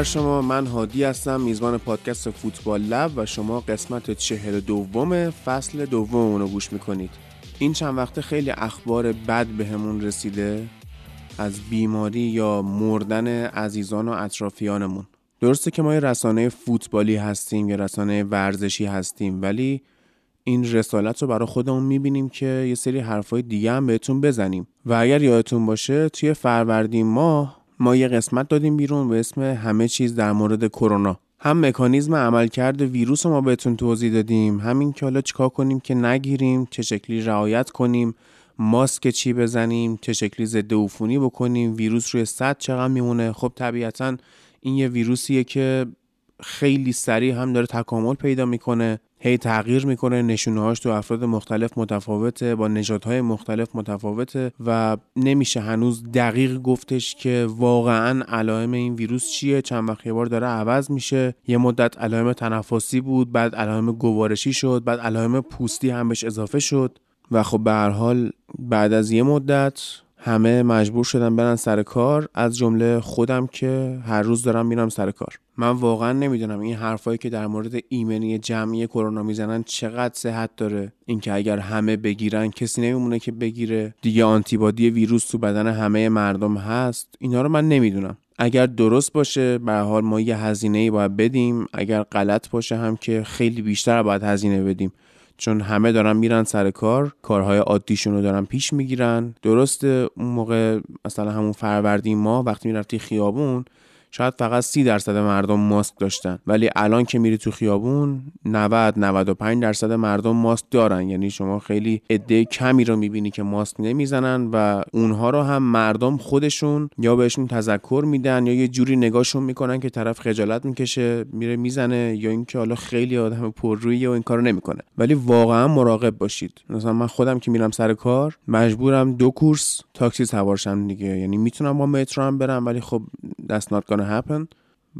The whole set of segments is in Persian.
بر شما. من هادی هستم میزبان پادکست فوتبال لب و شما قسمت چهل دوم فصل دوم رو گوش می‌کنید. این چند وقته خیلی اخبار بد بهمون به رسیده از بیماری یا مردن عزیزان و اطرافیانمون. درسته که ما یه رسانه فوتبالی هستیم یا رسانه ورزشی هستیم ولی این رسالت رو برای خودمون می‌بینیم که یه سری حرفای دیگه هم بهتون بزنیم. و اگر یادتون باشه توی فروردین ماه ما یه قسمت دادیم بیرون به اسم همه چیز در مورد کرونا. هم مکانیزم عملکرد ویروس رو ما بهتون توضیح دادیم همین که حالا چیکار کنیم که نگیریم چه شکلی رعایت کنیم ماسک چی بزنیم چه شکلی ضد عفونی بکنیم ویروس روی صد چقدر میمونه. خب طبیعتا این یه ویروسیه که خیلی سریع هم داره تکامل پیدا می‌کنه هی تغییر می‌کنه نشونه هاش تو افراد مختلف متفاوته با نژادهای مختلف متفاوته و نمیشه هنوز دقیق گفتش که واقعا علائم این ویروس چیه. چند وقت یه بار داره عوض میشه. یه مدت علائم تنفسی بود بعد علائم گوارشی شد بعد علائم پوستی هم بهش اضافه شد و خب به هر حال بعد از یه مدت همه مجبور شدن برن سر کار. از جمله خودم که هر روز دارم میرم سر کار. من واقعا نمی‌دونم این حرفایی که در مورد ایمنی جمعی کرونا می‌زنن چقدر صحت داره. اینکه اگر همه بگیرن کسی نمیمونه که بگیره. دیگه آنتیبادی ویروس تو بدن همه مردم هست. اینا رو من نمی‌دونم. اگر درست باشه به حال ما یه هزینه ای باید بدیم. اگر غلط باشه هم که خیلی بیشتر باید هزینه بدیم. چون همه دارن میرن سر کار کارهای عادیشون رو دارن پیش می‌گیرن. درسته اون موقع مثلا همون فروردین ما وقتی می‌رفتی خیابون شاید فقط سی درصد مردم ماسک داشتن. ولی الان که میری تو خیابون 90 95 درصد مردم ماسک دارن. یعنی شما خیلی عده کمی رو می‌بینی که ماسک نمی‌زنن و اونها رو هم مردم خودشون یا بهشون تذکر میدن یا یه جوری نگاهشون می‌کنن که طرف خجالت می‌کشه میره می‌زنه یا اینکه حالا خیلی آدم پررویی و این کارو نمی‌کنه. ولی واقعا مراقب باشید. مثلا من خودم که میرم سر کار مجبورم دو کورس تاکسی سوارشم دیگه. یعنی می‌تونم با مترو هم برم ولی خب دست نات happen.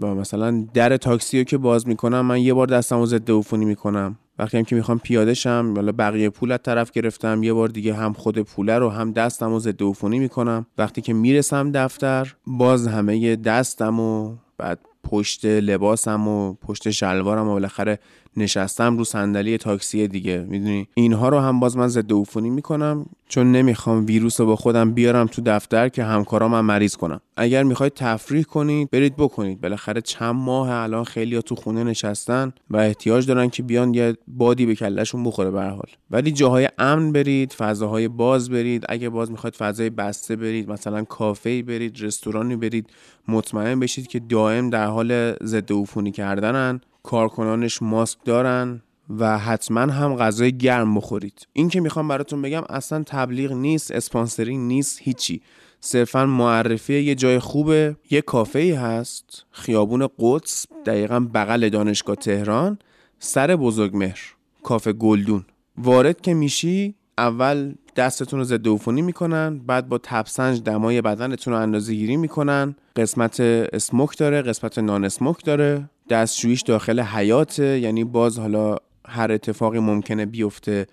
و مثلا در تاکسی رو که باز می‌کنم من یه بار دستمو ضد عفونی می‌کنم. وقتی هم که می‌خوام پیاده شم حالا بقیه پول طرف گرفتم یه بار دیگه هم خود پوله رو هم دستمو ضد عفونی می‌کنم. وقتی که می‌رسم دفتر باز همه دستم و بعد پشت لباسم و پشت شلوارم و بالاخره نشستم رو صندلی تاکسی دیگه می‌دونی؟ اینها رو هم باز من ضد عفونی می‌کنم چون نمی‌خوام ویروس رو با خودم بیارم تو دفتر که همکارام من مریض کنم اگر می‌خواید تفریح کنید برید بکنید. بالاخره چند ماه الان خیلی تو خونه نشستن و احتیاج دارن که بیان یه بادی به کلشون بخوره به حال. ولی جاهای امن برید فضاهای باز برید. اگه باز می‌خواید فضای بسته برید مثلا کافه برید رستورانی برید مطمئن بشید که دائم در حال ضد عفونی کردنن. کارکنانش ماسک دارن و حتما هم غذای گرم بخورید. این که می‌خوام براتون بگم اصلا تبلیغ نیست اسپانسرینگ نیست هیچی. صرفا معرفی یه جای خوبه. یه کافه ای هست خیابون قدس دقیقا بغل دانشگاه تهران سر بزرگمهر کافه گلدون. وارد که میشی اول دستتون رو ضد عفونی می‌کنن بعد با تبسنج دمای بدنتون رو اندازه گیری می‌کنن. قسمت اسموک داره قسمت نان اسموک داره. دستشویش داخل حیاته یعنی باز حالا هر اتفاقی ممکنه بیفته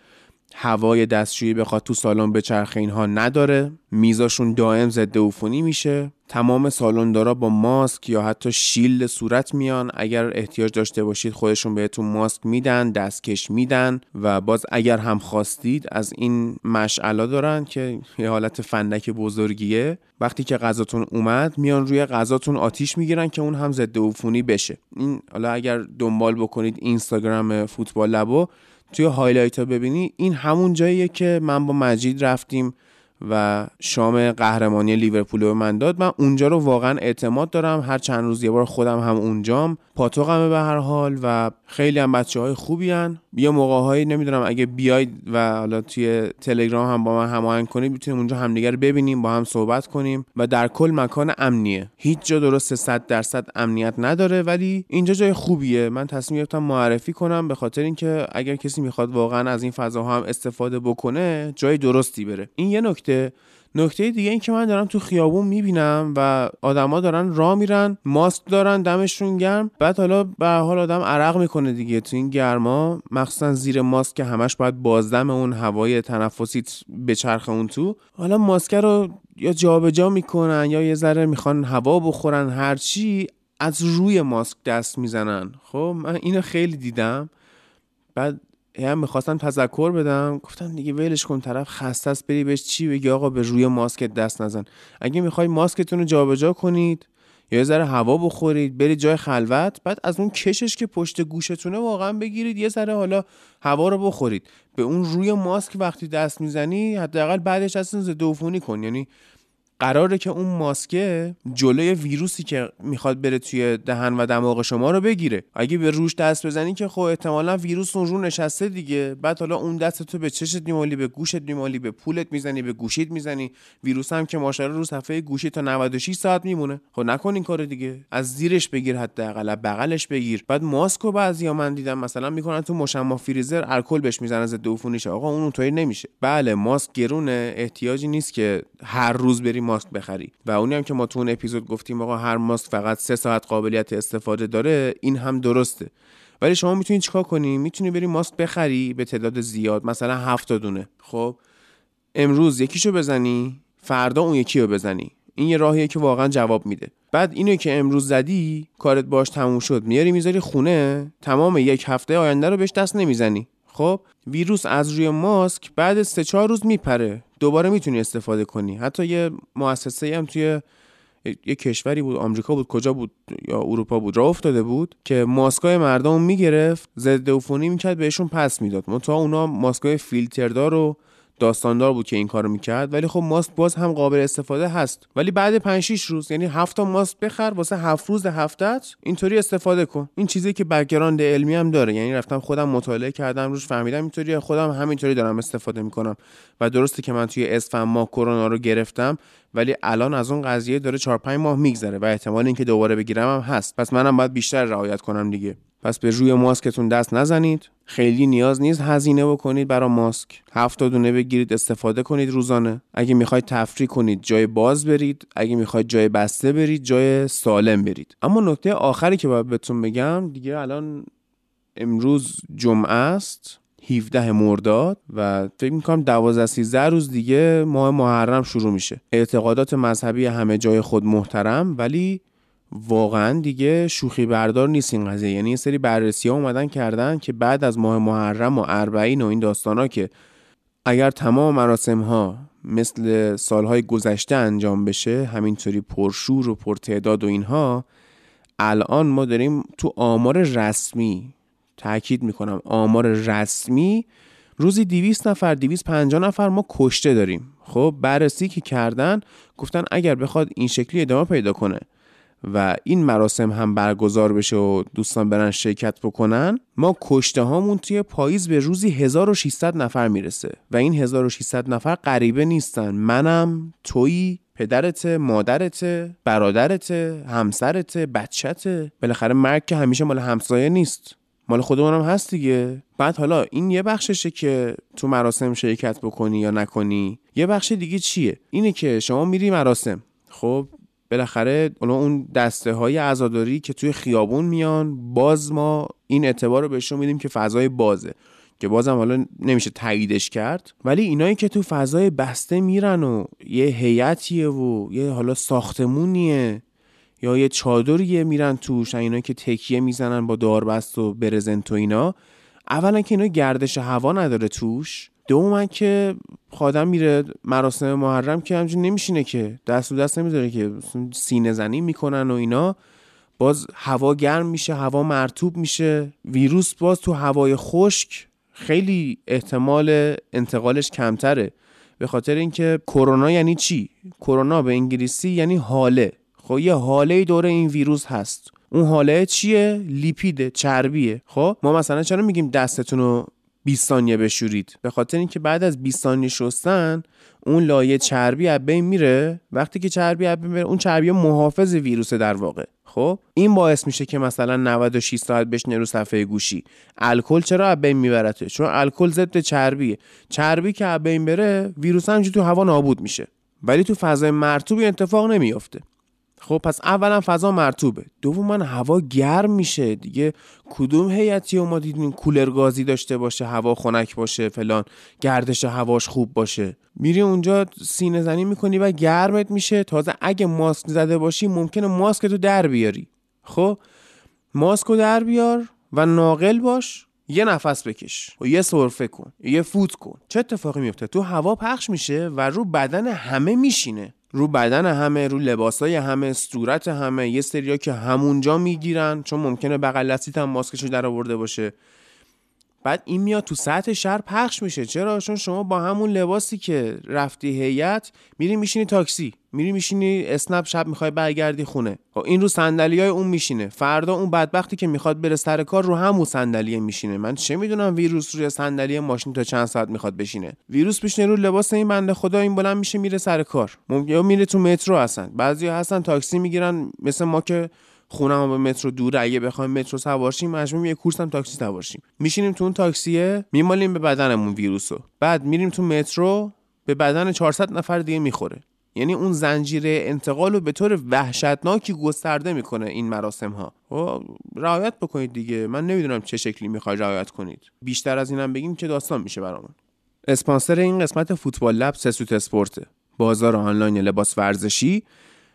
هوای دستشویی بخواد تو سالن بچرخه اینها نداره میزاشون دائم ضد عفونی میشه. تمام سالندارا با ماسک یا حتی شیلد صورت میان. اگر احتیاج داشته باشید خودشون بهتون ماسک میدن دستکش میدن و باز اگر هم خواستید از این مشعلا دارن که یه حالت فندک بزرگیه. وقتی که غذاتون اومد میان روی غذاتون آتیش می‌گیرن که اون هم ضد عفونی بشه. این حالا اگر دنبال بکنید اینستاگرام فوتبال لبو توی highlight ها ببینی این همون جاییه که من با مجید رفتیم و شام قهرمانی لیورپول رو من داد. من اونجا رو واقعا اعتماد دارم. هر چند روز یه بار خودم هم اونجام. پاتوقمه به هر حال و خیلی هم بچه های خوبی هن. یه موقع هایی نمی‌دونم اگه بیاید و حالا توی تلگرام هم با من هماهنگ کنید می‌تونیم اونجا همدیگر ببینیم با هم صحبت کنیم و در کل مکان امنیه. هیچ جا درست 100 درصد امنیت نداره ولی اینجا جای خوبیه. من تصمیم گرفتم معرفی کنم به خاطر اینکه اگر کسی می‌خواد واقعا از این فضاها هم استفاده بکنه جای درستی بره. این یه نکته. نکته. دیگه این که من دارم تو خیابون می‌بینم و آدما دارن راه میرن ماسک دارن دمشون گرم. بعد حالا به حال آدم عرق می‌کنه دیگه تو این گرما. مخصوصا زیر ماسک که همش باید بازدم اون هوای تنفسی بچرخه اون تو. حالا ماسک رو یا جابجا می‌کنن یا یه ذره می‌خوان هوا بخورن هرچی از روی ماسک دست می‌زنن. خب من اینو خیلی دیدم. بعد هم می‌خواستم تذکر بدم گفتم دیگه ولش کن طرف خسته است بری بهش چی بگی؟ آقا به روی ماسک دست نزن. اگه می‌خوای ماسکتون رو جابجا کنید یا یه ذره هوا بخورید برید جای خلوت بعد از اون کشش که پشت گوشتونه واقعا بگیرید یه ذره حالا هوا رو بخورید. به اون روی ماسک وقتی دست می‌زنی حداقل بعدش اصلا ضد عفونی کن. یعنی قراره که اون ماسکه جلوی ویروسی که می‌خواد بره توی دهن و دماغ شما رو بگیره. اگه به روش دست بزنی که خب احتمالا ویروس اون رو نشسته دیگه. بعد حالا اون دست تو به چشت میمالی به گوشت میمالی به پولت می‌زنی به گوشیت می‌زنی. ویروس هم که ماشاءالله رو صفحه گوشی تا 96 ساعت میمونه. خب نکن این کار دیگه. از زیرش بگیر حداقل بغلش بگیر. بعد ماسک رو بعضیا من دیدم مثلا می‌کنن تو مشما فریزر الکل بهش می‌زنن ضد عفونیش. آقا اون اونطوری نمیشه. بله ماسک گرونه. احتیاجی نیست که هر روز بریم ماسک بخری. و اونی هم که ما تو اون اپیزود گفتیم آقا هر ماسک فقط سه ساعت قابلیت استفاده داره این هم درسته. ولی شما می‌تونید چیکار کنی؟ می‌تونی بری ماسک بخری به تعداد زیاد مثلا هفت دونه. خب امروز یکیشو بزنی فردا اون یکی رو بزنی. این یه راهیه که واقعا جواب میده. بعد اینو که امروز زدی کارت باش تموم شد. میاری می‌ذاری خونه تمام یک هفته آینده رو بهش دست نمی‌زنی. خب ویروس از روی ماسک بعد سه چهار روز میپره. دوباره می‌تونی استفاده کنی. حتی یه مؤسسه هم توی یه کشوری بود آمریکا بود کجا بود یا اروپا بود راه افتاده بود که ماسکای مردم می‌گرفت ضد عفونی می‌کرد بهشون پس می‌داد. تا اونا ماسکای فیلتردار رو داستاندار بود که این کارو می‌کرد ولی خب ماسک باز هم قابل استفاده هست. ولی بعد 5 6 روز یعنی 7 تا ماسک بخر واسه 7 روز هفتت اینطوری استفاده کن. این چیزی که background علمی هم داره. یعنی رفتم خودم مطالعه کردم روش فهمیدم اینطوری خودم همینطوری دارم استفاده می‌کنم. و درسته که من توی اسفند ماه کرونا رو گرفتم ولی الان از اون قضیه داره 4 5 ماه میگذره و احتمال اینکه دوباره بگیرم هم هست. پس منم باید بیشتر رعایت کنم دیگه. پس به روی ماسکتون دست نزنید. خیلی نیاز نیست هزینه بکنید برای ماسک. هفت دونه بگیرید استفاده کنید روزانه. اگه می‌خواید تفریح کنید جای باز برید. اگه می‌خواید جای بسته برید جای سالم برید. اما نکته آخری که باید بهتون بگم دیگه الان امروز جمعه است 17 مرداد و فکر می‌کنم 12 13 روز دیگه ماه محرم شروع میشه. اعتقادات مذهبی همه جای خود محترم ولی واقعا دیگه شوخی بردار نیست این قضیه. یعنی این سری بررسی ها اومدن کردن که بعد از ماه محرم و اربعین و این داستان ها که اگر تمام مراسم ها مثل سالهای گذشته انجام بشه همینطوری پرشور و پرتعداد و اینها الان ما داریم تو آمار رسمی تاکید می‌کنم آمار رسمی روزی 200 نفر 250 نفر ما کشته داریم. خب بررسی که کردن گفتن اگر بخواد این شکلی ادامه پیدا کنه. و این مراسم هم برگزار بشه و دوستان برن شرکت بکنن ما کشته هامون توی پاییز به روزی 1600 نفر می‌رسه و این 1600 نفر غریبه نیستن. منم تویی پدرت مادرت برادرت همسرت بچته بالاخره مرگ که همیشه مال همسایه نیست. مال خودمون هم هست دیگه. بعد حالا این یه بخششه که تو مراسم شرکت بکنی یا نکنی. یه بخش دیگه چیه؟ اینه که شما میری مراسم. خب بالاخره اون دسته های عزاداری که توی خیابون میان باز ما این اعتبار رو بهشون میدیم که فضای بازه که بازم حالا نمیشه تاییدش کرد. ولی اینایی که تو فضای بسته میرن و یه هیئتیه و یه حالا ساختمونیه یا یه چادریه میرن توش اینایی که تکیه می‌زنن با داربست و برزنت و اینا اولا که اینا گردش هوا نداره توش دوم که خادم میره مراسم محرم که همجور نمیشینه که دست و دست نمی‌ذاره که سینه زنی می‌کنن و اینا. باز هوا گرم میشه هوا مرتوب میشه. ویروس باز تو هوای خشک خیلی احتمال انتقالش کمتره. به خاطر اینکه کرونا یعنی چی؟ کرونا به انگلیسی یعنی حاله. خب یه حاله دور این ویروس هست. اون حاله چیه؟ لیپیده چربیه. خب ما مثلا چرا میگیم دستتون رو 20 ثانیه بشورید. به خاطر اینکه بعد از 20 ثانیه شستن اون لایه چربی از بین میره. وقتی که چربی از بین میره اون چربی محافظ ویروس در واقع. خب؟ این باعث میشه که مثلا 96 ساعت بشینه رو صفحه گوشی. الکل چرا از بین میبرته چون الکل ضد چربیه. چربی که از بین بره ویروس هم تو هوا نابود میشه. ولی تو فضای مرطوب اتفاق نمیافته. خب پس اولا فضا مرتوبه. دوما هوا گرم میشه. دیگه کدوم هیئتی ما دیدیم کولر گازی داشته باشه هوا خنک باشه فلان گردش هواش خوب باشه. میری اونجا سینه زنی می‌کنی و گرمت میشه. تازه اگه ماسک زده باشی ممکنه ماسک تو در بیاری. خب ماسکو در بیار و ناقل باش. یه نفس بکش. و یه سرفه کن. یه فوت کن. چه اتفاقی میفته تو هوا پخش میشه و رو بدن همه میشینه. رو بدن همه رو لباسای همه صورت همه یه سریا که همونجا می‌گیرن چون ممکنه بغل هم ماسکشو در آورده باشه. بعد این میاد تو سطح شهر پخش میشه. چرا؟ چون شما با همون لباسی که رفتی هیئت میری میشینی تاکسی میری میشینی اسنپ شب می‌خوای برگردی خونه. خب این رو صندلی های اون میشینه. فردا اون بدبختی که می‌خواد بره سر کار رو همون صندلی میشینه. من چه می‌دونم ویروس روی صندلی ماشین تا چند ساعت می‌خواد بشینه؟ ویروس میشینه رو لباس این بنده خدا این بلند میشه میره سر کار. یا میره تو مترو هستن بعضی هستن تاکسی می‌گیرن مثل ما که خونم به مترو دور اگه بخوایم مترو سوار شیم مجبوریم یه کورس هم تاکسی سوار شیم میشینیم تو اون تاکسیه میمالیم به بدنمون ویروسو. بعد میریم تو مترو به بدن 400 نفر دیگه می‌خوره. یعنی اون زنجیره انتقال رو به طور وحشتناکی گسترده می‌کنه این مراسم ها و رعایت بکنید دیگه. من نمی‌دونم چه شکلی می‌خوای رعایت کنید. بیشتر از اینم بگیم که داستان میشه برامون. اسپانسر این قسمت فوتبال لب سسوت اسپورت بازار آنلاین لباس ورزشی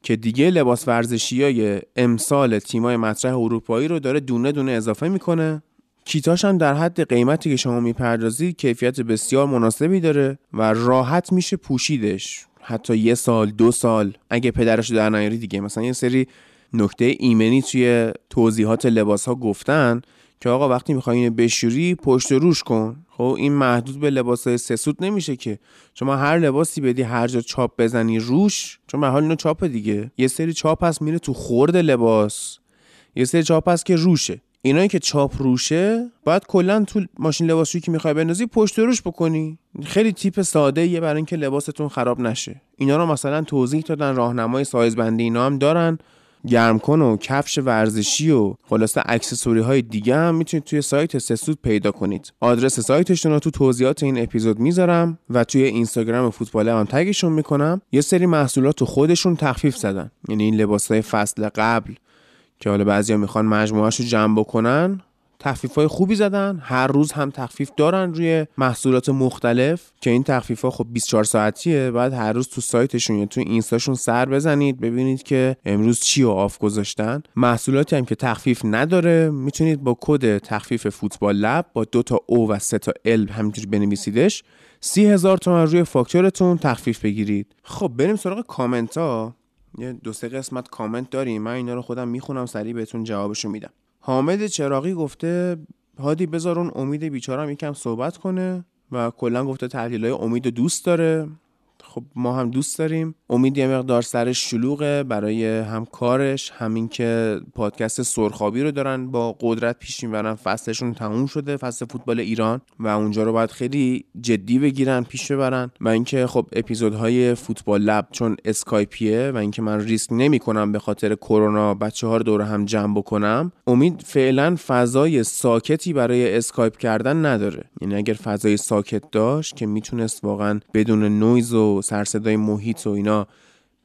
که دیگه لباس ورزشی های امسال تیمای مطرح اروپایی رو داره دونه دونه اضافه می‌کنه. کیتاش هم در حد قیمتی که شما می‌پردازید کیفیت بسیار مناسبی داره و راحت میشه پوشیدش. حتی یه سال دو سال اگه پدرش در نیاری دیگه. مثلا یه سری نکته ایمنی توی توضیحات لباس ها گفتن که آقا وقتی می‌خوای اینو بشوری پشت روش کن. خب این محدود به لباس سسود نمیشه که. شما هر لباسی بدی هر جا چاپ بزنی روش چون به حال اینو چاپ دیگه. یه سری چاپ هست میره تو خورد لباس. یه سری چاپ هست که روشه. اینایی که چاپ روشه باید کلا تو ماشین لباسشویی که می‌خوای بندازی پشت روش بکنی. خیلی tip ساده یه برای اینکه لباستون خراب نشه. اینا رو مثلا توضیح دادن راهنمای سایز بندی اینا هم دارن. گرم کن و کفش ورزشی و خلاصه accessory های دیگه هم می‌تونید توی سایت سسود پیدا کنید. آدرس سایتشون رو تو توضیحات این اپیزود می‌ذارم و توی اینستاگرام فوتبال هم tag شون می‌کنم. یه سری محصولات تو خودشون تخفیف زدن. یعنی این لباس های فصل قبل که حالا بعضیا می‌خوان مجموعهش رو جمع بکنن تخفیف های خوبی زدن. هر روز هم تخفیف دارن روی محصولات مختلف که این تخفیف ها خب 24 ساعتیه. بعد هر روز تو سایتشون یا تو اینستاشون سر بزنید ببینید که امروز چی رو off گذاشتن. محصولاتی هم که تخفیف نداره. می‌تونید با کد تخفیف فوتبال لب با دو تا O و سه تا L همینجوری بنویسیدش. سی هزار تومن روی فاکتورتون تخفیف بگیرید. خب بریم سراغ کامنت ها یه دو سه قسمت کامنت داریم. من اینا رو خودم می‌خونم سریع بهتون جوابشو میدم. حامد چراغی گفته هادی بذار اون امید بیچارم یکم صحبت کنه و کلا گفته تحلیل های امید دوست داره. خب ما هم دوست داریم. امید یه مقدار سرش شلوغه برای هم کارش همین که پادکست سرخابی رو دارن با قدرت پیش می‌برن. فصلشون تموم شده فصل فوتبال ایران و اونجا رو باید خیلی جدی بگیرن پیش ببرن و اینکه خب اپیزودهای فوتبال لب چون اسکایپیه و اینکه من ریسک نمی کنم به خاطر کرونا بچه ها رو دور هم جمع بکنم. امید فعلا فضای ساکتی برای اسکایپ کردن نداره. یعنی اگر فضای ساکت داشت که می‌تونست واقعا بدون نویز و سرصدای محیط و اینا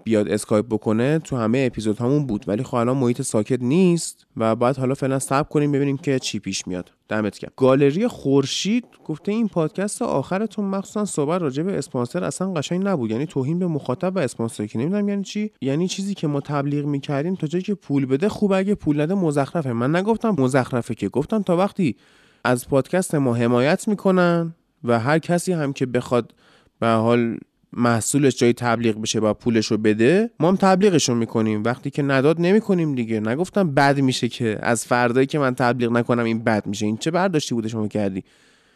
بیاد اسکایپ بکنه تو همه اپیزود همون بود. ولی خب الان محیط ساکت نیست و بعد حالا فعلا صبر کنیم ببینیم که چی پیش میاد. دمت گرم. گالری خورشید گفته این پادکست آخرتون مخصوصا صحبت راجع به اسپانسر اصلا قشنگ نبود. یعنی توهین به مخاطب و اسپانسر که نمی‌دونم یعنی چی. یعنی چیزی که ما تبلیغ می‌کردیم تا جایی که پول بده خوب اگه پول نده مزخرفه. من نگفتم مزخرفه که. گفتم تا وقتی از پادکست ما حمایت می‌کنن و هر کسی هم که بخواد به حال محصولش جای تبلیغ بشه با پولش رو بده ما هم تبلیغش رو می‌کنیم. وقتی که نداد نمی‌کنیم دیگه. نگفتم بد میشه که از فردایی که من تبلیغ نکنم این بد میشه. این چه برداشتی بوده شما کردی؟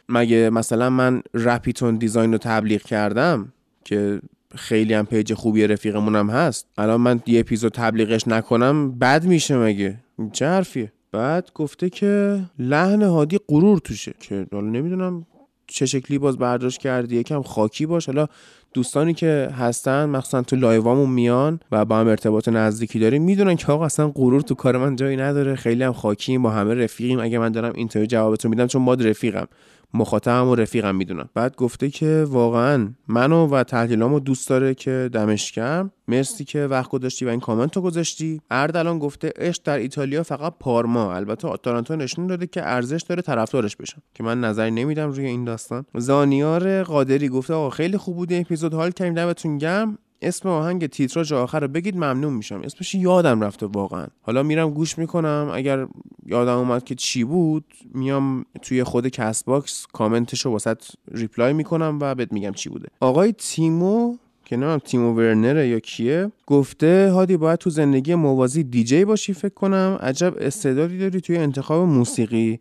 مگه مثلا من رپیتون دیزاین رو تبلیغ کردم که خیلی هم page خوبی رفیقمونم هست؟ الان من یه اپیزود تبلیغش نکنم بد میشه مگه؟ چه حرفیه؟ بعد گفته که لحن هادی غرور توشه. که حالا نمی‌دونم چه شکلی باز برداشت کردی. یکم خاکی باش. حالا دوستانی که هستن مخصوصا تو لایوامون میان و با هم ارتباط نزدیکی داریم می‌دونن که آقا اصلا غرور تو کار من جایی نداره. خیلی هم خاکیم با همه رفیقیم. اگه من دارم اینطوری جوابتون میدم چون ما رفیقم. مخاطبم و رفیقم می‌دونم بعد گفته که واقعا منو و تحلیلامو دوست داره که دمش کرد مرسی که وقت گذاشتی و این کامنت رو گذاشتی اردلان گفته عشق در ایتالیا فقط پارما. البته آتالانتا نشون داده که ارزش داره طرفدارش بشن که من نظری نمیدم روی این داستان. زانیار قادری گفته آقا خیلی خوب بوده اپیزود. حال کردیم. دمتون گرم. اسم آهنگ تیتراژ آخر رو بگید ممنون میشم. اسمش یادم رفته واقعا. حالا میرم گوش می‌کنم. اگر یادم اومد که چی بود میام توی خود کست باکس کامنتش رو واست reply می‌کنم و بهت میگم چی بوده. آقای تیمو که نمیم تیمو ورنره یا کیه گفته هادی باید تو زندگی موازی دیجی باشی فکر کنم. عجب استعدادی داری توی انتخاب موسیقی.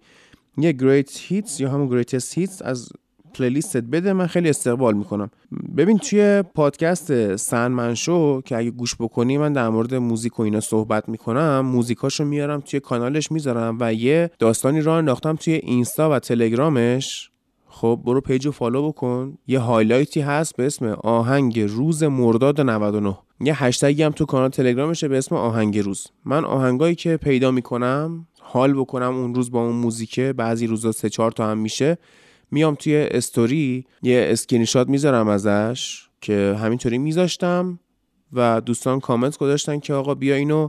یه great hits یا همون greatest hits از playlist ت بده من خیلی استقبال می‌کنم. ببین توی پادکست سندمن شو که اگه گوش بکنی من در مورد موزیک و اینا صحبت می‌کنم موزیکاشو میارم توی کانالش می‌ذارم و یه داستانی راه انداختم توی اینستا و تلگرامش. خب برو page رو follow بکن. یه highlight ی هست به اسم آهنگ روز مرداد 99 یه هشتگی هم تو کانال تلگرامشه به اسم آهنگ روز. من آهنگایی که پیدا می‌کنم حال بکنم اون روز با اون موزیکه. بعضی روزا سه چهار تا هم میشه. میام توی استوری یه اسکرین شات می‌ذارم ازش که همینطوری میذاشتم و دوستان کامنت گذاشتن که آقا بیا اینو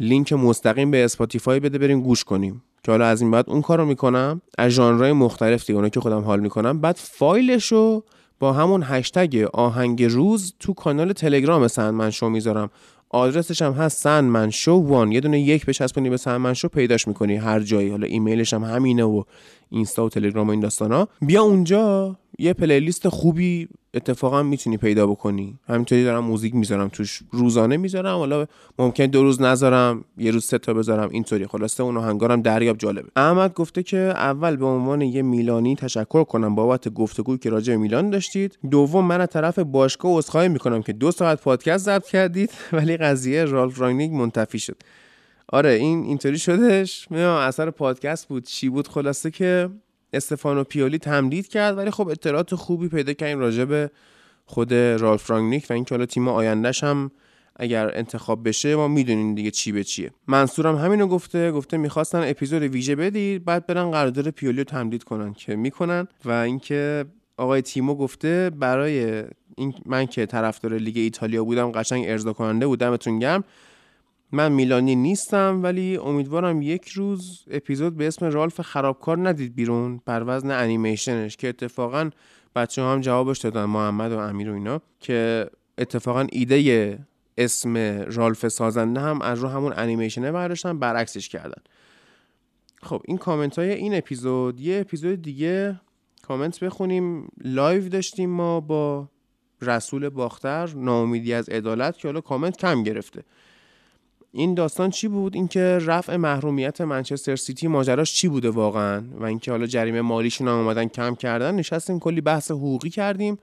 لینک مستقیم به اسپاتیفای بده بریم گوش کنیم. که حالا از این بعد اون کارو می‌کنم. از ژانرهای مختلف دیگه که خودم حال می‌کنم. بعد فایلش رو با همون هشتگ آهنگ روز تو کانال تلگرام سندمن شو می‌ذارم. آدرسش هم هست سندمن شو one. یه دونه یک بچسبونی به سندمن شو پیداش می‌کنی هر جایی. حالا ایمیلش هم همینه و اینستا و تلگرام و این داستانا. بیا اونجا یه پلیلیست خوبی اتفاقا می‌تونی پیدا بکنی. همینطوری دارم موزیک می‌ذارم توش روزانه می‌ذارم. حالا ممکن دو روز نذارم یه روز سه تا بذارم اینطوری. خلاصه اون هنگارم دریاب جالبه. احمد گفته که اول به عنوان یه میلانی تشکر کنم بابت گفتگویی که راجع به میلان داشتید. دوم من از طرف باشگاه عذرخواهی می‌کنم که دو ساعت پادکست ضبط کردید ولی قضیه رالف رانینگ منتفی شد. آره این اینطوری شدش می‌دونم اثر پادکست بود. چی بود؟ خلاصه که استفانو پیولی تمدید کرد ولی خب اطلاعات خوبی پیدا کردیم راجع به خود رالف فرانگنیک و اینکه حالا تیم آیندهش هم اگر انتخاب بشه ما می‌دونیم دیگه چی به چیه. منصورم همینو گفته گفته می‌خواستن اپیزود ویژه بدید بعد برن قرارداد پیولی رو تمدید کنن. که می‌کنن و اینکه آقای تیمو گفته برای این من که طرفدار لیگ ایتالیا بودم قشنگ ارضا کننده بودم دمتون گرم. من میلانی نیستم ولی امیدوارم یک روز اپیزود به اسم رالف خرابکار ندید بیرون. بر وزن انیمیشنش که اتفاقا بچه هم جوابش دادن محمد و امیر و اینا که اتفاقا ایده اسم رالف سازنده هم از رو همون انیمیشنه برداشتن برعکسش کردن. خب این کامنت های این اپیزود. یه اپیزود دیگه. کامنت بخونیم. live داشتیم ما با رسول باختر ناامیدی از عدالت که حالا کامنت کم گرفته. این داستان چی بود؟ اینکه رفع محرومیت منچستر سیتی ماجراش چی بوده واقعا؟ و اینکه حالا جریمه مالیشون هم اومدن کم کردن. نشستیم کلی بحث حقوقی کردیم.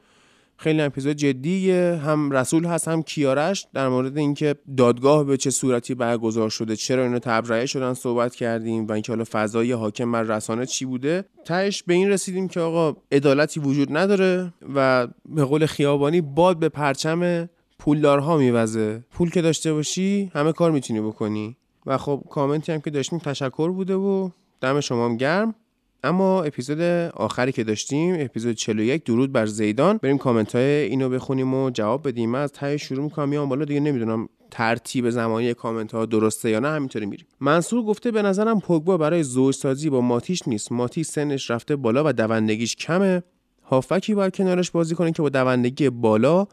خیلی اپیزود جدیه. هم رسول هست هم کیارش. در مورد اینکه دادگاه به چه صورتی برگزار شده چرا اینا تبرئه شدن صحبت کردیم. و اینکه حالا فضای حاکم بر رسانه چی بوده. تهش به این رسیدیم که آقا عدالتی وجود نداره و به قول خیابانی باد به پرچم پولدارها میوزه. پول که داشته باشی همه کار می‌تونی بکنی. و خب کامنتی هم که داشتیم تشکر بوده و دم شما هم گرم. اما اپیزود آخری که داشتیم اپیزود 41 درود بر زیدان. بریم کامنت های اینو بخونیم و جواب بدیم. من از ته شروع می‌کنم میام بالا دیگه نمی‌دونم ترتیب زمانی کامنت ها درسته یا نه همینطوری میریم. منصور گفته به نظرم پوگبا برای زوج سازی با ماتیش نیست. ماتیش سنش رفته بالا و دوندگیش کمه. هافبکی باید کنارش بازی کنه که با دوندگی بالا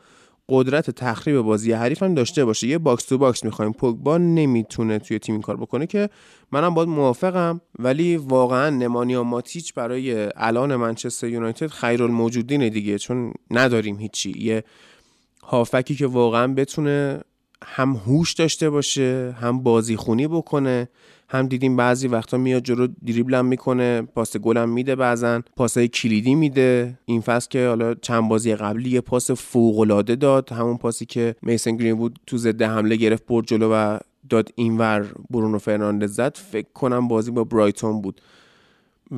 قدرت تخریب بازی حریف هم داشته باشه. یه box-to-box می‌خوایم. پوگبا نمی‌تونه توی تیم این کار بکنه که منم باید موافقم ولی واقعا نمانیا ماتیچ برای الان منچستر یونایتد خیرالموجودینه دیگه. چون نداریم هیچی. یه هافبکی که واقعا بتونه هم هوش داشته باشه هم بازی خونی بکنه هم دیدیم بعضی وقتا میاد جلو دریبلم می‌کنه پاس گلم میده بعضن پاسای کلیدی میده. این فصل که حالا چند بازی قبلی یه پاس فوق العاده داد همون پاسی که میسن گرینوود تو ضد حمله گرفت برد جلو و داد اینور برونو فرناندز زد. فکر کنم بازی با برایتون بود.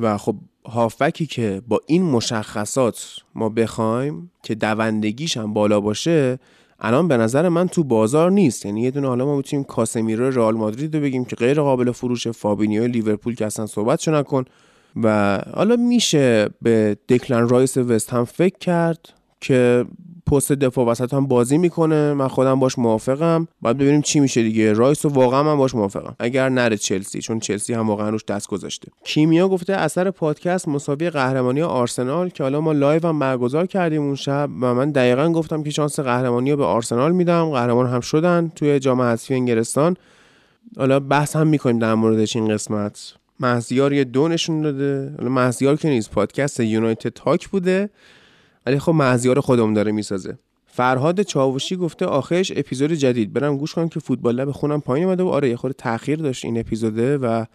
و خب هافبکی که با این مشخصات ما بخوایم که دوندگیش هم بالا باشه الان به نظر من تو بازار نیست. یعنی یه دونه حالا ما می‌تونیم کاسمیرو رئال مادرید رو بگیم که غیر قابل فروش فابینیو لیورپول که اصلا صحبت نکن. و حالا میشه به دکلن رایس وست هم فکر کرد که پست دفاع وسط هم بازی می‌کنه. من خودم باش موافقم. باید ببینیم چی میشه دیگه. رایس و واقعا من باش موافقم. اگر نره چلسی چون چلسی هم واقعا روش دست گذاشته. کیمیا گفته اثر پادکست مساوی قهرمانی آرسنال که حالا ما live هم برگزار کردیم اون شب و من دقیقا گفتم که شانس قهرمانی رو به آرسنال میدم. قهرمان هم شدن توی جام حذفی انگلستان. حالا بحث هم می‌کنیم در موردش این قسمت. مهزیار یدونه شون داده. حالا مهزیار که نیست پادکست یونایتد تاک بوده. ولی خب مهزیار خودمون داره می‌سازه. فرهاد چاوشی گفته آخرش اپیزود جدید. برم گوش کنم که فوتبال لب خونم پایین اومده و آره یه خورده تاخیر داشت این اپیزوده و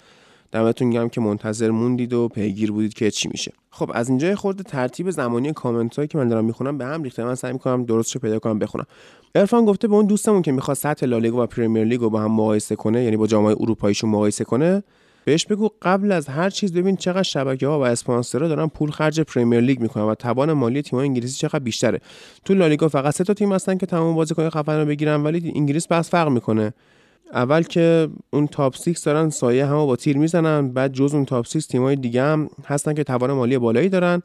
دمتون گرم که منتظر موندید و پیگیر بودید که چی میشه. خب از اینجا خورده ترتیب زمانی کامنت هایی که من دارم می‌خونم به هم ریخته. من سعی می‌کنم درستش پیدا کنم بخونم. عرفان گفته به اون دوستمون که می‌خواد سطح لالیگا و پرمیر لیگ رو با هم مقایسه کنه یعنی با جامعه اروپاییشون مقایسه کنه بهش بگو قبل از هر چیز ببین چقدر شبکه ها و اسپانسرها دارن پول خرج پرمیر لیگ می‌کنن و توان مالی تیم انگلیسی چقدر بیشتره. تو لالیگا فقط سه تا تیم هستن که تمام بازیکن خفن رو بگیرن ولی انگلیس بس فرق می‌کنه. اول که اون top 6 دارن سایه همو با تیر می‌زنن بعد جز اون top 6 تیمای دیگه هم هستن که توان مالی بالایی دارن.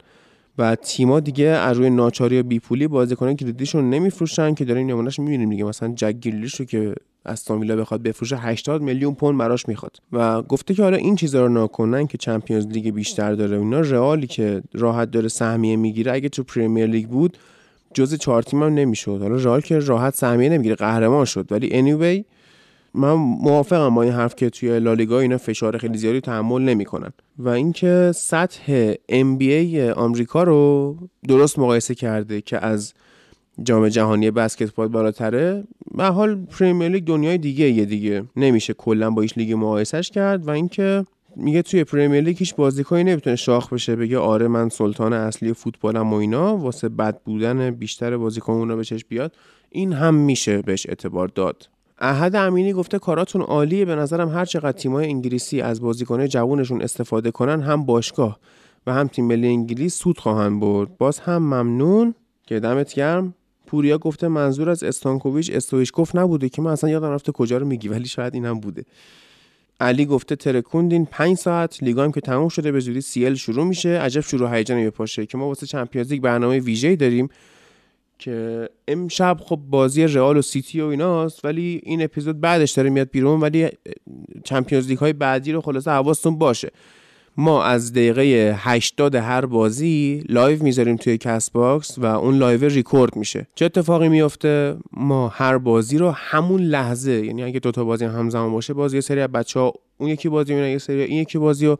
و تیما دیگه از روی ناچاری و بیپولی بازیکنان کلیدیشون نمیفروشن که دارین نمونهش می‌بینیم دیگه. مثلا جک رو که استون ویلا بخواد بفروشه 80 میلیون پوند براش می‌خواد. و گفته که حالا این چیزا رو ناکنن که چمپیونز لیگ بیشتر داره اینا رئالی که راحت داره سهمیه می‌گیره. اگه تو پریمیر لیگ بود جز چهار تیم هم نمی‌شد. حالا رئال که راحت سهمیه نمی‌گیره قهرمان شد. ولی anyway من موافقم با این حرف که توی لالیگا اینا فشار خیلی زیادی تحمل نمی‌کنن. و اینکه سطح NBA آمریکا رو درست مقایسه کرده که از جام جهانی بسکتبال بالاتره به حال پریمیر لیگ دنیای دیگه یه دیگه. نمیشه کلا با هیچ لیگ مقایسش کرد و اینکه میگه توی پریمیر لیگ هیچ بازیکنی نمی‌تونه شاخ بشه بگه آره من سلطان اصلی فوتبالم و اینا واسه بد بودن بیشتر بازیکن اونا بهش بیاد. این هم میشه بهش اعتبار داد. احد امینی گفته کاراتون عالیه. به نظرم هر چقدر تیمای انگلیسی از بازیکنه جوونشون استفاده کنن هم باشگاه و هم تیم ملی انگلیس سود خواهند برد. باز هم ممنون. که دمت گرم. پوریا گفته منظور از استانکوویچ استویشکوف نبوده که من اصلا یادم رفته کجا رو میگی ولی شاید اینم بوده. علی گفته ترکوندین 5 ساعت. لیگا هم که تموم شده به زودی سیل شروع میشه. عجب شروع هیجانی بپاشه که ما واسه چمپیونز لیگ برنامه ویژه‌ای داریم. که امشب خب بازی رئال و سیتی و ایناست ولی این اپیزود بعدش داره میاد بیرون ولی چمپیونز لیگ های بعدی رو خلاصه حواستون باشه. ما از دقیقه 80 هر بازی live می‌ذاریم توی کست باکس و اون live record میشه. چه اتفاقی میفته ما هر بازی رو همون لحظه یعنی اگه دوتا بازی همزمان باشه بازی سری از بچه اون یکی بازی می‌بینن یه سری این یکی بازی رو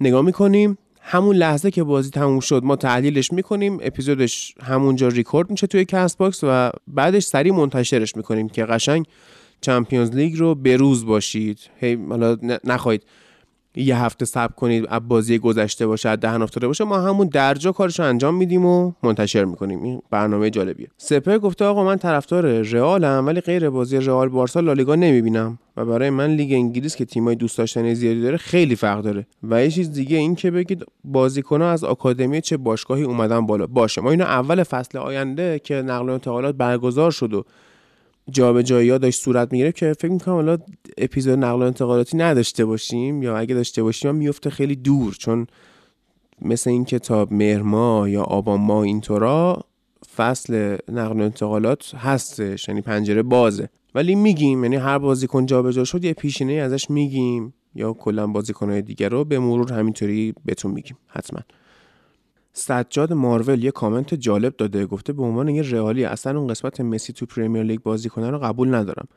نگاه می‌کنیم. همون لحظه که بازی تموم شد ما تحلیلش می‌کنیم. اپیزودش همونجا ریکورد میشه توی کست باکس و بعدش سریع منتشرش می‌کنیم که قشنگ چمپیونز لیگ رو بروز باشید. هی حالا نخواهید. یه هفته صبر کنید بازی گذشته باشه دهن افتاده باشه ما همون درجا کارش رو انجام میدیم و منتشر می‌کنیم. این برنامه جالبیه. سپهر گفته آقا من طرفدار رئالم ولی غیر بازی رئال بارسا لالیگا نمی‌بینم و برای من لیگ انگلیس که تیمای دوست داشتنی زیادی داره خیلی فرق داره. و یه چیز دیگه این که بگید بازیکن‌ها از آکادمی چه باشگاهی اومدن بالا. باشه ما اینو اول فصل آینده که نقل و انتقالات برگزار شد و جابجایی ها داشت صورت می‌گیره که فکر می‌کنم حالا اپیزود نقل و انتقالاتی نداشته باشیم یا اگه داشته باشیم هم میفته خیلی دور چون مثل این کتاب مهر یا آبان ما اینطورا فصل نقل و انتقالات هستش یعنی پنجره بازه. ولی میگیم یعنی هر بازیکن جابجا شد یه پیشینه ازش میگیم یا کلا بازیکنهای دیگر رو به مرور همینطوری بهتون میگیم حتما. سجاد مارول یه کامنت جالب داده گفته به عنوان یه رئالی اصلا اون قسمت مسی تو پریمیر لیگ بازی کنه رو قبول ندارم.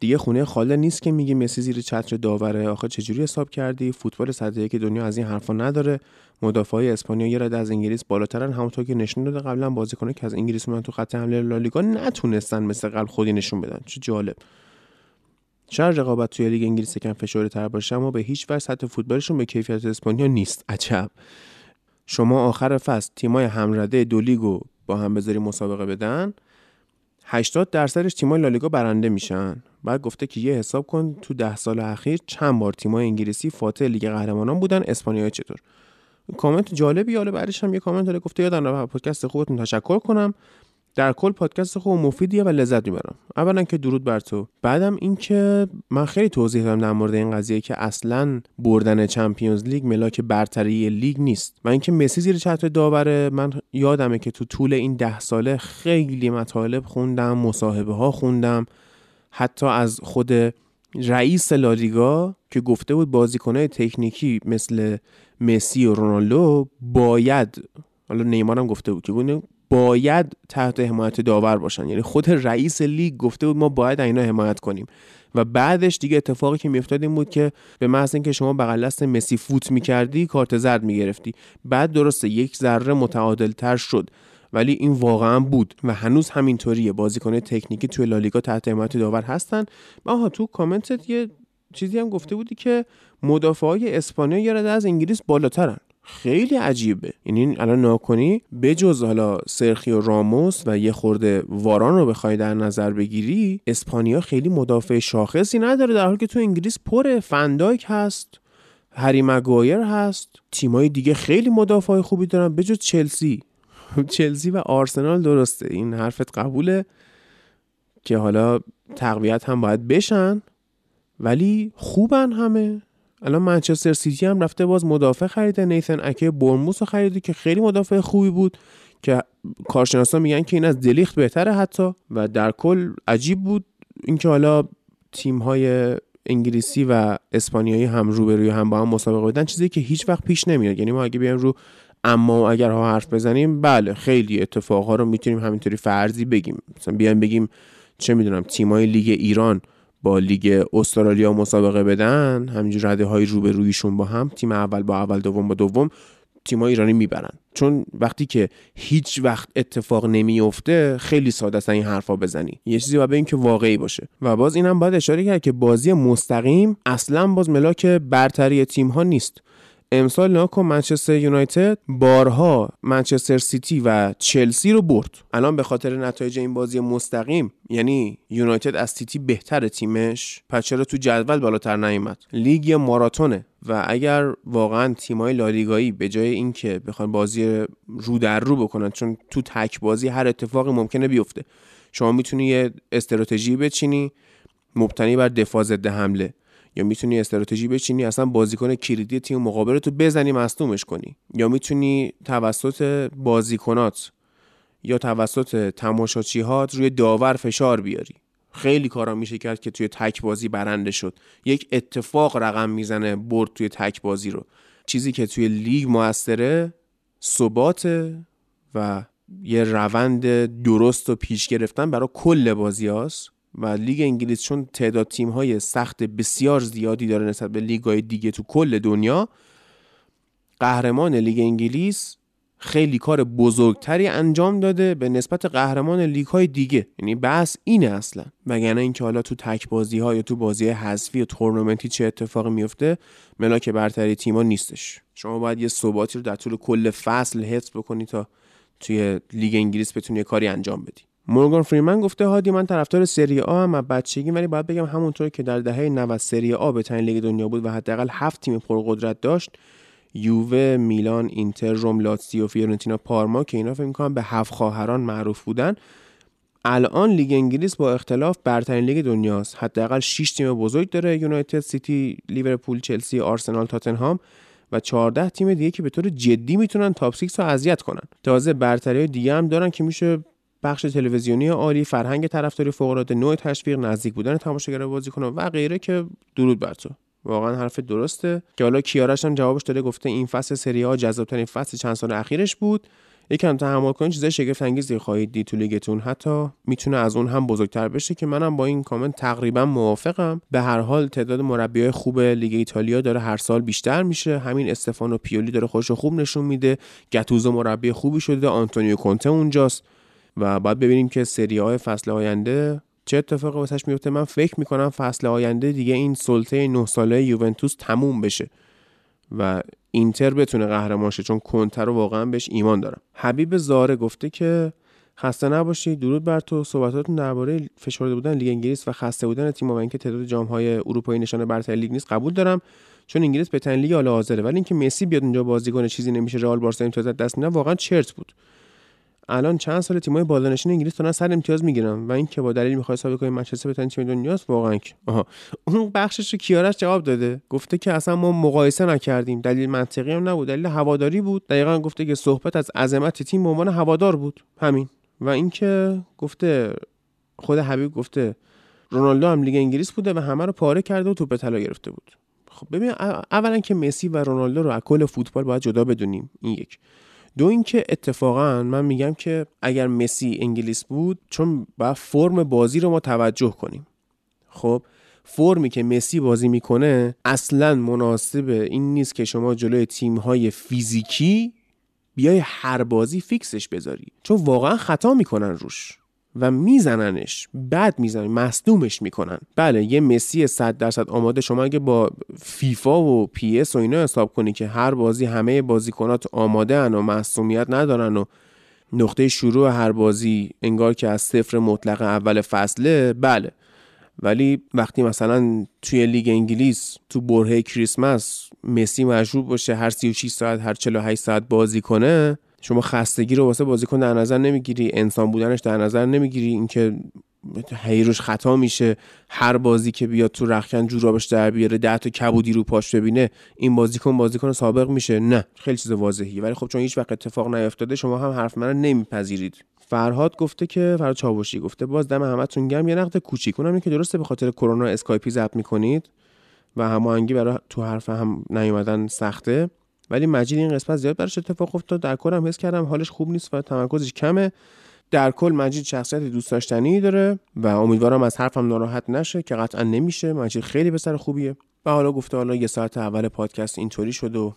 دیگه خونه خاله نیست که میگی مسی زیر چتر داوره. آخه چجوری حساب کردی؟ فوتبال صدره که دنیا از این حرفا نداره. مدافعای اسپانیا یه رده از انگلیس بالاترن. همونطور که نشون داده قبلا بازیکنه که از انگلیس اومدن تو خط حمله لالیگا نتونستن مثل قبل خودی نشون بدن. چه جالب. شاید رقابت توی لیگ انگلیس کم فشاری تر باشه اما به هیچ وجه سطح فوتبالشون به کیفیت اسپانیا نیست. عجب. شما آخر فصل تیمای همرده دو لیگو با هم بذاری مسابقه بدن 80 درصدش تیمای لالیگا برنده میشن. بعد گفته که یه حساب کن تو ده سال اخیر چند بار تیمای انگلیسی فاتح لیگ قهرمانان بودن اسپانیا چطور؟ کامنت جالبی حالا بعدش هم یه کامنت داره گفته یادم رفت پادکست خوبتون تشکر کنم. در کل پادکست خوب و مفیدیه و لذت می‌برم. اولا که درود بر تو. بعدم اینکه من خیلی توضیح دادم در مورد این قضیه که اصلا بردن چمپیونز لیگ ملاک برتری لیگ نیست. و اینکه مسی زیر چتر داوره من یادمه که تو طول این ده ساله خیلی مطالب خوندم مصاحبه ها خوندم. حتی از خود رئیس لالیگا که گفته بود بازیکنهای تکنیکی مثل مسی و رونالدو باید حالا نیمار هم گفته بود که باید تحت حمایت داور باشن. یعنی خود رئیس لیگ گفته بود ما باید اینا حمایت کنیم. و بعدش دیگه اتفاقی که میافتاد این بود که به محض اینکه شما بغل دست مسی فوت می‌کردی کارت زرد می‌گرفتی. بعد درسته یک ذره متعادل تر شد. ولی این واقعا بود و هنوز همینطوریه. بازیکن تکنیکی توی لالیگا تحت حمایت داور هستن. آها تو کامنتت یه چیزی هم گفته بودی که مدافع های اسپانیا یه از انگلیس بالاترن. خیلی عجیبه. یعنی الان ناکنی بجز حالا سرخیو راموس و یه خورده واران رو بخوای در نظر بگیری اسپانیا خیلی مدافع شاخصی نداره در حالی که تو انگلیس پر فندایک هست هری مگایر هست تیمای دیگه خیلی مدافع خوبی دارن بجز چلسی. چلسی و آرسنال درسته. این حرفت قبوله که حالا تقویت هم باید بشن ولی خوبن همه. الان منچستر سیتی هم رفته باز مدافع خریده. نیثن اکه برموس رو خریده که خیلی مدافع خوبی بود که کارشناسا میگن که این از دلیخت بهتره حتی و در کل عجیب بود اینکه حالا تیم های انگلیسی و اسپانیایی هم روبروی هم با هم مسابقه بدن چیزی که هیچ وقت پیش نمیاد. یعنی ما اگه بیایم رو اما اگر ها حرف بزنیم بله خیلی اتفاقها رو می‌تونیم همینطوری فرضی بگیم. مثلا بیایم بگیم چه می‌دونم تیمای لیگ ایران با لیگ استرالیا مسابقه بدن همینجور رده های روبرویشون با هم تیم اول با اول دوم با دوم تیمای ایرانی می‌برن. چون وقتی که هیچ وقت اتفاق نمیفته خیلی ساده است این حرفا بزنی. یه چیزی باید که واقعی باشه. و باز اینم باید اشاره کرد که بازی مستقیم اصلا باز ملاک برتری تیم ها نیست. امسال نگاه کن منچستر یونایتد بارها منچستر سیتی و چلسی رو برد. الان به خاطر نتایج این بازی مستقیم یعنی یونایتد از سیتی بهتر تیمش پس چرا تو جدول بالاتر نیومد؟ لیگ ماراتونه و اگر واقعا تیمای لالیگایی به جای اینکه بخوان بازی رو در رو بکنن چون تو تک بازی هر اتفاقی ممکنه بیفته. شما می‌تونی یه استراتژی بچینی مبتنی بر دفاع ضد حمله. یا می‌تونی استراتژی بچینی اصلا بازیکن کلیدی تیم مقابل تو بزنی مصدومش کنی؟ یا می‌تونی توسط بازیکنات یا توسط تماشاچیهات روی داور فشار بیاری؟ خیلی کارا میشه کرد که توی تک بازی برنده شد. یک اتفاق رقم می‌زنه برد توی تک بازی رو. چیزی که توی لیگ موثره ثبات و یه روند درست و پیش گرفتن برای کل بازی هاست و لیگ انگلیس چون تعداد تیم های سخت بسیار زیادی داره نسبت به لیگ های دیگه تو کل دنیا قهرمان لیگ انگلیس خیلی کار بزرگتری انجام داده به نسبت قهرمان لیگ های دیگه. یعنی بحث اینه اصلا. وگرنه اینکه حالا تو تک بازی ها یا تو بازی حذفی و تورنمنتی چه اتفاقی میفته ملاک برتری تیما نیستش. شما باید یه ثباتی رو در طول کل فصل حفظ بکنی تا توی لیگ انگلیس بتونی کاری انجام بدی. مورگان فریمن گفته هادی من طرفدار سری آام از بچگی ولی باید بگم همونطور که در دهه 90 سری آ برترین لیگ دنیا بود و حداقل هفت تیم پرقدرت داشت یووه، میلان، اینتر، روم، لاتزیو، فیورنتینا، پارما که اینا فکر می‌کنم به هفت خواهران معروف بودن. الان لیگ انگلیس با اختلاف برترین لیگ دنیاست. حداقل 6 تیم بزرگ داره یونایتد سیتی لیورپول چلسی آرسنال تاتنهام و 14 تیم دیگه که به طور جدی می‌تونن تاپ 6 رو اذیت کنن. تازه برتری دیگه هم دارن که میشه بخش تلویزیونی عالی فرهنگ طرفداری فوق العاده نوع تشویق نزدیک بودن تماشاگر بازیکن و غیره که درود بر تو. واقعا حرف درسته. که حالا کیارش هم جوابش داده گفته این فصل سری ها جذابترین فصل چند سال اخیرش بود. یکم تحمل کنید چیزای شگفت انگیزی خواهید دید تو لیگتون. حتی می‌تونه از اون هم بزرگتر بشه که منم با این کامنت تقریبا موافقم. به هر حال تعداد مربیای خوب لیگ ایتالیا داره هر سال بیشتر میشه. همین استفانو پیولی داره خوش خوب نشون میده. گتوزو مربی خوبی شده آنتونیو کونته اونجاست. و باید ببینیم که سری آی فصل آینده چه اتفاقی واسش میفته من فکر می‌کنم فصل آینده دیگه این سلطه 9 ساله یوونتوس تموم بشه و اینتر بتونه قهرمان شه چون کنته رو واقعا بهش ایمان دارم. حبیب زاره گفته که خسته نباشی درود بر تو. صحبتاتون درباره فشرده بودن لیگ انگلیس و خسته بودن تیم و اینکه تعداد جام های اروپایی نشانه برتری لیگ نیست قبول دارم چون انگلیس به لیگ حال حاضره. ولی اینکه مسی بیاد اونجا بازی کنه چیزی نمیشه رئال بارسا امتیاز دست نه واقعا چرت بود. الان چند سال تیمای بالانشین انگلیس دارن سر امتیاز می‌گیرن و این که با دلیل می‌خواد ثابت کنه منچستر بهترین تیم دنیاست واقعا آها. اون بخشش رو کیارش جواب داده. گفته که اصلا ما مقایسه نکردیم. دلیل منطقی هم نبود. دلیل هواداری بود. دقیقا گفته که صحبت از عظمت تیم به عنوان هوادار بود. همین. و اینکه گفته خود حبیب گفته رونالدو هم لیگ انگلیس بوده و همه رو پاره کرده و توپ طلا گرفته بود. خب ببین اولا که مسی و رونالدو رو از کل فوتبال باید جدا بدونیم. این یک. دو اینکه اتفاقا من میگم که اگر مسی انگلیس بود چون باید فرم بازی رو ما توجه کنیم. خب فرمی که مسی بازی می‌کنه اصلا مناسب این نیست که شما جلوی تیم های فیزیکی بیای هر بازی فیکسش بذاری. چون واقعا خطا می‌کنن روش. و میزننش بد می‌زنن مصدومش می‌کنن. بله یه مسی 100 درصد آماده. شما اگه با فیفا و PES و اینا حساب کنی که هر بازی همه بازیکنات آماده ان و مصدومیت ندارن و نقطه شروع هر بازی انگار که از صفر مطلق اول فصله بله. ولی وقتی مثلا توی لیگ انگلیس تو برهه کریسمس مسی مجبور باشه هر 36 ساعت هر 48 ساعت بازی کنه شما خستگی رو واسه بازیکن در نظر نمی‌گیری انسان بودنش در نظر نمی‌گیری اینکه هیروش خطا میشه هر بازی که بیاد تو رخکن جورابش در بیاره ده تا کبودی رو پاش ببینه این بازیکن بازیکن سابق میشه؟ نه خیلی چیز واضحی ولی خب چون هیچ وقت اتفاق نیفتاده شما هم حرف من نمیپذیرید. فرهاد گفته که فرهاد چاوشی گفته باز دم همتون گرم. یه نقد کوچیک اونم که درسته به خاطر کرونا اسکایپی ضبط می‌کنید و هماهنگی برای تو حرف هم نیومدن سخته. ولی مجید این قسمت زیاد براش اتفاق افتاد. در کلم حس کردم حالش خوب نیست و تمرکزش کمه. در کل مجید شخصیت دوست داشتنی داره و امیدوارم از حرفم ناراحت نشه که قطعا نمیشه. مجید خیلی پسر خوبیه. و حالا گفته حالا یه ساعت اول پادکست اینطوری شد و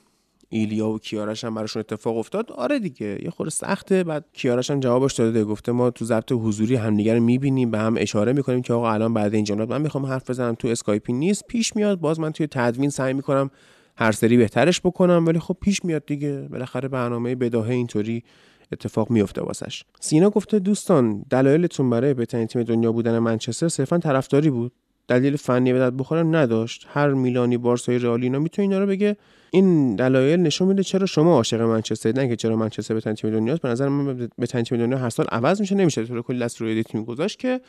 ایلیا و کیارش هم براشون اتفاق افتاد. آره دیگه یه خورده سخته. بعد کیارش هم جوابش داده گفته ما تو ضبط حضوری همدیگه رو می‌بینیم به هم اشاره می‌کنیم که آقا الان بعد این جملات من می‌خوام حرف بزنم تو اسکایپی نیست. پیش میاد باز من توی تدوین سعی می‌کنم هر سری بهترش بکنم ولی خب پیش میاد دیگه. بالاخره برنامه بداهه اینطوری اتفاق میفته واسش. سینا گفته دوستان دلایلتون برای بهترین تیم دنیا بودن منچستر صرفا طرفداری بود. دلیل فنی به بخورم نداشت. هر میلانی بارسای رئال اینا می‌تونه اینا رو بگه. این دلایل نشون میده چرا شما عاشق منچستر نه که چرا منچستر بهترین تیم دنیاست به نظر من بهترین تیم دنیا هر سال عوض میشه. نمیشه تو کلی دست روی تیم گذاشت که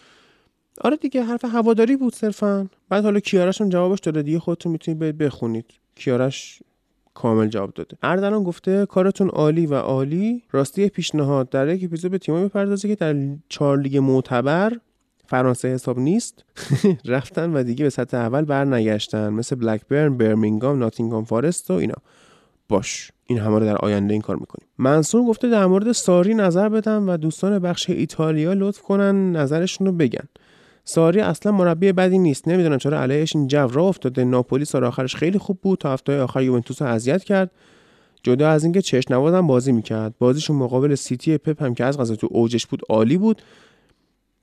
آره دیگه حرف هواداری بود صرفا. بعد حالا کیارش جوابش داده. دیگه خودتون می‌تونید بخونید. کیارش کامل جواب داده. اردلان گفته کارتون عالی و عالی. راستی پیشنهاد در یک اپیزود به تیمایی بپردازه که در چهار لیگ معتبر فرانسه حساب نیست. رفتن و دیگه به سطح اول برنگشتن مثل بلکبرن برمینگام ناتینگهام فارست و اینا. باش این همه رو در آینده این کار می‌کنیم. منصور گفته در مورد ساری نظر بدم و دوستان بخش ایتالیا لطف کنن نظرشون رو بگن. ساری اصلا مربی بدی نیست. نمی‌دونم چرا علیهش این جو را افتاده. ناپولی سال آخرش خیلی خوب بود. تا هفته آخر یوونتوس رو اذیت کرد. جدا از اینکه چش نوازم بازی می‌کرد. بازیشون مقابل سیتی پپ هم که از غذا تو اوجش بود عالی بود.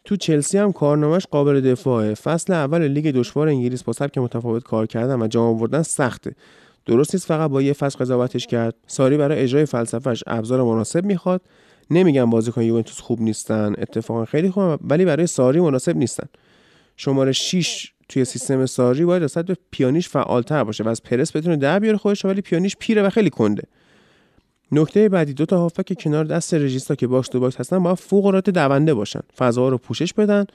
تو چلسی هم کارنامهش قابل دفاعه. فصل اول لیگ دشوار انگلیس با سبک متفاوت کار کردن و جام آوردن سخته. درست نیست فقط با یه فصل قضاوتش کرد. ساری برای اجرای فلسفهش ابزار مناسب می‌خواد. نمیگم بازیکن یوونتوس خوب نیستن اتفاقا خیلی خوب ولی برای ساری مناسب نیستن. شماره 6 توی سیستم ساری باید نسبت به پیانیش فعالتر باشه و از پرس بتونه در بیاره خودش ولی پیانیش پیره و خیلی کنده. نکته بعدی دو تا هافک کنار دست رژیستا که box to box هستن باید فوق العاده دونده باشن. فضا رو پوشش بدن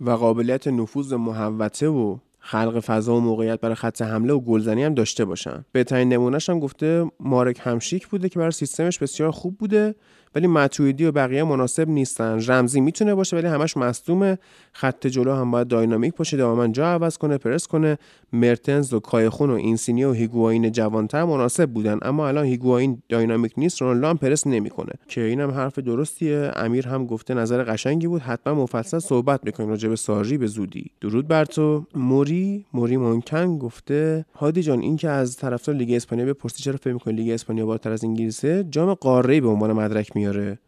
و قابلیت نفوذ محوطه و خلق فضا و موقعیت برای خط حمله و گلزنی هم داشته باشن. بهترین نمونهش هم گفته مارک هامشیک بوده که برای سیستمش بسیار خوب بوده ولی ماتوئیدی و بقیه مناسب نیستن. رمزی می‌تونه باشه ولی همش مصدومه. خط جلو هم باید dynamic باشه. دائما جا عوض کنه پرس کنه. مرتنز و کایخون و اینسینی و هیگواین جوانتر مناسب بودن. اما الان هیگواین dynamic نیست. رونالدو هم پرس نمی‌کنه. که اینم حرف درستیه. امیر هم گفته نظر قشنگی بود. حتما مفصل صحبت می‌کنیم راجع به ساری به زودی. درود بر تو. موری موری مونکن گفته هادی جان این که از طرفدار لیگ اسپانیا بپرسی چرا فکر می‌کنی لیگ اسپانیا بالاتر از انگلیسه؟ جام قاره به عنوان مدرک میاره.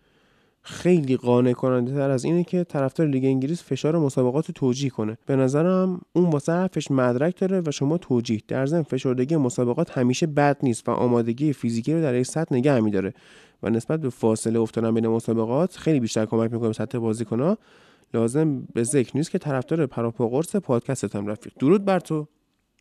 خیلی قانع کننده تر از اینه که طرفدار لیگ انگلیس فشار مسابقات رو توجیه کنه. به نظرم اون واسه حرفش مدرک داره و شما توجیه. در ضمن فشردگی مسابقات همیشه بد نیست و آمادگی فیزیکی رو در یک سطح نگه میداره و نسبت به فاصله افتادن بین مسابقات خیلی بیشتر کمک می‌کنه به سطح بازیکنها. لازم به ذکر نیست که طرفدار پراپا قرص پادکست هم رفیق. درود بر تو.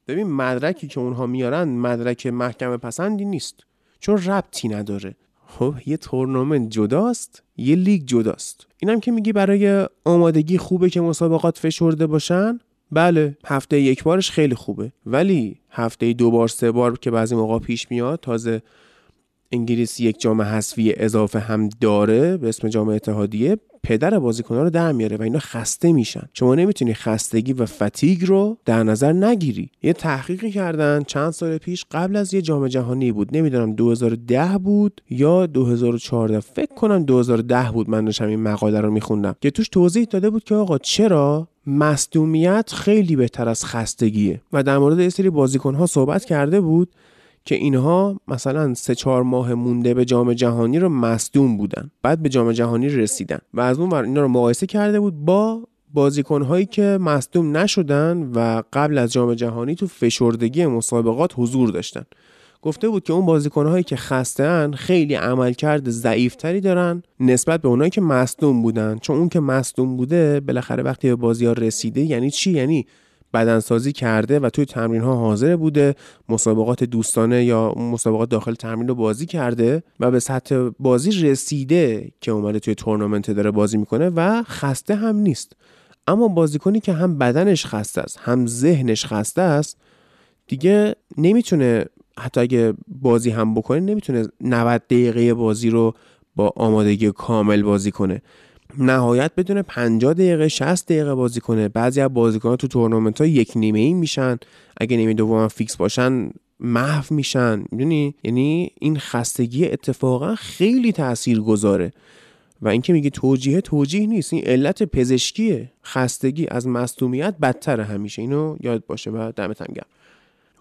ببین مدرکی که اونها میارن مدرک محکم پسندی نیست. چون ربطی نداره. خب یه تورنمنت جداست؟ یه لیگ جداست. اینم که میگی برای آمادگی خوبه که مسابقات فشرده باشن؟ بله هفته یک بارش خیلی خوبه. ولی هفته دو بار سه بار که بعضی موقع پیش میاد تازه انگلیس یک جام حذفی اضافه هم داره به اسم جام اتحادیه پدر بازیکنان رو در میاره و اینا خسته میشن. شما نمی‌تونی خستگی و فتیگ رو در نظر نگیری. یه تحقیقی کردن چند سال پیش قبل از یه جام جهانی بود. نمی‌دونم 2010 بود یا 2014 فکر کنم 2010 بود من داشتم این مقاله رو میخوندم. که توش توضیح داده بود که آقا چرا مصدومیت خیلی بهتر از خستگیه. و در مورد یه سری بازیکن ها صحبت کرده بود که اینها مثلا سه چهار ماه مونده به جام جهانی رو مصدوم بودن. بعد به جام جهانی رسیدن. و از اون ور اینا رو مقایسه کرده بود با بازیکن هایی که مصدوم نشدن و قبل از جام جهانی تو فشردگی مسابقات حضور داشتن. گفته بود که اون بازیکن هایی که خسته خیلی عملکرد ضعیفتری دارن نسبت به اونایی که مصدوم بودن. چون اون که مصدوم بوده بالاخره وقتی به بازی ها رسیده یعنی چی؟ یعنی بدنسازی کرده و توی تمرین ها حاضر بوده مسابقات دوستانه یا مسابقات داخل تمرین رو بازی کرده و به سطح بازی رسیده که اومده توی تورنمنت داره بازی می‌کنه و خسته هم نیست. اما بازیکنی که هم بدنش خسته است هم ذهنش خسته است دیگه نمی‌تونه حتی اگه بازی هم بکنه نمی‌تونه 90 دقیقه بازی رو با آمادگی کامل بازی کنه. نهایت بدون 50 دقیقه 60 دقیقه بازی کنه. بعضی از بازیکن‌ها تو تورنمنت ها یک نیمه ای میشن. اگه نیمه دوم فیکس باشن محو میشن. می‌دونی؟ یعنی این خستگی اتفاقا خیلی تأثیر گذاره و اینکه میگه توجیه توجیه نیست. این علت پزشکیه. خستگی از مصدومیت بدتر همیشه. اینو یاد باشه و دمت هم گرم.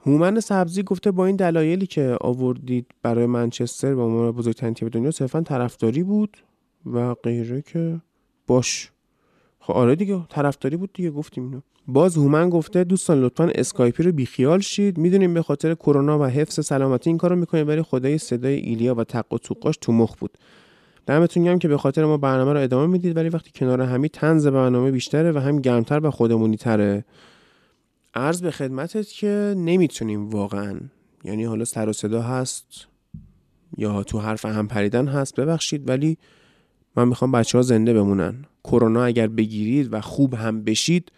هومن سبزی گفته با این دلایلی که آوردید برای منچستر و عنوان بزرگترین تیم دنیا صرفا طرفداری بود. و غیره که باش. خب آره دیگه طرفداری بود دیگه گفتیم اینو. باز هومن گفته دوستان لطفا اسکایپی رو بیخیال شید. می‌دونیم به خاطر کرونا و حفظ سلامتی این کارو می‌کنیم ولی خدای صدای ایلیا و تق و توقاش تو مخ بود. دمتون گرم که به خاطر ما برنامه رو ادامه می‌دید ولی وقتی کنار همی تنز برنامه بیشتره و هم گرمتر و خودمونی تره. عرض به خدمتت که نمی‌تونیم واقعا. یعنی حالا سر و صدا هست یا تو حرف هم پریدن هست ببخشید ولی من می‌خوام بچه ها زنده بمونن. کرونا اگر بگیرید و خوب هم بشید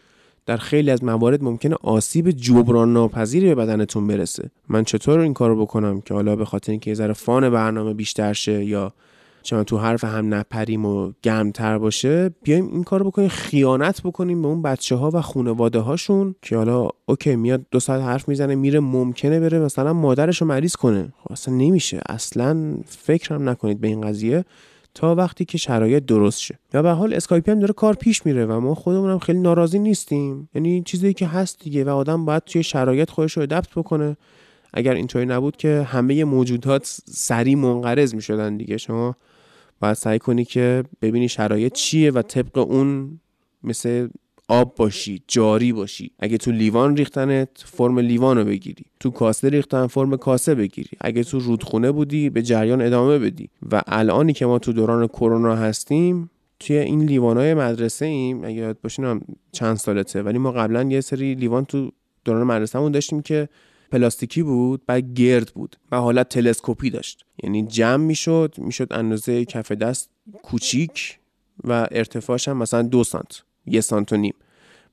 در خیلی از موارد ممکنه آسیب جبران ناپذیری به بدنتون برسه. من چطور این کارو بکنم که حالا به خاطر اینکه ذره فان برنامه بیشتر شه یا چون تو حرف هم نپریم و گرمتر باشه بیایم این کارو بکنیم خیانت بکنیم به اون بچه ها و خانواده هاشون که حالا اوکی میاد دو ساعت حرف می‌زنه میره ممکنه بره مثلا مادرش رو مریض کنه. خب اصلا نمیشه. اصلا فکرم نکنید به این قضیه. تا وقتی که شرایط درست شه. یا به حال اسکایپی هم داره کار پیش میره و ما خودمون هم خیلی ناراضی نیستیم. یعنی چیزی که هست دیگه و آدم باید توی شرایط خودش رو ادپت بکنه. اگر اینطوری نبود که همه موجودات سریع منقرض می‌شدن دیگه. شما باید سعی کنی که ببینی شرایط چیه و طبق اون مثل آب باشی جاری باشی. اگه تو لیوان ریختنت فرم لیوان رو بگیری. تو کاسه ریختن فرم کاسه بگیری. اگه تو رودخونه بودی به جریان ادامه بدی. و الانی که ما تو دوران کرونا هستیم توی این لیوانای مدرسه ایم. اگه یاد باشین چند سالته. ولی ما قبلا یه سری لیوان تو دوران مدرسهمون داشتیم که پلاستیکی بود بعد گرد بود و حالت تلسکوپی داشت. یعنی جمع می‌شد می‌شد اندازه کف دست کوچیک و ارتفاعش هم مثلا دو سانت یه سانت و نیم.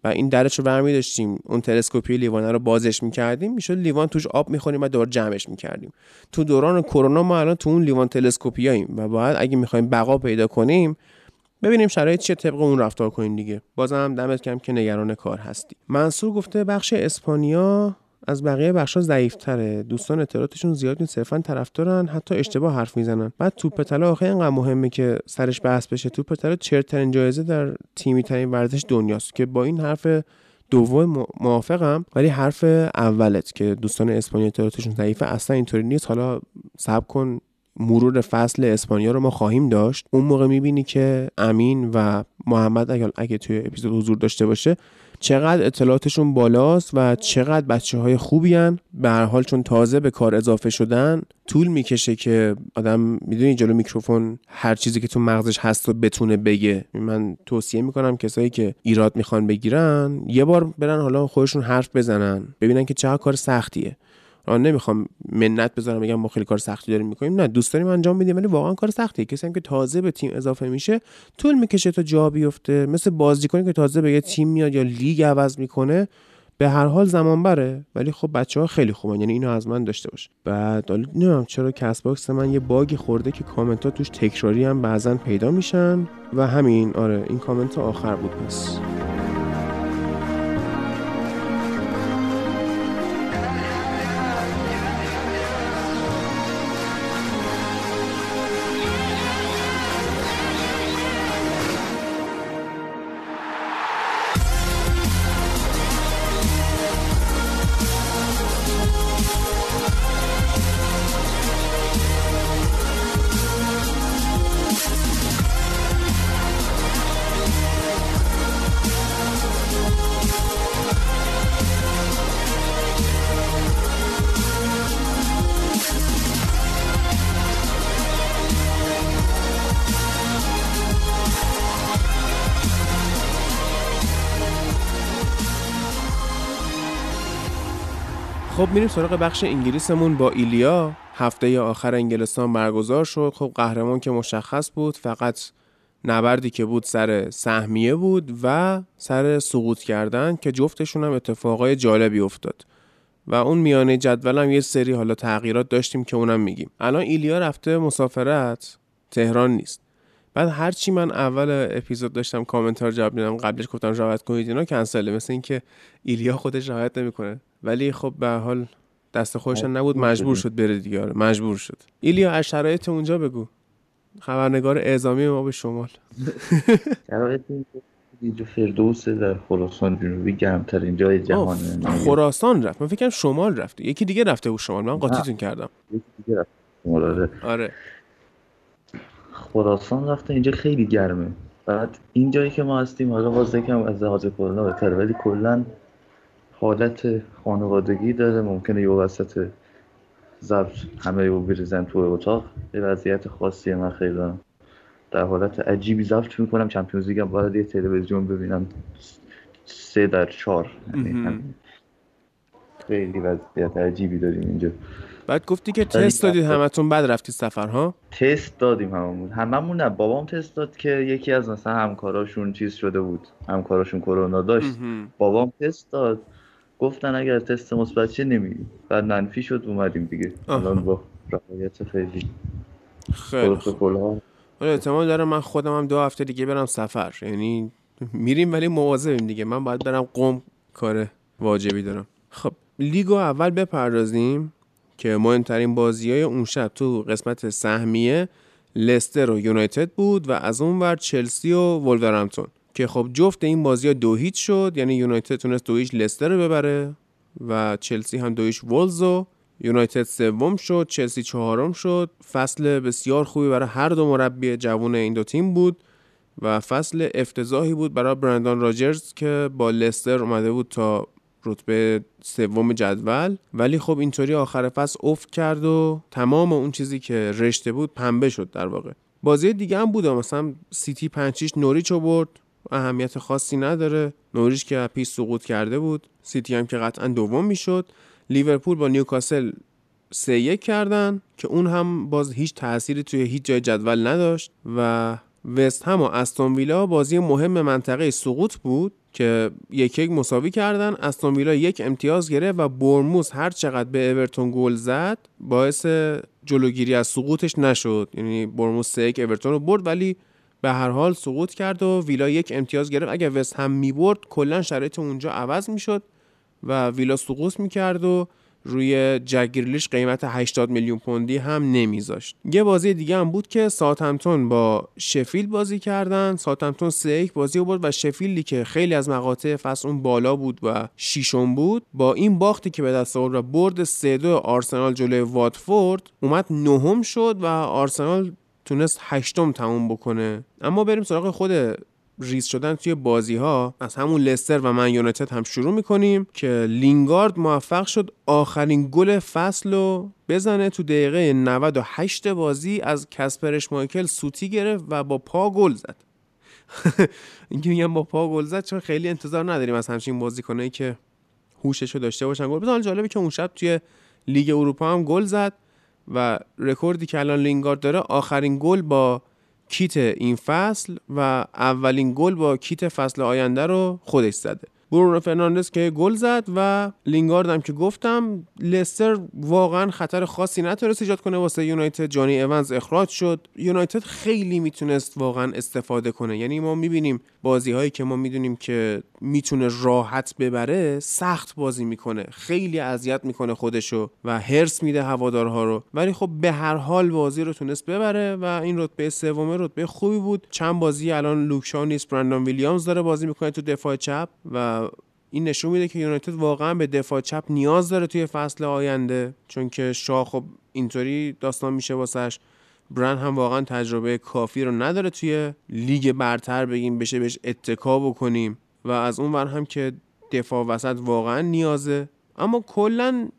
و این درش رو برمی داشتیم. اون تلسکوپی لیوانه رو بازش می‌کردیم. می‌شد لیوان توش آب می‌خوریم و دور جمعش می‌کردیم. تو دوران کرونا ما الان تو اون لیوان تلسکوپیاییم و باید اگه می‌خوایم بقا پیدا کنیم ببینیم شرایط چه طبق اون رفتار کنیم دیگه. بازم دمت کم که نگران کار هستی. منصور گفته بخش اسپانیا از بقیه بخشا ضعیفتره. دوستان اطلاعاتشون زیاد نیست. صرفا طرفدارن حتی اشتباه حرف می‌زنن. بعد توپ طلا آخه اینقدر مهمه که سرش بحث بشه. توپ طلا چرترین جایزه در تیمی ترین ورزش دنیاست که با این حرف دوم موافقم ولی حرف اولت که دوستان اسپانیا اطلاعاتشون ضعیفه. اصلا اینطوری نیست. حالا صبر کن. مرور فصل اسپانیا رو ما خواهیم داشت. اون موقع می‌بینی که امین و محمد اگر اگه توی اپیزود حضور داشته باشه چقدر اطلاعاتشون بالاست و چقدر بچه های خوبی هن. به هر حال چون تازه به کار اضافه شدن طول می‌کشه که آدم می‌دونی جلو میکروفون هر چیزی که تو مغزش هست رو بتونه بگه من توصیه می‌کنم کسایی که ایراد می‌خوان بگیرن یه بار برن حالا خودشون حرف بزنن ببینن که چه کار سختیه آن نمی‌خوام منت بذارم بگم ما خیلی کار سختی داریم می‌کنیم. نه دوست داریم انجام بدیم ولی واقعا کار سختیه. کسی هم که تازه به تیم اضافه میشه طول می‌کشه تا جا بیفته. مثل بازیکنی که تازه به یه تیم میاد یا لیگ عوض می‌کنه به هر حال زمان بره. ولی خب بچه ها خیلی خوبن یعنی اینو از من داشته باش. بعد حالا نمی‌دونم چرا CastBox من یه bug ی خورده که کامنت ها توش تکراری هم بعضا پیدا میشن. و همین آره این کامنت آخر بود پس. میریم سراغ بخش انگلیسمون با ایلیا. هفته آخر انگلستان برگزار شد. خب قهرمان که مشخص بود فقط نبردی که بود سر سهمیه بود و سر سقوط کردن که جفتشون هم اتفاقای جالبی افتاد. و اون میانه جدول هم یه سری حالا تغییرات داشتیم که اونم میگیم. الان ایلیا رفته مسافرت تهران نیست. بعد هرچی من اول اپیزود داشتم کامنتار جواب میدم قبلش گفتم رعایت کنید اینا کنسله مثل اینکه ایلیا خودش رعایت نمی‌کنه. ولی خب به حال دست خودش نبود مجبور شد بره دیگه. آره، مجبور شد. ایلیا از شرایط اونجا بگو. خبرنگار اعزامی ما به شمال. شرایط اینجا فردوس در خراسان جنوبی گرمترین جای جهان خراسان رفت. من فکرم شمال رفت. یکی دیگه رفته بود شمال. من قاطیتون کردم. یکی دیگه رفت آره. آره. خراسان رفته اینجا خیلی گرمه. بعد این جایی که ما هستیم حالا باز یکم از لحاظ کرونا بهتره. ولی کلا حالت خانوادگی داره. ممکنه یه وسط ضبط همه رو بریزن تو اتاق. یه وضعیت خاصی من خیلی در حالت عجیبی ضبط می‌کنم چمپیونز لیگ باید یه تلویزیون ببینم. سه در چهار. یعنی خیلی وضعیت عجیبی داریم اینجا. بعد گفتی که تست دادید همتون بعد رفتی سفر ها؟ تست دادیم هممون. هممون نه بابام تست داد که یکی از مثلا همکاراشون چیز شده بود. همکاراشون کرونا داشت. بابام تست داد. گفتن اگر تست مثبت چه نمیدیم بعد منفی شد اومدیم دیگه. الان با رعایت خیلی خیلی خوب. احتمال داره من خودم هم دو هفته دیگه برم سفر. یعنی میریم ولی مواظبیم دیگه. من باید برم قم کار واجبی دارم. خب لیگو اول بپردازیم که مهمترین بازی های اون شب تو قسمت سهمیه لستر و یونایتد بود و از اون ور چلسی و ولورهمپتون که خب جفت این بازی ها دو هیچ شد یعنی یونایتد تونست دو هیچ لستر رو ببره و چلسی هم دو هیچ ولز و یونایتد سوم شد چلسی چهارم شد. فصل بسیار خوبی برای هر دو مربی جوان این دو تیم بود و فصل افتضاحی بود برای برندان راجرز که با لستر اومده بود تا رتبه سوم جدول. ولی خب اینطوری آخر فصل افت کرد و تمام اون چیزی که رشته بود پنبه شد در واقع. بازی دیگه هم بود مثلا سیتی پنج هیچ نوریچو برد. اهمیت خاصی نداره. نوریچ که پیش سقوط کرده بود سیتی هم که قطعا دوم می‌شد. لیورپول با نیوکاسل سه یک کردن که اون هم باز هیچ تأثیری توی هیچ جای جدول نداشت و وست هم و استون ویلا بازی مهم منطقه سقوط بود که یک یک مساوی کردن. استون ویلا یک امتیاز گرفت و بورنموث هر چقدر به اورتون گل زد باعث جلوگیری از سقوطش نشد. یعنی برموس سه یک اورتون رو برد ولی به هر حال سقوط کرد و ویلا یک امتیاز گرفت. اگر وست هم می‌برد کلا شرایط اونجا عوض می‌شد و ویلا سقوط می‌کرد و روی جگیرلیش قیمت 80 میلیون پوندی هم نمیذاشت. یه بازی دیگه هم بود که ساتمتون با شفیل بازی کردن. ساتمتون سه یک بازی بود و شفیلی که خیلی از مقاطع فصل اون بالا بود و شیشم بود با این باختی که به دست آورد و برد سه دو آرسنال جلوی واتفورد اومد نهم شد و آرسنال تونست هشتم تموم بکنه. اما بریم سراغ خود ریز شدن توی بازی ها از همون لستر و من یونایتد هم شروع می‌کنیم که لینگارد موفق شد آخرین گل فصل رو بزنه تو دقیقه 98 بازی از کسپرش مایکل سوتی گرفت و با پا گل زد. اینکه میگم با پا گل زد چون خیلی انتظار نداریم از همچین بازیکنایی که هوشش رو داشته باشن. گل بزن. جالبه که اون شب توی لیگ اروپا هم گل زد. و رکوردی که الان لینگارد داره آخرین گل با کیت این فصل و اولین گل با کیت فصل آینده رو خودش زده. برونو فرناندز که گل زد و لینگارد هم که گفتم لستر واقعا خطر خاصی نتونست ایجاد کنه. واسه یونایتد جانی اوانز اخراج شد. یونایتد خیلی می‌تونست واقعا استفاده کنه. یعنی ما می‌بینیم بازی هایی که ما می‌دونیم که می‌تونه راحت ببره سخت بازی می‌کنه. خیلی اذیت می‌کنه خودشو و حرص میده هوادارها رو. ولی خب به هر حال بازی رو تونست ببره و این رتبه سومه رتبه خوبی بود. چند بازی الان لوک شاو نیست. برندان ویلیامز داره بازی می‌کنه تو دفاع چپ و این نشون میده که یونایتد واقعا به دفاع چپ نیاز داره توی فصل آینده چون که شاه خب اینطوری داستان میشه واسش. برند هم واقعا تجربه کافی رو نداره توی لیگ برتر بگیم بشه بهش اتکا بکنیم. و از اون ور هم که دفاع وسط واقعا نیازه. اما کلا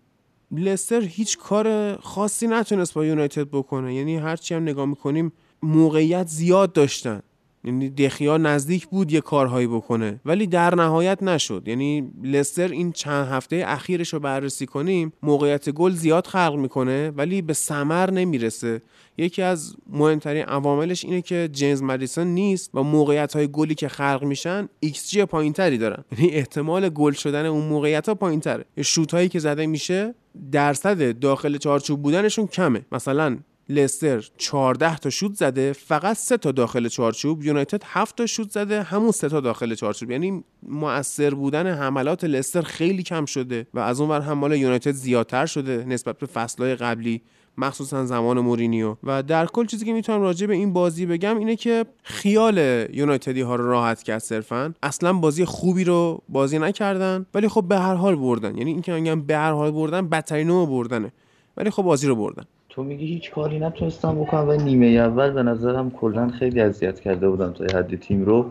لستر هیچ کار خاصی نتونست با یونایتد بکنه. یعنی هرچی هم نگاه می‌کنیم موقعیت زیاد داشتن. یعنی دخیا نزدیک بود یه کارهایی بکنه ولی در نهایت نشد. یعنی لستر این چند هفته اخیرش رو بررسی کنیم موقعیت گل زیاد خلق می‌کنه ولی به سمر نمی‌رسه. یکی از مهمترین عواملش اینه که جیمز مدیسون نیست و موقعیت های گلی که خلق میشن ایکس جی پایینتری دارن. یعنی احتمال گل شدن اون موقعیت ها پایینتره. شوت هایی که زده میشه درصد داخل چارچوب بودنشون کمه. مثلا لستر 14 تا شوت زده فقط 3 تا داخل چارچوب یونایتد 7 تا شوت زده همون 3 تا داخل چارچوب. یعنی مؤثر بودن حملات لستر خیلی کم شده و از اون ور حمال یونایتد زیادتر شده نسبت به فصلهای قبلی مخصوصا زمان مورینیو. و در کل چیزی که می‌تونم راجع به این بازی بگم اینه که خیال یونایتدی ها رو راحت کرد صرفا. اصلا بازی خوبی رو بازی نکردن ولی خب به هر حال بردن. یعنی اینکه میگم به هر حال بردن بدترین بردنه. ولی خب بازی رو بردن. تو میگی هیچ کاری نتونستم بکنم و نیمه اول به نظرم کلا خیلی اذیت کرده بودم تا حد تیم رو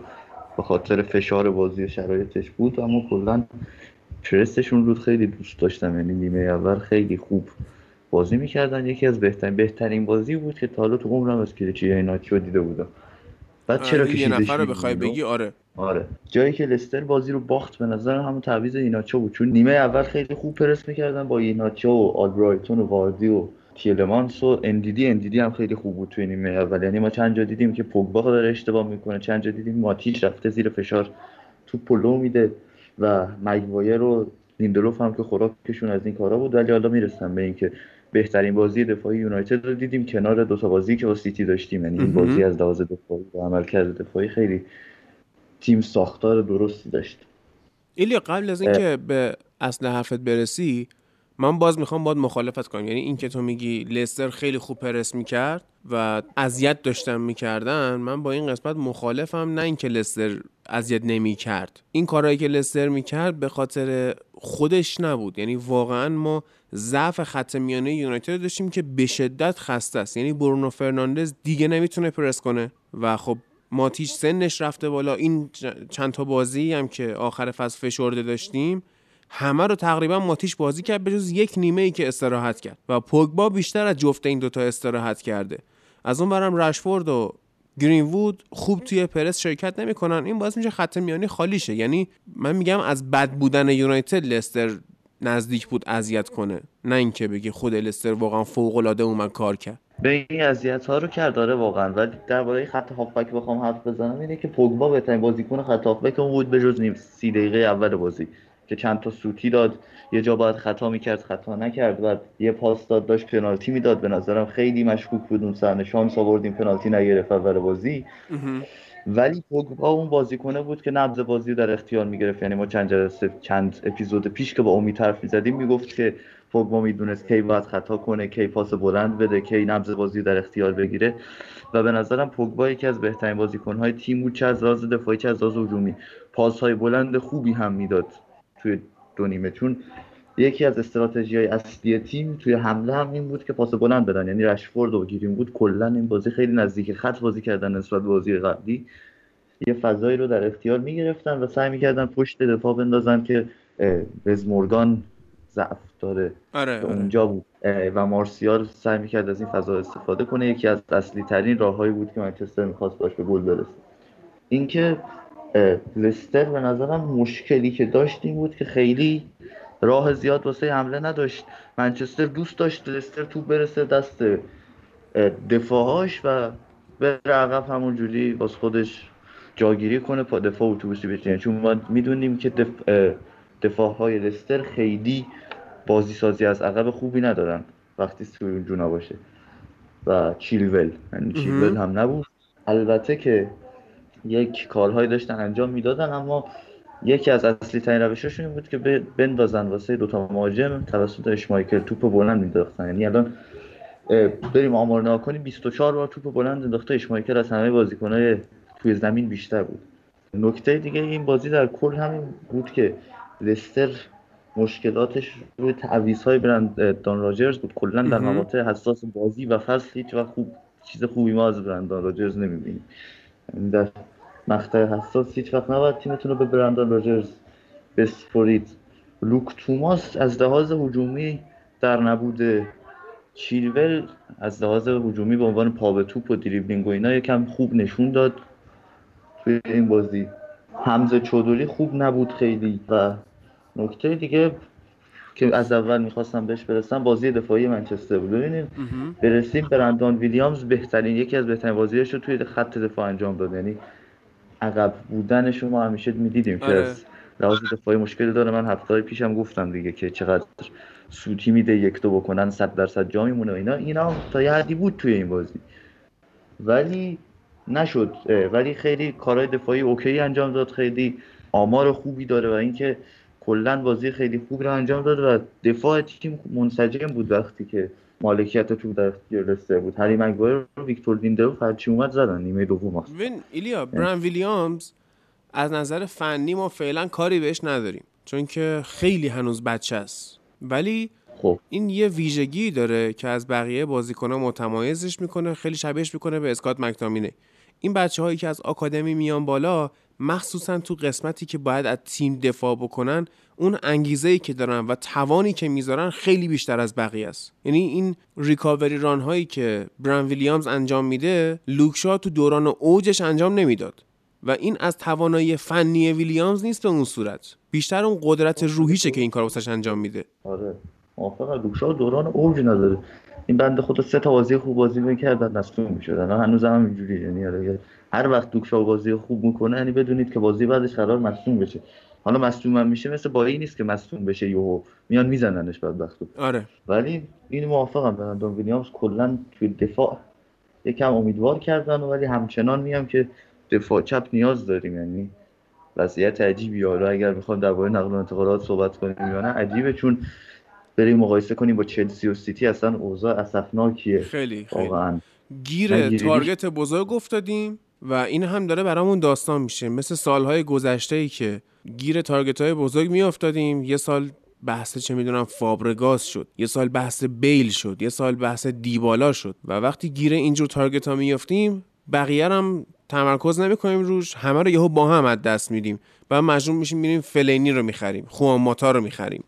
به خاطر فشار بازی و شرایطش بود اما کلا پرستشون رو خیلی دوست داشتم یعنی نیمه اول خیلی خوب بازی می‌کردن. یکی از بهترین بهترین بازی بود که تا حالا تو عمرم از کلیچی ایناچو دیده بودم. بعد چرا آره یه نفر رو بخوای بگی آره. آره. جایی که لستر بازی رو باخت به نظر همون تعویض ایناچو بود. چون نیمه اول خیلی خوب پرس می‌کردن با ایناچو و آلبرایتون و واردی و تیلمانس و اندیدی اندیدی هم خیلی خوب بود توی نیمه اول. یعنی ما چند جا دیدیم که پوگبا داره اشتباه می‌کنه چند جا دیدیم ماتیش رفته زیر فشار توپ لو میده و مگوایر رو لیندلوف هم که خوراکشون از این کارا بود. ولی حالا می‌رسن به اینکه بهترین بازی دفاعی یونایتد رو دیدیم. کنار دو تا بازی که با سیتی داشتیم. یعنی این بازی از لحاظ دفاعی و عملکرد دفاعی خیلی تیم ساختار درستی داشت. ایلیا قبل از اینکه به اصل حرفت برسی من باز می‌خوام باید مخالفت کنم. یعنی این که تو میگی لستر خیلی خوب پرس می‌کرد و اذیت داشتن می‌کردن من با این قسمت مخالفم. نه اینکه لستر اذیت نمی‌کرد. این کارهایی که لستر می‌کرد به خاطر خودش نبود. یعنی واقعا ما ضعف خط میانه یونایتد داشتیم که به شدت خسته است. یعنی برونو فرناندز دیگه نمی‌تونه پرس کنه. و خب ماتیش سنش رفته بالا. این چند تا بازی هم که آخر فصل فشرده داشتیم همه رو تقریبا ماتیش بازی کرد به جز یک نیمه ای که استراحت کرد و پوگبا بیشتر از جفت این دوتا استراحت کرده. از اون برم رشفورد و گرین خوب توی پرس شرکت نمی‌کنن. این باعث میشه خط میانی خالی شه. یعنی من میگم از بد بودن یونایتد لستر نزدیک بود اذیت کنه. نه اینکه بگی خود لستر واقعا فوق العاده اومد کار کرد. به این اذیت ها رو کرد داره واقعا. ولی درباره خط هافبک بخوام حرف بزنم اینه که پوگبا بهترین بازیکن خط هافبک اون بود به جز نیم سی دقیقه اول بازی. که چند تا سوتی داد. یه جا باید خطا می‌کرد خطا نکرد. و یه پاس داد داشت پنالتی می‌داد. به نظرم خیلی مشکوک بود اون صحنه. شانس آوردیم پنالتی نگرفت اول بازی. ولی پوگبا اون بازیکنه بود که نبض بازی در اختیار می‌گرفت. یعنی ما چند جلسه چند اپیزود پیش که با امید حرف زدیم می‌گفت که پوگبا می‌دونست کی باید خطا کنه کی پاس بلند بده کی نبض بازی در اختیار بگیره. و به نظرم پوگبا یکی از بهترین بازیکنهای تیم بود چه از راز دفاعی چه از راز هجومی. پاس های بلند خوبی هم می‌داد. توی دو نیمه چون یکی از استراتژی های اصلی تیم توی حمله هم این بود که پاس بلند بدن. یعنی رشفورد و گیریم بود. کلا این بازی خیلی نزدیک خط بازی کردن نسبت به بازی قبلی. یه فضایی رو در اختیار می‌گرفتن و سعی می‌کردن پشت دفاع بندازن که مورگان ضعف داره. آره،, آره، اونجا بود. و مارسیال سعی می‌کرد از این فضا استفاده کنه. یکی از اصلی ترین راههایی بود که منچستر می‌خواست باش به گل برسه. اینکه لستر به نظرم مشکلی که داشت این بود که خیلی راه زیاد واسه حمله نداشت. منچستر دوست داشت لستر تو برسه دست دفاعاش و به عقب همونجوری باز خودش جاگیری کنه پا دفاع اتوبوسی بچینه چون ما می‌دونیم که دف... دفاع های لستر خیلی بازی سازی از عقب خوبی ندارن. وقتی تو جونا باشه. و چیلول. یعنی چیلول هم نبود. البته که یک کارهایی داشتن انجام می‌دادن اما یکی از اصلی ترین روششون این بود که بندازن واسه دوتا مهاجم توسط اشمایکل توپ بلند مینداختن یعنی الان بریم آمار نگاه کنیم 24 بار توپ بلند انداخته اشمایکل از همه بازیکنهای توی زمین بیشتر بود. نکته دیگه این بازی در کل همین بود که لستر مشکلاتش روی تعویض های برندان راجرز بود. کلا در مقاطع حساس بازی و فصل هیچ وقت خوب چیز خوبی ما از برندان راجرز نمی‌بینیم. یعنی در مقطع حساس هیچ وقت نباید تیمتون رو به برندان راجرز بسپرید. لوک توماس از لحاظ هجومی در نبود چیلول از لحاظ هجومی به عنوان پا به توپ و دریبلینگ و اینا یکم خوب نشون داد توی این بازی. حمزه چودوری خوب نبود خیلی و نکته دیگه که از اول می‌خواستم بهش برسم بازی دفاعی منچستر بود. ببینید برسیم برندان ویلیامز بهترین یکی از بهترین بازیش رو توی خط دفاع انجام داد. یعنی عقب بودن شما همیشه می‌دیدیم که آره. از لحاظ دفاعی مشکل داره. من هفته پیشم گفتم دیگه که چقدر سوتی میده یک دو بکنن صد درصد جا میمونه اینا. اینا تا یه حدی بود توی این بازی. ولی نشد. ولی خیلی کارهای دفاعی اوکی انجام داد. خیلی آمار خوبی داره و اینکه کلا بازی خیلی خوب رو انجام داد و دفاع تیم منسجم بود وقتی که مالکیت تو در اختیار بود. هری مگوایر و ویکتور لیندلوف هرچی اومد زدن نیمه دوم هست. ببین ایلیا بران ویلیامز از نظر فنی ما فعلا کاری بهش نداریم چون که خیلی هنوز بچه است. ولی خب. این یه ویژگی داره که از بقیه بازیکنان متمایزش می‌کنه خیلی شبیهش می‌کنه به اسکات مکتامینه. این بچه هایی که از آکادمی میان بالا مخصوصا تو قسمتی که باید از تیم دفاع بکنن اون انگیزه ای که دارن و توانی که می‌ذارن خیلی بیشتر از بقیه است. یعنی این ریکاوری ران هایی که بران ویلیامز انجام میده لوکشا تو دوران اوجش انجام نمی‌داد. و این از توانایی فنی ویلیامز نیست به اون صورت. بیشتر اون قدرت روحیشه که این کار واسش انجام میده. آره. موافقم. لوکشا دوران اوج نداره. این بنده خود سه تا بازی خوب بازی می‌کرد بعد مصدوم می‌شد الان هنوز هم یعنی آره، هر وقت دوکشا بازی خوب می‌کنه یعنی بدونید که بازی بعدش قرار مصدوم بشه. حالا مصدوم هم میشه مثل بایی نیست که مصدوم بشه یهو. میان میزننش بدبختو. آره. ولی این موافقم برندون ویلیامز کلا توی دفاع یکم امیدوار کردن ولی همچنان میام که دفاع چپ نیاز داریم. یعنی وضعیت عجیبی. حالا اگر بخوام درباره نقل و انتقالات صحبت کنیم یا نه عجیبه چون بریم مقایسه کنیم با چلسی و سیتی. اصلا اوضاع اسفناکیه. خیلی خیلی. واقعا. گیر تارگت بزرگ افتادیم و این هم داره برامون داستان میشه. مثل سالهای گذشته ای که گیر تارگت های بزرگ میافتادیم. یه سال بحث چه می‌دونم فابرگاز شد. یه سال بحث بیل شد. یه سال بحث دیبالا شد. و وقتی گیر اینجور تارگت ها میافتیم بقیه هم تمرکز نمی‌کنیم روش. همه رو یهو با هم از دست میدیم. و مجبور میشیم میریم فلینی رو می‌خریم. خوان ماتا رو می‌خریم.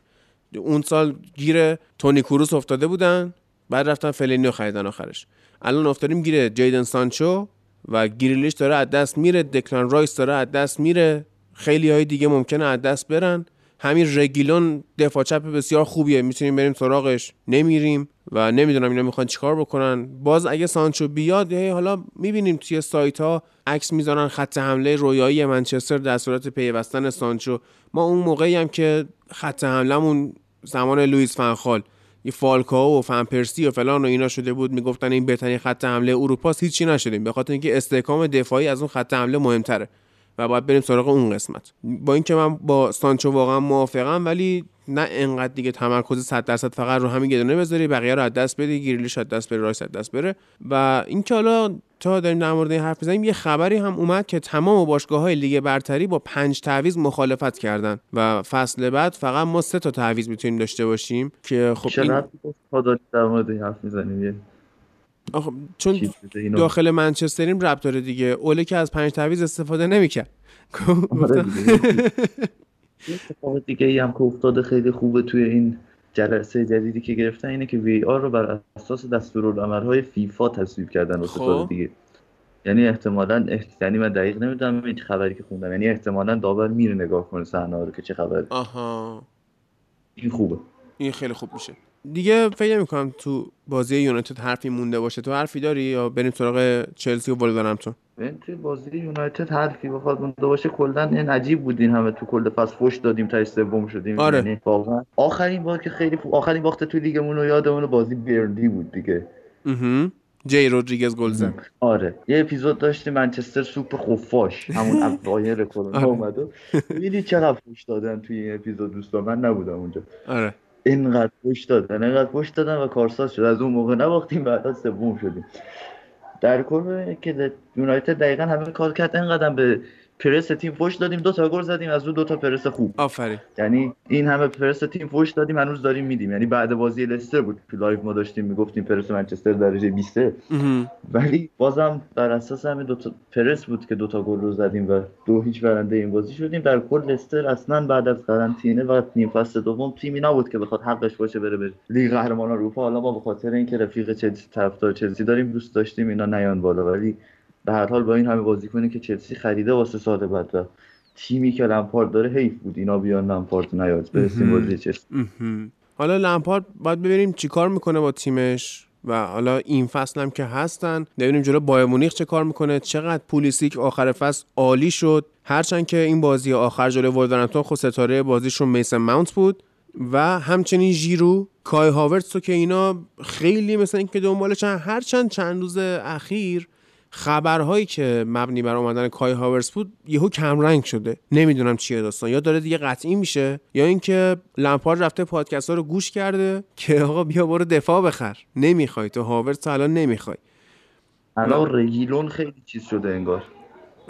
اون سال گیر تونی کروس افتاده بودن. بعد رفتن فلینی رو خریدن آخرش. الان افتادیم گیر جیدن سانچو و گریلیش داره از دست میره. دکلان رایس داره از دست میره. خیلی های دیگه ممکنه از دست برن. همین رگیلون دفاع چپ بسیار خوبیه. می‌تونیم بریم سراغش. نمیریم و نمی‌دونم اینا می‌خوان چیکار بکنن. باز اگه سانچو بیاد حالا می‌بینیم توی سایت ها عکس می‌ذارن خط حمله رویایی منچستر در صورت پیوستن سانچو. ما اون موقعی هم که خط حملهمون زمان لوئیس فنخال یه فالکاو و فنپرسی و فلان و اینا شده بود می‌گفتن این بهترین خط حمله اروپا هیچی نشدیم. به خاطر اینکه استحکام دفاعی از اون خط حمله مهمتره. و باید بریم سراغ اون قسمت. با اینکه من با سانچو واقعا موافقم ولی نه انقدر دیگه تمرکز 100 درصد فقط رو همین یه دونه بذاری بقیه رو از دست بدی گریلیش از دست بره رایس از دست بره. و اینکه حالا تا داریم در مورد این حرف می‌زنیم یه خبری هم اومد که تمام باشگاه های لیگ برتری با پنج تعویض مخالفت کردن و فصل بعد فقط ما سه تا تعویض می‌تونیم داشته باشیم که خب این... در مورد این حرف می‌زنیم؟ آخه چون داخل منچستریم ربط داره دیگه. اوله که از پنج تعویض استفاده نمی‌کرد. آره اتفاق دیگه ای هم که افتاده خیلی خوبه توی این جلسه جدیدی که گرفتن اینه که وی آر رو بر اساس دستورالعملهای فیفا تصویب کردن واسه دیگه. یعنی احتمالا یعنی من دقیق نمی‌دونم این خبری که خوندم. یعنی احتمالا داور میره نگاه کنه صحنه رو که چه خبره. آها. این خوبه. این خیلی خوب میشه. دیگه فکر می‌کنم تو بازی یونایتد حرفی مونده باشه. تو حرفی داری یا بریم سراغ چلسی و ولورهمپتون ببین توی بازی یونایتد حرفی بخواد مونده باشه کلا این عجیب بود این همه تو کل فصل فوش دادیم تا سوم شدیم. آره. یعنی واقعا آخرین بار که خیلی فو... آخرین وقت تو لیگمون رو یادمون بازی برلی بود دیگه. اها جی رودریگز گل زد. آره. یه اپیزود داشتیم منچستر سوپ خفاش. همون اوایل کرونا آره. اومد و ببینید چقدر فوش دادن توی این اپیزود دوستان؟ من نبودم اونجا. آره. اینقدر پشت دادن اینقدر پشت دادن و کارساز شد. از اون موقع نباختیم بعدا سوم شدیم. در کل که یونایتد دقیقا همه کار کرد. اینقدر به پرس تیم فوش دادیم دو تا گل زدیم از اون دو تا پرس خوب. آفرین. یعنی این همه پرس تیم فوش دادیم هنوز داریم میدیم. یعنی بعد بازی لستر بود. تو live ما داشتیم می‌گفتیم پرس منچستر درجه 20 اها. ولی بازم بر اساس همین دو تا پرس بود که دو تا گل رو زدیم و دو هیچ برنده این بازی شدیم. در کل لستر اصلا بعد از قرنطینه و نیم فصل دوم تیمی نبود که بخواد حقش باشه بره به لیگ قهرمانان اروپا. حالا ما به خاطر اینکه رفیق چلسی طرفدار چلسی داریم دوست داشتیم اینا نیان بالا. ولی به هر حال با این همه بازیکنی که چلسی خریده واسه سال بعد و تیمی که لمپارد داره حیف بود. اینا بیان لمپارد نیاد. برسیم. بازی چلسی. حالا لمپارد باید ببینیم چیکار می‌کنه با تیمش و حالا این فصل هم که هستن. ببینیم جلو بایر مونیخ چه کار می‌کنه. چقدر پولیسیک آخر فصل عالی شد. هرچند که این بازی آخر جلو ولورهمپتون خود ستاره بازیشون میسن ماونت بود و همچنین ژیرو کای هاورتس که اینا خیلی مثل اینکه دنبالشن. هرچند چند روز اخیر خبرهایی که مبنی بر اومدن کای هاورس بود یهو کمرنگ شده. نمی‌دونم چیه داستان. یا داره دیگه قطعی میشه یا اینکه لمپارد رفته پادکست ها رو گوش کرده که آقا بیا برو دفاع بخر. نمی‌خوای تو هاورس الان نمی‌خوای. الان رگیلون خیلی چیز شده انگار.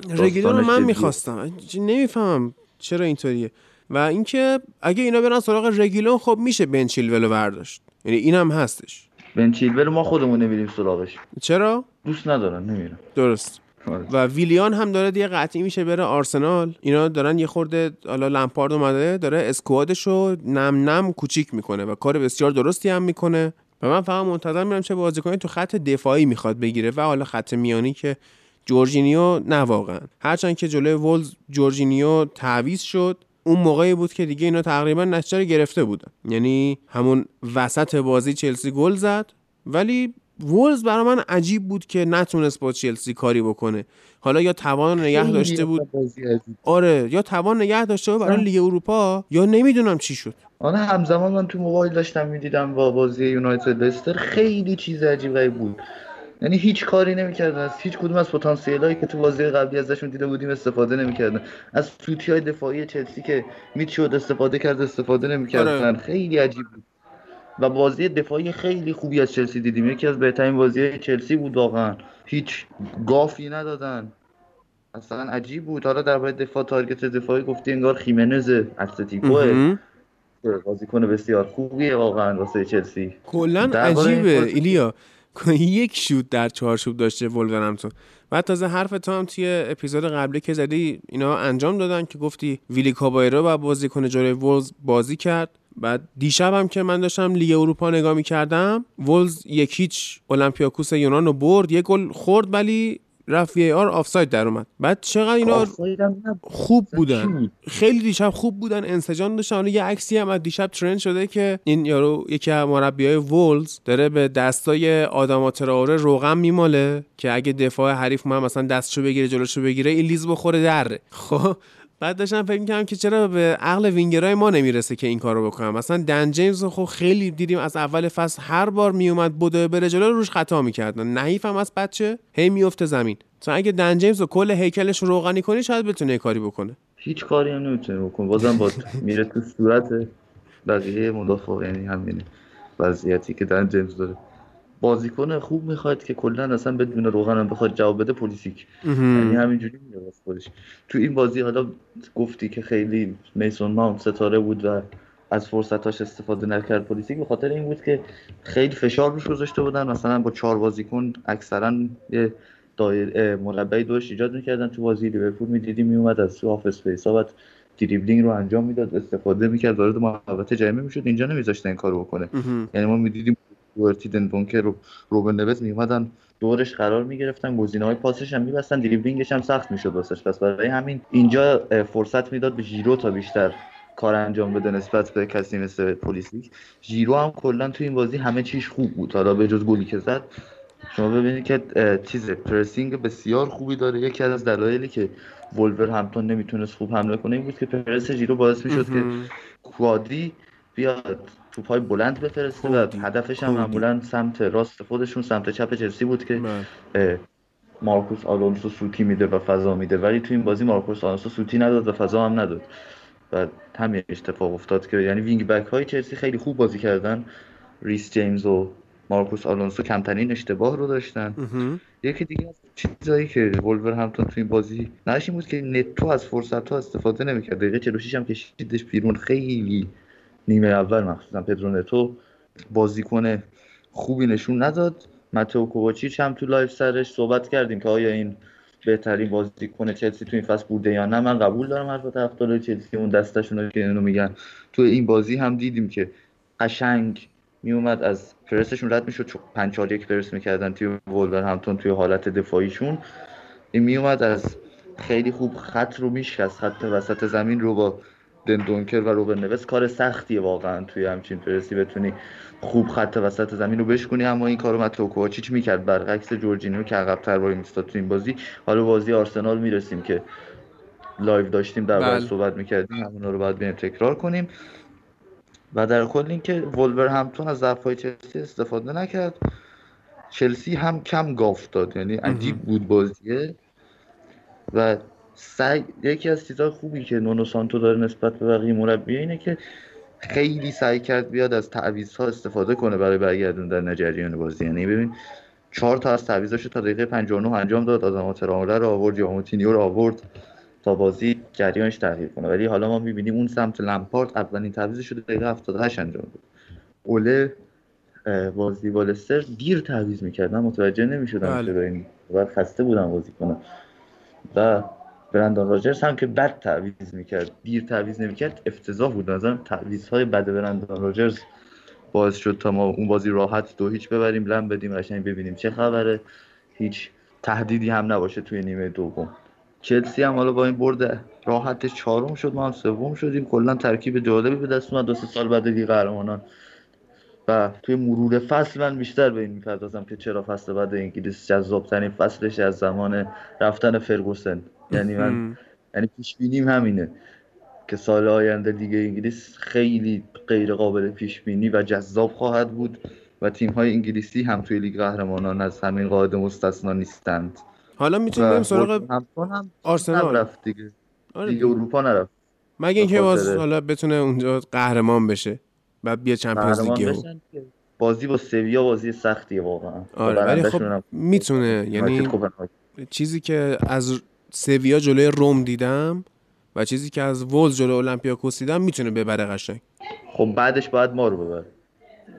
رگیلون رو من. می‌خواستم. نمی‌فهمم چرا اینطوریه. و اینکه اگه اینا برن سراغ رگیلون خب میشه بن چیلول رو برداشت. یعنی اینم هستش. بن چیلول ما خودمون نمیریم سراغش. چرا؟ دوست ندارن نمیرم درست. آره. و ویلیان هم داره دیگه قطعی میشه بره آرسنال. اینا دارن یه خورده حالا لمپارد اومده داره اسکوادش رو نم نم کوچیک می‌کنه و کار بسیار درستی هم می‌کنه. و من فقط منتظر میرم چه بازیکنی تو خط دفاعی می‌خواد بگیره و حالا خط میانی که جورجینیو نه واقعا. هرچند که جلوی ولز جورجینیو تعویض شد اون موقعی بود که دیگه اینا تقریبا نتیجه رو گرفته بودن. یعنی همون وسط بازی چلسی گل زد. ولی وولز برای من عجیب بود که نتونست با چلسی کاری بکنه. حالا یا توان نگه داشته بود. آره یا توان نگه داشته بود برای لیگ اروپا یا نمی‌دونم چی شد. آره همزمان من تو موبایل داشتم می‌دیدم با بازی یونایتد لستر خیلی چیز عجیب غریب بود. یعنی هیچ کاری نمی‌کردن. از هیچ کدوم از پتانسیل هایی که تو بازی قبلی ازشون دیده بودیم استفاده نمی‌کردن. از سوتی های دفاعی چلسی که می‌شد استفاده کرد استفاده نمی‌کردن. آره. خیلی عجیب بود. و بازی دفاعی خیلی خوبی از چلسی دیدیم. یکی از بهترین بازی چلسی بود واقعا. هیچ گافی ندادن. اصلا عجیب بود. حالا درباره دفاع تارگت دفاعی گفتی انگار خیمنز اتلتیکوه. مهم. بازیکن بسیار خوبیه واقعا واسه چلسی. کلا عجیبه. ایلیا یک شوت در چارچوب داشته ولورهمپتون. بعد تازه حرف تو هم توی اپیزود قبلی که زدی اینا انجام دادن که گفتی ویلی کابایرو و بازیکن جلوی ولز بازی کرد. بعد دیشب هم که من داشتم لیگ اروپا نگاه می‌کردم وولز یک هیچ اولمپیاکوس یونان رو برد یه گل خورد ولی رفت VAR آفساید در اومد. بعد چقدر اینا. خوب بودن. بود؟ خیلی دیشب خوب بودن. انسجام داشتن. حالا یه عکسی هم از دیشب ترند شده که این یارو یکی از مربیای وولز داره به دستای آداما تراوره روغن میماله که اگه دفاع حریف ما مثلا دستشو بگیره جلوشو بگیره این لیز بخوره دره. خب؟ بعد داشتم فکر می‌کردم که چرا به عقل وینگرای ما نمی‌رسه که این کارو بکنم. مثلا دن جیمز خب خیلی دیدیم از اول فصل هر بار میومد بوده بره جلو روش خطا می‌کردن نحیف هم از بچه هی میفته زمین. مثلا اگه دن جیمز رو کل هیکلش رو روغنی کنی شاید بتونه کاری بکنه. هیچ کاری هم نمی‌تونه بکنه. بازم با میره تو صورت بقیه مدافع یعنی همینه. وضعیتی که دن جیمز داره. بازیکن خوب می‌خواد که کلا اصلا بدون روغن هم بخواد جواب بده پلیسیک یعنی همینجوری میره واسه خودش. تو این بازی حالا گفتی که خیلی میسون ماونت ستاره بود و از فرصتاش استفاده نکرد پولیسیک به خاطر این بود که خیلی فشار روش گذاشته بودن. مثلا با چهار بازیکن اکثرا یه دایر مربعی دورش ایجاد می‌کردن. تو بازی لیورپول می‌دیدی میومد از تو half space ها دریبلینگ رو انجام می‌داد استفاده می‌کرد وارد محوطه جریمه می‌شد. اینجا نمیذاشتن این کارو بکنه. یعنی ما می‌دیدیم دورتی دندونکر و روبن نوز میومدن دورش قرار می‌گرفتن گزینه های پاسش هم میبستن دریبلینگش هم سخت می‌شد واسش. پس برای همین اینجا فرصت می‌داد به ژیرو تا بیشتر کار انجام بده نسبت به کسی مثل پولیسیک ژیرو هم کلا تو این بازی همه چیش خوب بود. حالا به جز گلی که زد شما ببینید که چیز pressing بسیار خوبی داره. یکی از دلایلی که ولورهمپتون نمی‌تونست خوب حمله کنه این بود که پرس ژیرو باعث می‌شد که کوادی بیاد. توپای بلند بفرسته و هدفش هم معمولا سمت راست خودشون سمت چپ چلسی بود که بله. مارکوس آلونسو سوتی میده و فضا میده. ولی تو این بازی مارکوس آلونسو سوتی نداد و فضا هم نداد. و همین اتفاق افتاد که یعنی wing back های چلسی خیلی خوب بازی کردن. ریس جیمز و مارکوس آلونسو کمترین اشتباه رو داشتن. یکی دیگه از چیزایی که ولورهمپتون تو این بازی نشین بود که نتو از فرصت ها استفاده نمی‌کرد. دقیقه 46 هم کشیدش بیرون. خیلی نیمه اول مخصوصا پدرو نتو بازیکن خوبی نشون نداد. متو کوواچیچ هم تو live سرش صحبت کردیم که آیا این بهترین بازیکن چلسی تو این فصل بوده یا نه. من قبول دارم حرف طرفدار چلسی اون دستشون که اینو میگن. تو این بازی هم دیدیم که قشنگ میومد از پرسشون رد می‌شد. چون 5 4 1 پرس می‌کردن توی ولورهمپتون توی حالت دفاعیشون. این میومد از خیلی خوب خط رو میشکست. خط وسط زمین رو با دندونکر و روبن نوز کار سختیه واقعا توی همچین پرسی بتونی خوب خط وسط زمین رو بشکنی اما این کارو متو کوواچیچ می‌کرد. برعکس جورجینیو که عقب‌تر وای میستاد تو این بازی. حالا بازی آرسنال می‌رسیم که live داشتیم در بله. صحبت می‌کردیم. همون رو باید بیایم تکرار کنیم. و در کل اینکه ولورهمپتون از ضعف‌های چلسی استفاده نکرد. چلسی هم کم گاف داد. یعنی عجیب بود بازیه. و سعی یکی از چیزهای خوبی که نونو سانتو داره نسبت به بقیه مربی اینه که خیلی سعی کرد بیاد از ها استفاده کنه برای برگردوندن جریان بازی. یعنی ببین چهار تا از تعویضاشو تا دقیقه 59 انجام داد. آدم تراموله رو آورد یا موتینیو رو آورد تا بازی جریانش تغییر کنه. ولی حالا ما می‌بینیم اون سمت لمپارت اولین تعویضش رو دقیقه 78 انجام داد. اوله بازی والستر دیر تعویض می‌کرد من متوجه نمی‌شدم بله. چرا این خسته بودم بازی کنم و برندان راجرز هم که بد تعویض می‌کرد دیر تعویض نمی‌کرد افتضاح بود. نظرم تعویض های بد برندان راجرز باعث شد تا ما اون بازی راحت دو هیچ ببریم لم بدیم قشنگ ببینیم چه خبره. هیچ تهدیدی هم نباشه توی نیمه دوم. چلسی هم حالا با این برد راحت چهارم شد ما هم سوم شدیم. کلا ترکیب جالبی به دست اومد. دو سه سال بعد لیگ قهرمانان. و توی مرور فصل من بیشتر به این می‌پردازم که چرا فصل بعد انگلیس جذابترین فصلش از زمان رفتن فرگوسن. یعنی من یعنی پیش بینیم همینه که سال آینده لیگ انگلیس خیلی غیر قابل پیش بینی و جذاب خواهد بود و تیم های انگلیسی هم توی لیگ قهرمانان از همین قاعده مستثنا نیستند. حالا می‌تونیم بریم سراغ هم آرسنال. رفت دیگه. آره لیگ اروپا نرفت. مگه اینکه باز حالا بتونه اونجا قهرمان بشه بعد بیا Champions League بازی با سویا بازی سختیه واقعا. آره ولی خب می‌تونه یعنی چیزی که از سویا جلوی روم دیدم و چیزی که از ولز جلوی اولمپیاکوس دیدم می‌تونه ببره قشنگ. خب بعدش باید ما رو ببره.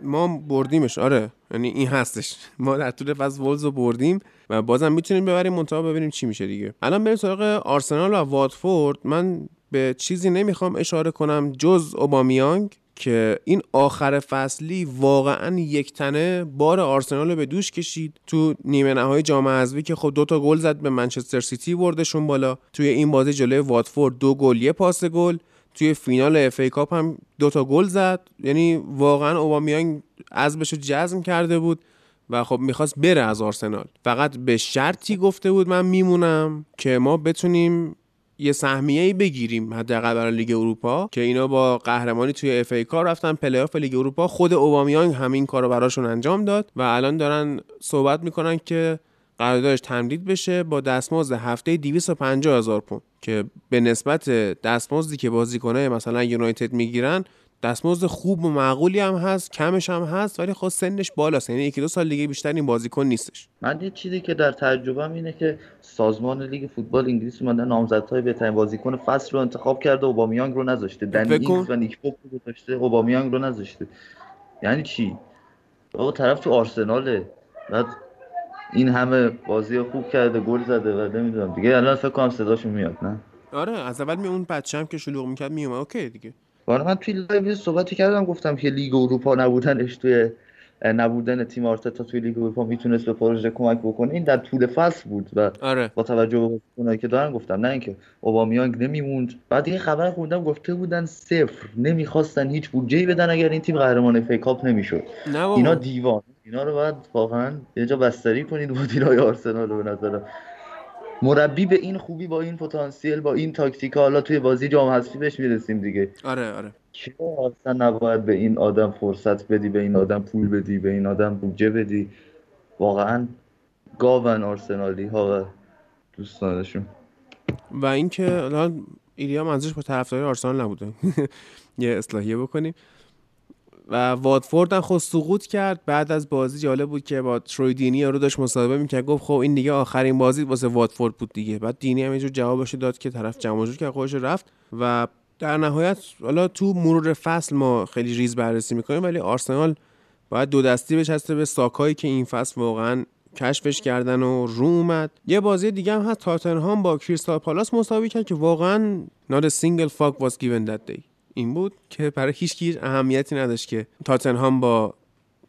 ما بردیمش آره. یعنی این هستش. ما در طول فصل ولز رو بردیم و بازم می‌تونیم ببریم منتها ببینیم چی میشه دیگه. الان بریم سراغ آرسنال و واتفورد. من به چیزی نمی‌خوام اشاره کنم جز اوبامیانگ. که این آخر فصلی واقعا یک تنه بار آرسنال رو به دوش کشید تو نیمه نهایی جام حذفی که خب دو تا گل زد به منچستر سیتی بردشون بالا. توی این بازی جلوی واتفورد دو گل یه پاس گل. توی فینال FA Cup هم دو تا گل زد. یعنی واقعا اوبامیانگ عزمش رو جزم کرده بود و خب می‌خواست بره از آرسنال. فقط به شرطی گفته بود من میمونم که ما بتونیم یه سهمیه ای بگیریم حداقل برای لیگ اروپا که اینا با قهرمانی توی FA Cup رفتن. ولی لیگ اروپا خود اوبامیانگ همین کارو براشون انجام داد و الان دارن صحبت می‌کنن که قراردادش تمدید بشه با دستمزد هفته 250 هزار پوند که به نسبت دستمزدی که بازیکنای مثلا یونایتد می‌گیرن دستمزد خوب و معقولی هم هست کمش هم هست ولی خب سنش بالاست. یعنی یکی دو سال دیگه بیشتر این بازیکن نیستش. من یه چیزی که در تجربه اینه که سازمان لیگ فوتبال انگلیس اومده نامزدهای بهترین بازیکن فصل رو انتخاب کرده اوبامیانگ رو نذاشته. دنی و نیک پاپ رو گذاشته اوبامیانگ رو نذاشته. یعنی چی؟ آقا طرف تو آرسناله. بعد این همه بازی خوب کرده گل زده و نمی‌دونم. دیگه الان فکر کنم صداشو میاد نه؟ آره از اول می اون بچه‌ام که شلوغ می‌کرد میومد. okay دیگه. من توی live صحبتی کردم گفتم که لیگ اروپا نبودنش توی نبودن تیم آرتتا توی لیگ اروپا می‌تونست به پروژه کمک بکنه. این در طول فصل بود و آره. با توجه به بازیکنایی که دارن گفتم نه اینکه اوبامیانگ نمیموند. بعد این خبر خوندم گفته بودن صفر نمی‌خواستن هیچ بودجه بدن اگر این تیم قهرمان FA Cup نمی‌شد. اینا دیوان. اینا رو باید واقعا یه جا بستری کنید مدیرای آرسنال به نظرم. مربی به این خوبی با این پتانسیل با این تاکتیک حالا توی بازی جام حذفی بهش می‌رسیم دیگه. آره آره. چرا اصلا نباید به این آدم فرصت بدی به این آدم پول بدی به این آدم بودجه بدی؟ واقعا گاون آرسنالی ها و دوستانشون. و اینکه ایلیا منظورش با طرفداری آرسنال نبوده. یه اصلاحیه بکنیم. و واتفورد هم خود سقوط کرد. بعد از بازی جالب بود که با تروی دینی رو داشت مصاحبه می‌کرد. گفت خب این دیگه آخرین بازی واسه واتفورد بود دیگه. بعد دینی هم اینجور جوابش داد که طرف جمع جور که خودش رفت و در نهایت حالا تو مرور فصل ما خیلی ریز بررسی می‌کنیم ولی آرسنال باید دو دستی بچسته به ساکایی که این فصل واقعا کشفش کردن و رو اومد. یه بازی دیگه هم هست. تاتنهام با کریستال پالاس مساوی کرد که واقعا not a single fuck was given that day. این بود که برای هیچ کی اهمیتی نداشت که تاتنهام با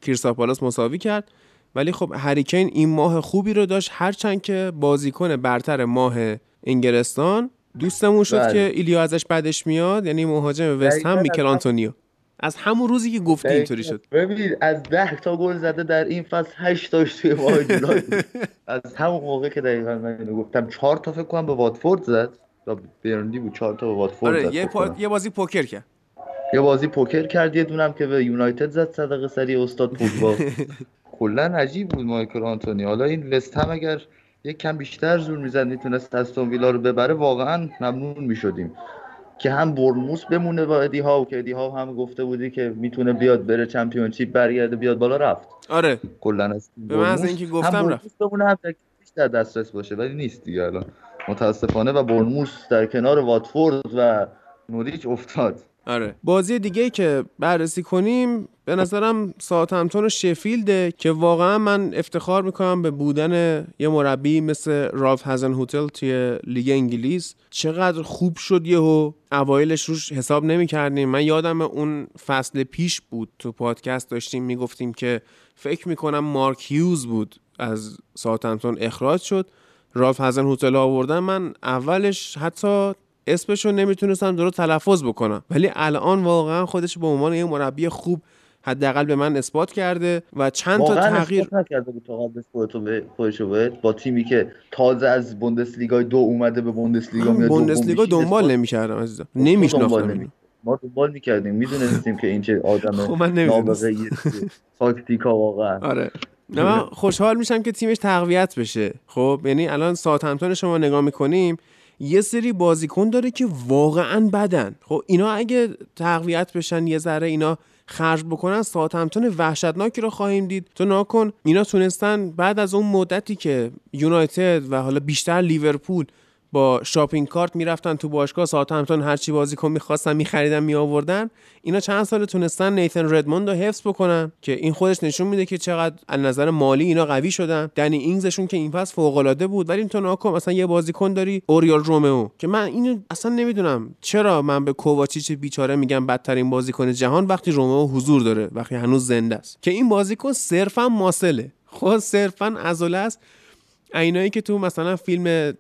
کریستال پالاس مساوی کرد. ولی خب هریکین این ماه خوبی رو داشت. هرچند که بازیکن برتر ماه انگلستان دوستمون شد بله. که ایلیا ازش بعدش میاد یعنی مهاجم وست هم میکل آنتونیو. از همون روزی که گفتی اینطوری شد. ببینید از ده تا گل زده در این فصل 8 تاش توی ماه از همون موقع که دقیقا من اینو گفتم 4 تا فکر کنم به واتفورد زد. تا برندی بود 4 تا به واتفورد آره یه, پا... یه بازی پوکر کرد. یه بازی پوکر کرد یه دونم که به یونایتد زد صدقه سری استاد پوگبا. کلا عجیب بود مایکل آنتونی. حالا این وست هم اگر یک کم بیشتر زور می‌زد می‌تونست استون ویلا رو ببره واقعا ممنون می‌شدیم. که هم برموس بمونه با ادی ها و که ادی ها هم گفته بودی که می‌تونه بیاد بره چمپیونشیپ برگرده بیاد بالا رفت. آره. کلا از به من اینکه گفتم رفت. بمونه هم در دسترس باشه ولی نیست دیگه الان. متاسفانه و برموس در کنار واتفورد و نوریچ افتاد. آره. بازی دیگه که بررسی کنیم به نظرم ساعتمتون و شفیلده که واقعا من افتخار می‌کنم به بودن یه مربی مثل رالف هزن هوتل توی لیگ انگلیس. چقدر خوب شد یهو اوایلش روش حساب نمی‌کردیم. من یادم اون فصل پیش بود تو پادکست داشتیم می‌گفتیم که فکر می‌کنم مارک هیوز بود از ساعتمتون اخراج شد. رالف هزن هوتل آوردن من اولش حتی اسمشو نمی‌تونستم درست تلفظ بکنم. ولی الان واقعا خودش به عنوان یه مربی خوب حداقل به من اثبات کرده و چند تا تغییر نکرده بود تا قبل با تیمی که تازه از بوندسلیگا دو اومده به بوندسلیگا میاد بوندسلیگا دنبال نمی‌کردم عزیزم. نمیشناختم ما دنبال می‌کردیم می‌دونستیم که این چه آدم خب نابغه تاکتیکا واقعا. آره. من خوشحال میشم که تیمش تقویت بشه. خب یعنی الان ساعت همتون شما نگاه می‌کنیم یه سری بازیکن داره که واقعا بدن. خب اینا اگه تقویت بشن یه ذره اینا خرج بکنن ساعت همتون وحشتناکی رو خواهیم دید. تو ناکن اینا تونستن بعد از اون مدتی که یونایتد و حالا بیشتر لیورپول با شاپینگ کارت می‌رفتن تو باشگاه ساعت همتون هر چی بازیکن می‌خواستن میخریدن میآوردن. اینا چند سال تونستن نیتن ردموند رو حفظ بکنن که این خودش نشون میده که چقدر از نظر مالی اینا قوی شدن. دنی اینگزشون که این پس فوق العاده بود ولی تو ناکن مثلا یه بازیکن داری اوریال رومئو. که من اینو اصلا نمی‌دونم چرا من به کوواچیچ بیچاره میگم بدترین بازیکن جهان وقتی رومئو حضور داره وقتی هنوز زنده است. که این بازیکن صرفا ماسله. خود صرفا عضله است. اینایی که تو مثلا فیلم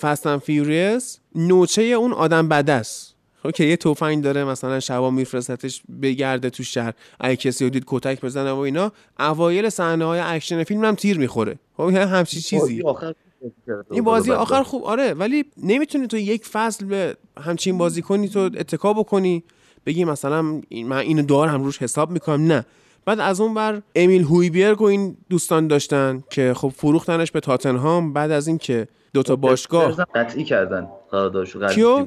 Fast and Furious نوچه اون آدم بده است. خب که یه تفنگ داره مثلا شبا میفرستتش بگرده تو شهر. اگه کسی رو دید کتک بزنه و اینا اوایل صحنه های اکشن فیلم هم تیر می‌خوره. خب همچی چیزی. این بازی آخر خوب آره ولی نمی‌تونی تو یک فصل به همچین بازی کنی تو اتکا بکنی. بگی مثلا من اینو دارم روش حساب می‌کنم. نه. بعد از اون بر امیل هویبیرگ و این دوستان داشتن که خب فروختنش به تاتنهام. بعد از اینکه دو تا باشگاه. قطعی کردن قراردادشو کیو؟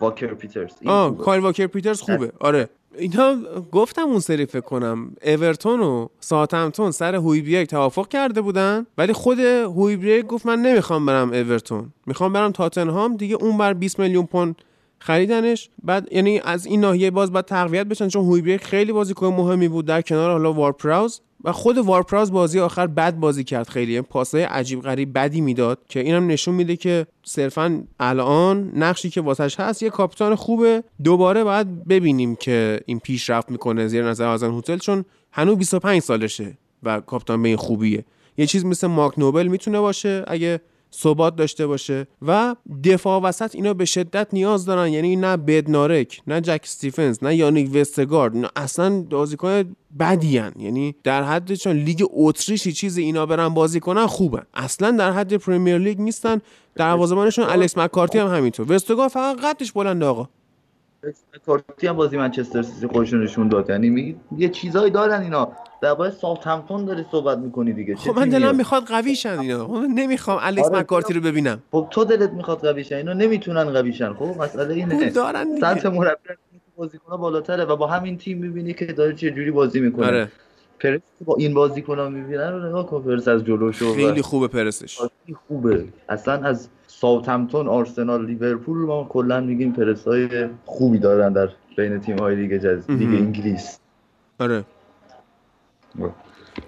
واکر پیترز آه کایل واکر پیترز خوبه. آره. اینا گفتم اون سری فکر کنم. اورتون و ساتمتون سر هویبیرگ توافق کرده بودن ولی خود هویبیرگ گفت من نمی‌خوام برم اورتون. می‌خوام برم تاتنهام دیگه اون بر 20 میلیون پوند خریدنش. بعد یعنی از این ناحیه باز بعد تقویت بشن چون هویبیرگ خیلی بازیکن مهمی بود در کنار حالا وارپراوز. و خود وارپراز بازی آخر بد بازی کرد خیلی. پاسای عجیب غریب بدی می‌داد که اینم نشون میده که صرفا الان نقشی که واسش هست یه کاپیتان خوبه. دوباره باید ببینیم که این پیشرفت می‌کنه زیر نظر آزن هتل چون هنوز 25 سالشه و کاپیتان به این خوبیه. یه چیز مثل ماک نوبل می‌تونه باشه اگه ثبات داشته باشه و دفاع وسط اینا به شدت نیاز دارن. یعنی نه بدنارک نه جک استیفنز نه یانیک وستگارد. نه اصلا بازیکن بدیان یعنی در حد چون لیگ اتریشی چیز اینا برن بازی کنن خوبن. اصلا در حد Premier League نیستن. دروازه‌بانشون الکس مکارتی هم همینطور. وستگارد فقط قدش بلند آقا. کارتی هم بازی منچستر سیتی خودشون نشون داد. یعنی میگی یه چیزایی دارن اینا. درباره ساوثهمپتون داری صحبت می‌کنی دیگه. خب من دلم می‌خواد قوی شن اینا من نمی‌خوام الکس آره، مکارتی رو ببینم. خب تو دلت می‌خواد قوی شن اینا نمی‌تونن قوی شن خب مسئله اینه. پول دارن سطح مربی بازیکن‌ها بالاتره و با همین تیم می‌بینی که داره چه جوری بازی می‌کنه. آره. پرس با این بازیکن‌ها می‌بینن رو نگاه کن. پرس از جلوش خیلی خوبه پرسش. خوبه. اصلا از ساوثهمپتون آرسنال لیورپول ما کلا میگیم پرس های خوبی دارن در بین تیم های لیگ جز لیگ. انگلیس. آره.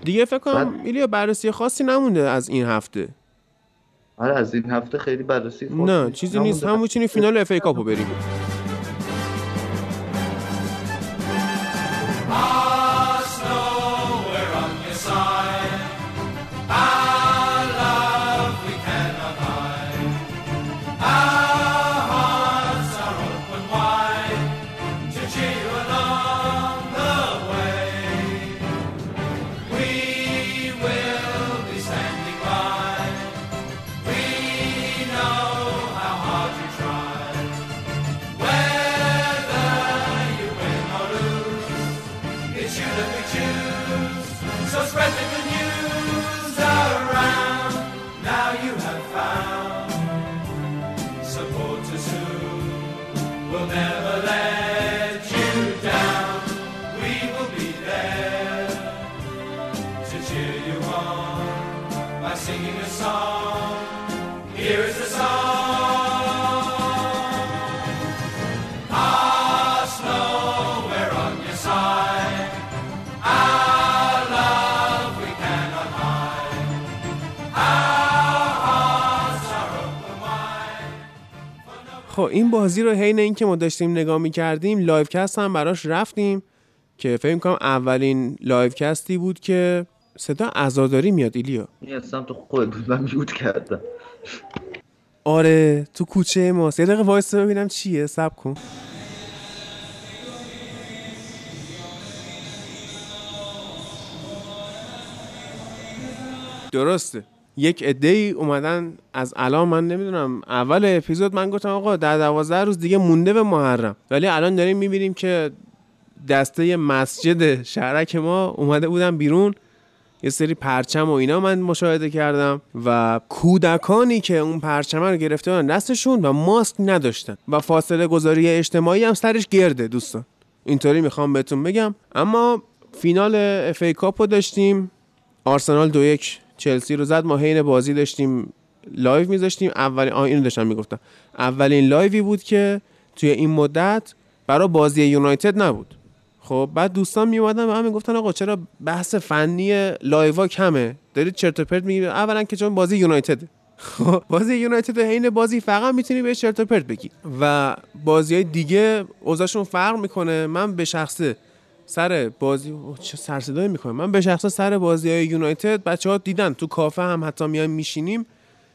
دیگه فکر کنم بعد- ایلیا بررسی خاصی نمونده از این هفته. آره از این هفته خیلی بررسی خاصی نه چیزی نیست. نمونده. هم می‌تونی فینال اف ای کاپو بریم. خب این بازی رو حین اینکه ما داشتیم نگاه می‌کردیم live cast هم براش رفتیم که فکر کنم اولین live cast ی بود که صدا عزاداری میاد ایلیا این تو خود بود من mute کردم. آره تو کوچه ماست. یه دقیقه وایسا ببینم چیه. صبر کن. درسته. یک عده ای اومدن از الان من نمی‌دونم اول اپیزود من گفتم آقا در دوازده روز دیگه مونده به محرم. ولی الان داریم می‌بینیم که دسته مسجد شهرک ما اومده بودن بیرون. یه سری پرچم و اینا من مشاهده کردم و کودکانی که اون پرچم رو گرفته بودن دستشون و ماسک نداشتن و فاصله گذاری اجتماعی هم سرش گرده دوستان. اینطوری می‌خوام بهتون بگم. اما فینال FA Cup رو داشتیم. آرسنال دو یک. چلسی رو زد ما حین بازی داشتیم live میذاشتیم. اولین آه اینو داشتم می‌گفتم. اولین live ی بود که توی این مدت برای بازی یونایتد نبود. خب بعد دوستان می اومدن به من می‌گفتن آقا چرا بحث فنی live ا کمه؟ دارید چرت و پرت میگید اولا که چون بازی یونایتد. خب بازی یونایتد حین بازی فقط می‌تونی به چرت و پرت بگی. و بازی های دیگه اوضاعشون فرق می‌کنه. من به شخصه سر بازی چه سر صدایی می‌کنه من به شخصه سر بازی های یونایتد بچه ها دیدن تو کافه هم حتی میایم میشینیم.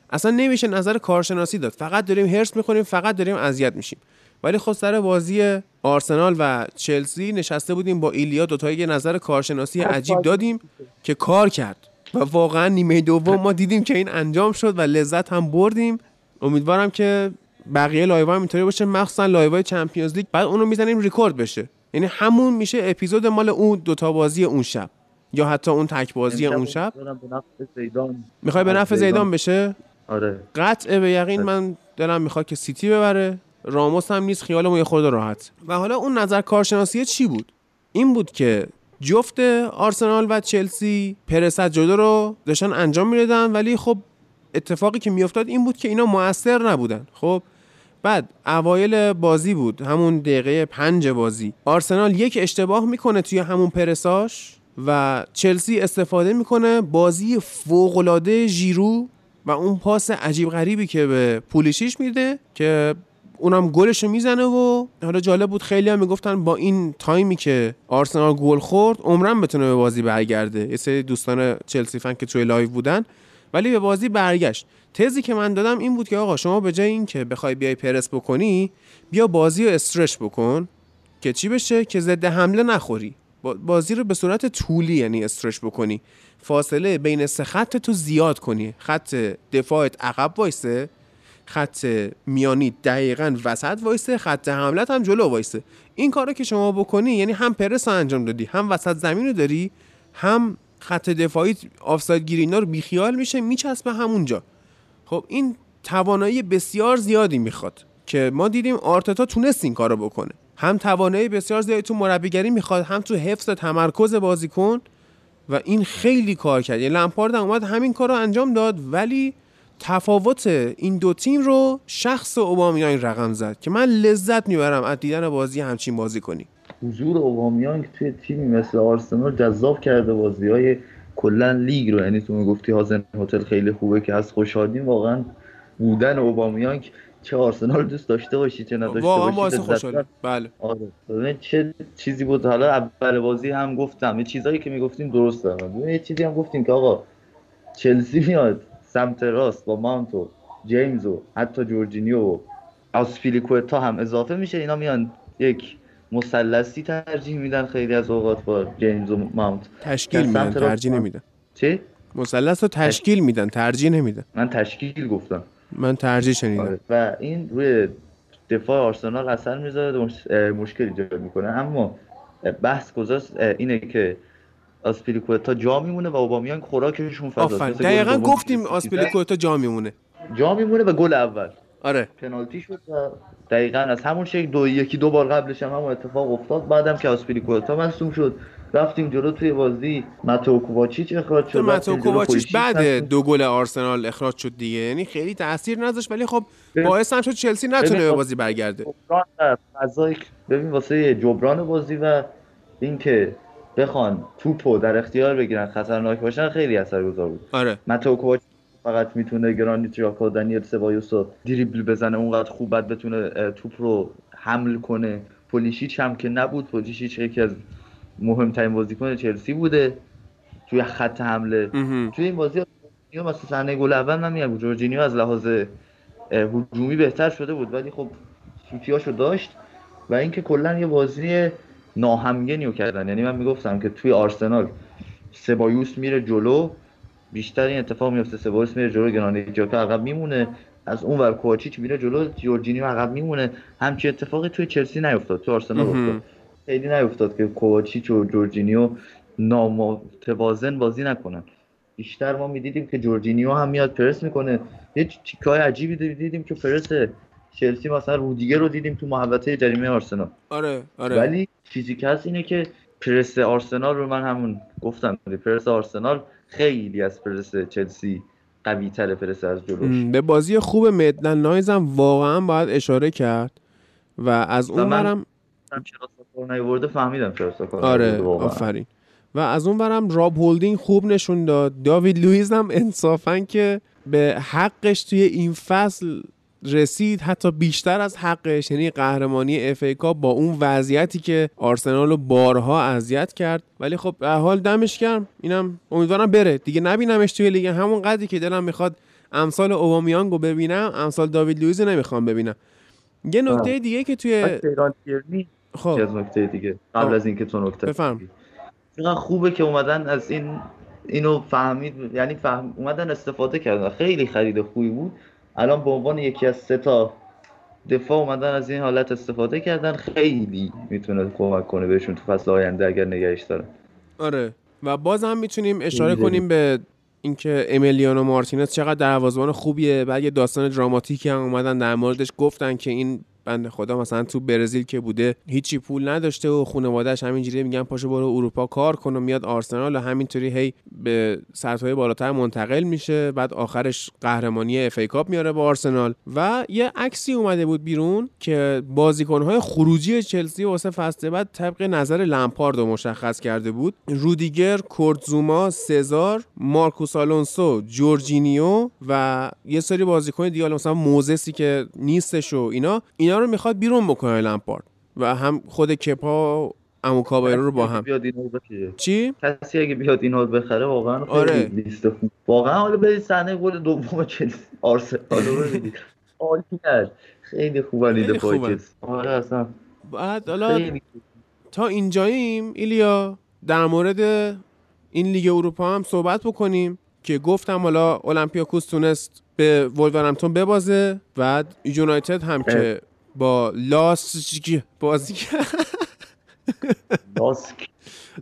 اصلا نمیشه نظر کارشناسی داد. فقط داریم هرس می‌خوریم فقط داریم اذیت میشیم. ولی خب سر بازی آرسنال و چلسی نشسته بودیم با ایلیا دوتا یه نظر کارشناسی عجیب دادیم که کار کرد. و واقعا نیمه دوم ما دیدیم که این انجام شد و لذت هم بردیم. امیدوارم که بقیه live هم اینطوری باشه. مخصوصا live های Champions League. بعد اونو می‌زنیم ریکورد بشه. یعنی همون میشه اپیزود مال اون دوتا بازی اون شب. یا حتی اون تک بازی اون شب. می‌خوای به نفع زیدان بشه؟ آره. قطع به یقین من دلم می‌خواد که سیتی ببره. راموس هم نیست خیالمون یه خورده راحت. و حالا اون نظر کارشناسی چی بود؟ این بود که جفت آرسنال و چلسی پرس از جلو رو داشتن انجام می‌دادن ولی خب اتفاقی که میافتاد این بود که اینا موثر نبودن. خب بعد اوایل بازی بود همون دقیقه پنج بازی. آرسنال یک اشتباه می‌کنه توی همون پرساش و چلسی استفاده می‌کنه بازی فوقالعاده ژیرو و اون پاس عجیب غریبی که به پولیشیچ میده که اونم گلش رو می‌زنه و حالا جالب بود خیلی هم می‌گفتن با این time ی که آرسنال گل خورد عمرا بتونه به بازی برگرده. یه سری دوستان چلسی فن که توی live بودن ولی به بازی برگشت. تزی که من دادم این بود که آقا شما به جای اینکه بخوای بیای پرس بکنی بیا بازی رو استرش بکن که چی بشه؟ که ضد حمله نخوری. با- بازی رو به صورت طولی یعنی استرش بکنی. فاصله بین سه خط تو زیاد کنی. خط دفاعت عقب وایسه. خط میانی دقیقا وسط وایسه. خط حملت هم جلو وایسه. این کارو که شما بکنی یعنی هم پرس انجام دادی هم وسط زمین رو داری هم خط دفاعی آفساید گیری اینا رو بیخیال میشه میچسبه همونجا. خب این توانایی بسیار زیادی می‌خواد که ما دیدیم آرتتا تونست این کارو بکنه. هم توانایی بسیار زیادی تو مربیگری می‌خواد هم تو حفظ تمرکز بازیکن و این خیلی کار کرد. یعنی لمپارد هم اومد همین کار رو انجام داد ولی تفاوت این دو تیم رو شخص اوبامیان رقم زد که من لذت می‌برم از دیدن بازی همچین بازی کنی حضور اوبامیانگ توی تیمی مثل آرسنال جذاب کرده. بازی های کلا لیگ رو یعنی تو می‌گفتی هازن هتل خیلی خوبه که از خوشحالیم واقعا بودن اوبامیانگ. چه آرسنال دوست داشته باشی چه نداشته واقعا باشی بله. آره. ببین چه چیزی بود. حالا اول بازی هم گفتم. یه چیزایی که می‌گفتیم درست دارم ببین یه چیزی هم گفتیم که آقا چلسی میاد سمت راست با ماونت و جیمز و حتی جورجینیو و آسپیلیکوتا هم اضافه میشه. اینا میان یک مثلثی ترجیح میدن خیلی از اوقات با جیمز و ماونت. تشکیل میدن ترجیح. نمیدن. چی؟ مثلث رو تشکیل میدن ترجیح نمیدن. من تشکیل گفتم. من ترجیح شنیدم. آره. و این روی دفاع آرسنال اثر می‌ذاره مشکل ایجاد می‌کنه. اما بحث اه، اینه که آسپیلیکوتا جا میمونه و اوبامیانگ خوراکشون گل دقیقا گفتیم آسپیلیکوتا جا میمونه. جا میمونه و گل اول. آره. پنالتی شد و دقیقا از همون شکل دو یکی دو بار قبلش هم همون اتفاق افتاد. بعدم که آسپیلیکوتا مصدوم شد. رفتیم جلو توی بازی. ماتو کوواچیچ اخراج شد. جلو کوواچیچ بعد دو گل آرسنال اخراج شد دیگه. یعنی خیلی تاثیر نذاشت ولی خب باعث هم شد چلسی نتونه به بازی برگرده. فضای ببین واسه جبران بازی و اینکه بخوان توپو در اختیار بگیرن خطرناک باشن خیلی اثرگذار بود. آره. ماتو کوواچ فقط می‌تونه گرانیت ژاکا دنیل سبایوس رو دریبل بزنه اونقدر خوب بعد بتونه توپ رو حمل کنه. پولیشیچ هم که نبود پولیشیچ یکی از مهمترین بازیکن چلسی بوده توی خط حمله. توی این بازی جورجینیو مثلا صحنه گل اول من میگم جورجینیو از لحاظ هجومی بهتر شده بود ولی خب سوتیاشو داشت و اینکه کلا یه بازی ناهمگنی رو کردن. یعنی من می‌گفتم که توی آرسنال سبایوس میره جلو بیشتر این اتفاق میفته سبایوس میره جلو گرانیت عقب میمونه. از اون ور کوواچیچ میره جلو جورجینیو عقب میمونه. همچین اتفاقی توی چلسی نیفتاد توی آرسنال. افتاد. خیلی نیفتاد که کوواچیچ و جورجینیو نامتوازن بازی نکنن. بیشتر ما می‌دیدیم که جورجینیو هم میاد پرس می‌کنه. یه تیکای عجیبی دیدیم که پرس چلسی مثلا رودیگر رو دیدیم تو محوطه جریمه آرسنال. آره آره. ولی چیزی که هست اینه که پرس آرسنال رو من همون گفتم پرس آرسنال خیلی از پرس چلسی قوی تره پرس از جلوش. به بازی خوب مدلن نایز هم واقعا باید اشاره کرد و از اون برم نیورده فهمیدم چرا آره. آفرین. و از اون برم راب هولدینگ خوب نشون داد. داوید لوئیز هم انصافا که به حقش توی این فصل رسید حتی بیشتر از حقش یعنی قهرمانی اف ای با اون وضعیتی که آرسنال رو بارها اذیت کرد. ولی خب به حال دمش گرم. اینم امیدوارم بره. دیگه نبینمش توی لیگ. همون قدری که دلم می‌خواد امسال اوبامیانگو ببینم امسال داوید لوئیز رو نمی‌خوام ببینم. یه نکته دیگه که توی خب. از نکته دیگه. قبل خب. از اینکه تو نکته. چقدر خوبه که اومدن از این اینو فهمید یعنی فهم اومدن استفاده کردن. خیلی خرید خوبی بود. الان به عنوان یکی از سه تا دفاع اومدن از این حالت استفاده کردن خیلی می‌تونه کمک کنه بهشون تو فصل آینده اگر نگهش دارن آره. و باز هم می‌تونیم اشاره. کنیم به اینکه امیلیانو مارتینز چقدر دروازه‌بان خوبیه. بعد یه داستان دراماتیکی هم اومدن در موردش گفتن که این بنده خدا. مثلا تو برزیل که بوده هیچی پول نداشته و خانواده‌اش همینجوری میگن پاشو برو اروپا کار کن و میاد آرسنال و همینطوری هی به سطح‌های بالاتر منتقل میشه. بعد آخرش قهرمانی اف ای کاپ میاره با آرسنال. و یه عکسی اومده بود بیرون که بازیکن‌های خروجی چلسی واسه فصل بعد طبق نظر لمپارد مشخص کرده بود. رودیگر، کورتزوما، سزار، مارکوس آلونسو، جورجینیو و یه سری بازیکن دیگه مثلا موزسی که نیستش و اینا. اینا رو می‌خواد بیرون بکنه لمپارد. و هم خود کپا و امو کابایرو رو با هم. بیاد اینو بخره چی؟ کسی اگه بیاد اینو بخره واقعا خیلی آره. لیست خوب واقعا حالا برید صحنه گل دوم چلسی. آرسنال رو ببینید. عالی خیلی خوبن. چلسی. آره اصلا. بعد حالا تا اینجاییم ایلیا در مورد این لیگ اروپا هم صحبت بکنیم که گفتم حالا اولمپیاکوس تونست به ولورهمپتون ببازه بعد یونایتد هم که با لاسک بازی کرد.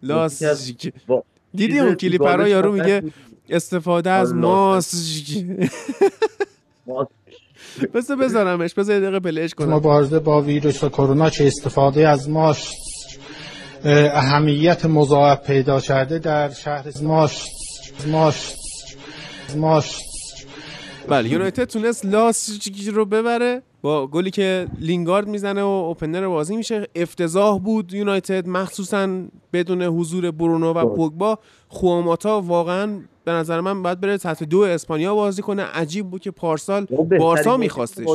لاسک دیدی اون کلیپ رو؟ یارو میگه. استفاده از آره، ماس ماس. پس بذارمش بذار یه دقیقه play ش کنم. مبارزه با ویروس کرونا که استفاده از ماش اه، اهمیت مضاعف پیدا کرده در شهر ماش ماش ماش بله یونایتد تونست لاس رو ببره با گلی که لینگارد می‌زنه و اوپنر بازی میشه. افتضاح بود یونایتد مخصوصا بدون حضور برونو و پوگبا. خواماتا واقعا به نظر من باید بره سطح دو اسپانیا بازی کنه. عجیب بود که پارسال بهترین بارسا میخواستش.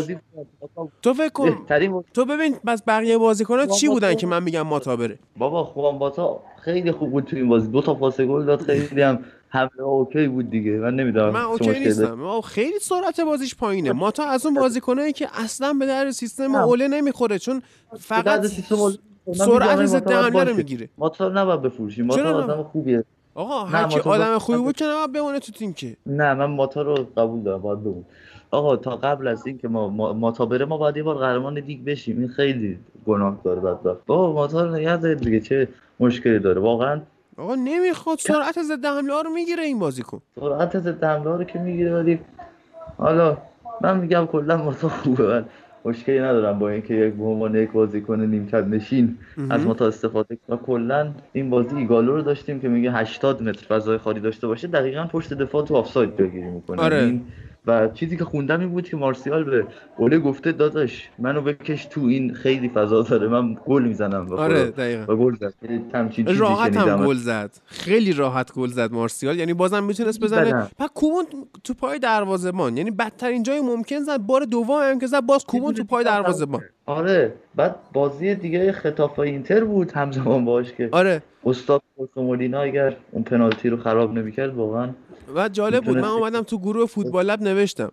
تو فکر کن تو ببین پس بقیه بازیکن‌ها چی بودن که من میگم ماتا بره؟ بابا خوان ماتا خیلی خوب بود تو این بازی. دو تا پاس گل داد خیلی هم حمله OK بود دیگه من نمی‌دونم من OK نیستم. ماتا خیلی سرعت بازیش پایینه. ماتا از اون بازیکنایی که اصلا به درد سیستم اوله نمی‌خوره چون فقط سرعت ضد حمله رو می‌گیره. ماتا نباید بفروشیم. ماتا نه؟ آدم خوبیه. آقا هر کی آدم خوبی بود که نباید بمونه تو تیم که. نه من ماتا رو قبول دارم باید بمونه آقا تا قبل از این که ما, ما ماتا بره ما باید یه بار قهرمان لیگ بشیم. این خیلی گناه داره بدبخت. بابا ماتا رو نگه دارید دیگه چه مشکلی داره؟ واقعا آقا نمی‌خواد سرعت ضد حمله ها رو می‌گیره این بازیکن سرعت ضد حمله رو که می‌گیره ولی حالا من میگم کلا ماتا خوبه. من مشکلی ندارم با اینکه یک به عنوان یک بازیکن نیمکت نشین از ماتا استفاده و کلا این بازی ایگالو رو داشتیم که میگه 80 متر فضای خالی داشته باشه دقیقا پشت دفاع تو آفساید جایگیری می‌کنه. آره. این و چیزی که خوندم این بود که مارسیال به اوله گفته داداش منو بکش تو این خیلی فضا داره من گل می‌زنم به آره. دقیقا. و گل زد. راحت هم. گل زد. خیلی راحت گل زد مارسیال. یعنی بازم می‌تونست بزنه. بدن. و کوبون تو پای دروازه‌بان. یعنی بدترین جای ممکن زد بار دوم هم که زد باز کوبون تو پای دروازه‌بان. آره. بعد بازی دیگه خطاف اینتر بود همزمان باش که آره. استاد مولینو اگر اون پنالتی رو خراب نمی‌کرد واقعا و جالب بود. من اومدم تو گروه فوتبال لب نوشتم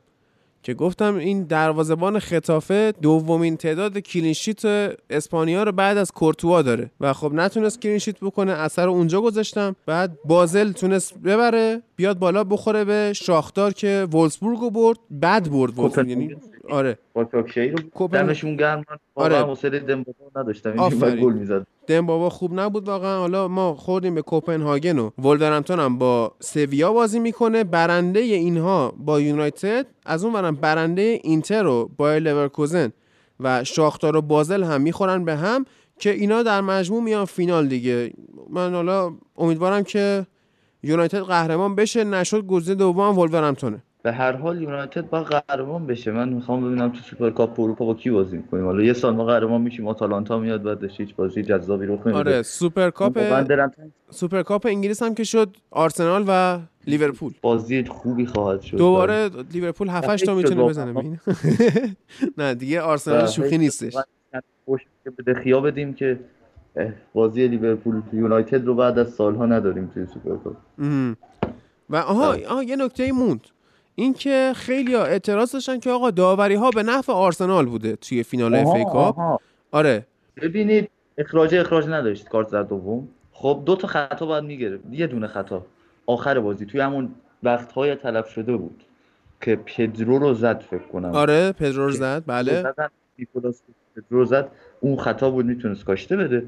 که گفتم این دروازه‌بان خطافه دومین تعداد کلینشیت اسپانیا رو بعد از کورتوا داره. و خب نتونست کلینشیت بکنه اثر رو اونجا گذاشتم. بعد بازل تونست ببره بیاد بالا بخوره به شاختار که وولسبورگ رو برد بد برد وولسبورگ یعنی آره. با چاکشی رو کوپن- دمشون گرم. من آره. حوصله دمبابا نداشتم. این. گل می‌زد. دم بابا خوب نبود واقعا. حالا ما خوردیم به کوپنهاگن و ولورهمپتون هم با سویا بازی می‌کنه. برنده اینها با یونایتد از اون برم برنده اینتر و بایر لورکوزن و شاختار و بازل هم می‌خورن به هم که اینا در مجموع میان فینال دیگه. من حالا امیدوارم که یونایتد قهرمان بشه. نشد گزینه دوم ولورهمپتونه. به هر حال یونایتد با قهرمان بشه. من می‌خوام ببینم تو سوپرکاپ اروپا با کی بازی می‌کنیم. حالا یه سال ما قهرمان میشیم آتالانتا میاد بعدش هیچ بازی جذابی رخ نمیده. آره سوپرکاپ دلم سوپرکاپ انگلیس هم که شد آرسنال و لیورپول. بازی خوبی خواهد شد. دوباره لیورپول 7 8 تا می‌تونه. بزنه نه دیگه آرسنال شوخی نیستش. خوش که به دخیا بدیم که بازی لیورپول یونایتد رو بعد از سالها نداریم توی سوپرکاپ. و آها آها یه نکته موند. این که خیلی ها اعتراض داشتن که آقا داوری ها به نفع آرسنال بوده توی فینال FA Cup. آره. ببینید اخراج اخراج نداشت کارت زرد دوم. خب دو تا خطا باید می‌گرفت. یه دونه خطا. آخر بازی توی همون وقتهای تلف شده بود که پدرو رو زد فکر کنم. آره پدرو رو زد بله. پدرو رو زد اون خطا بود می‌تونست کاشته بده.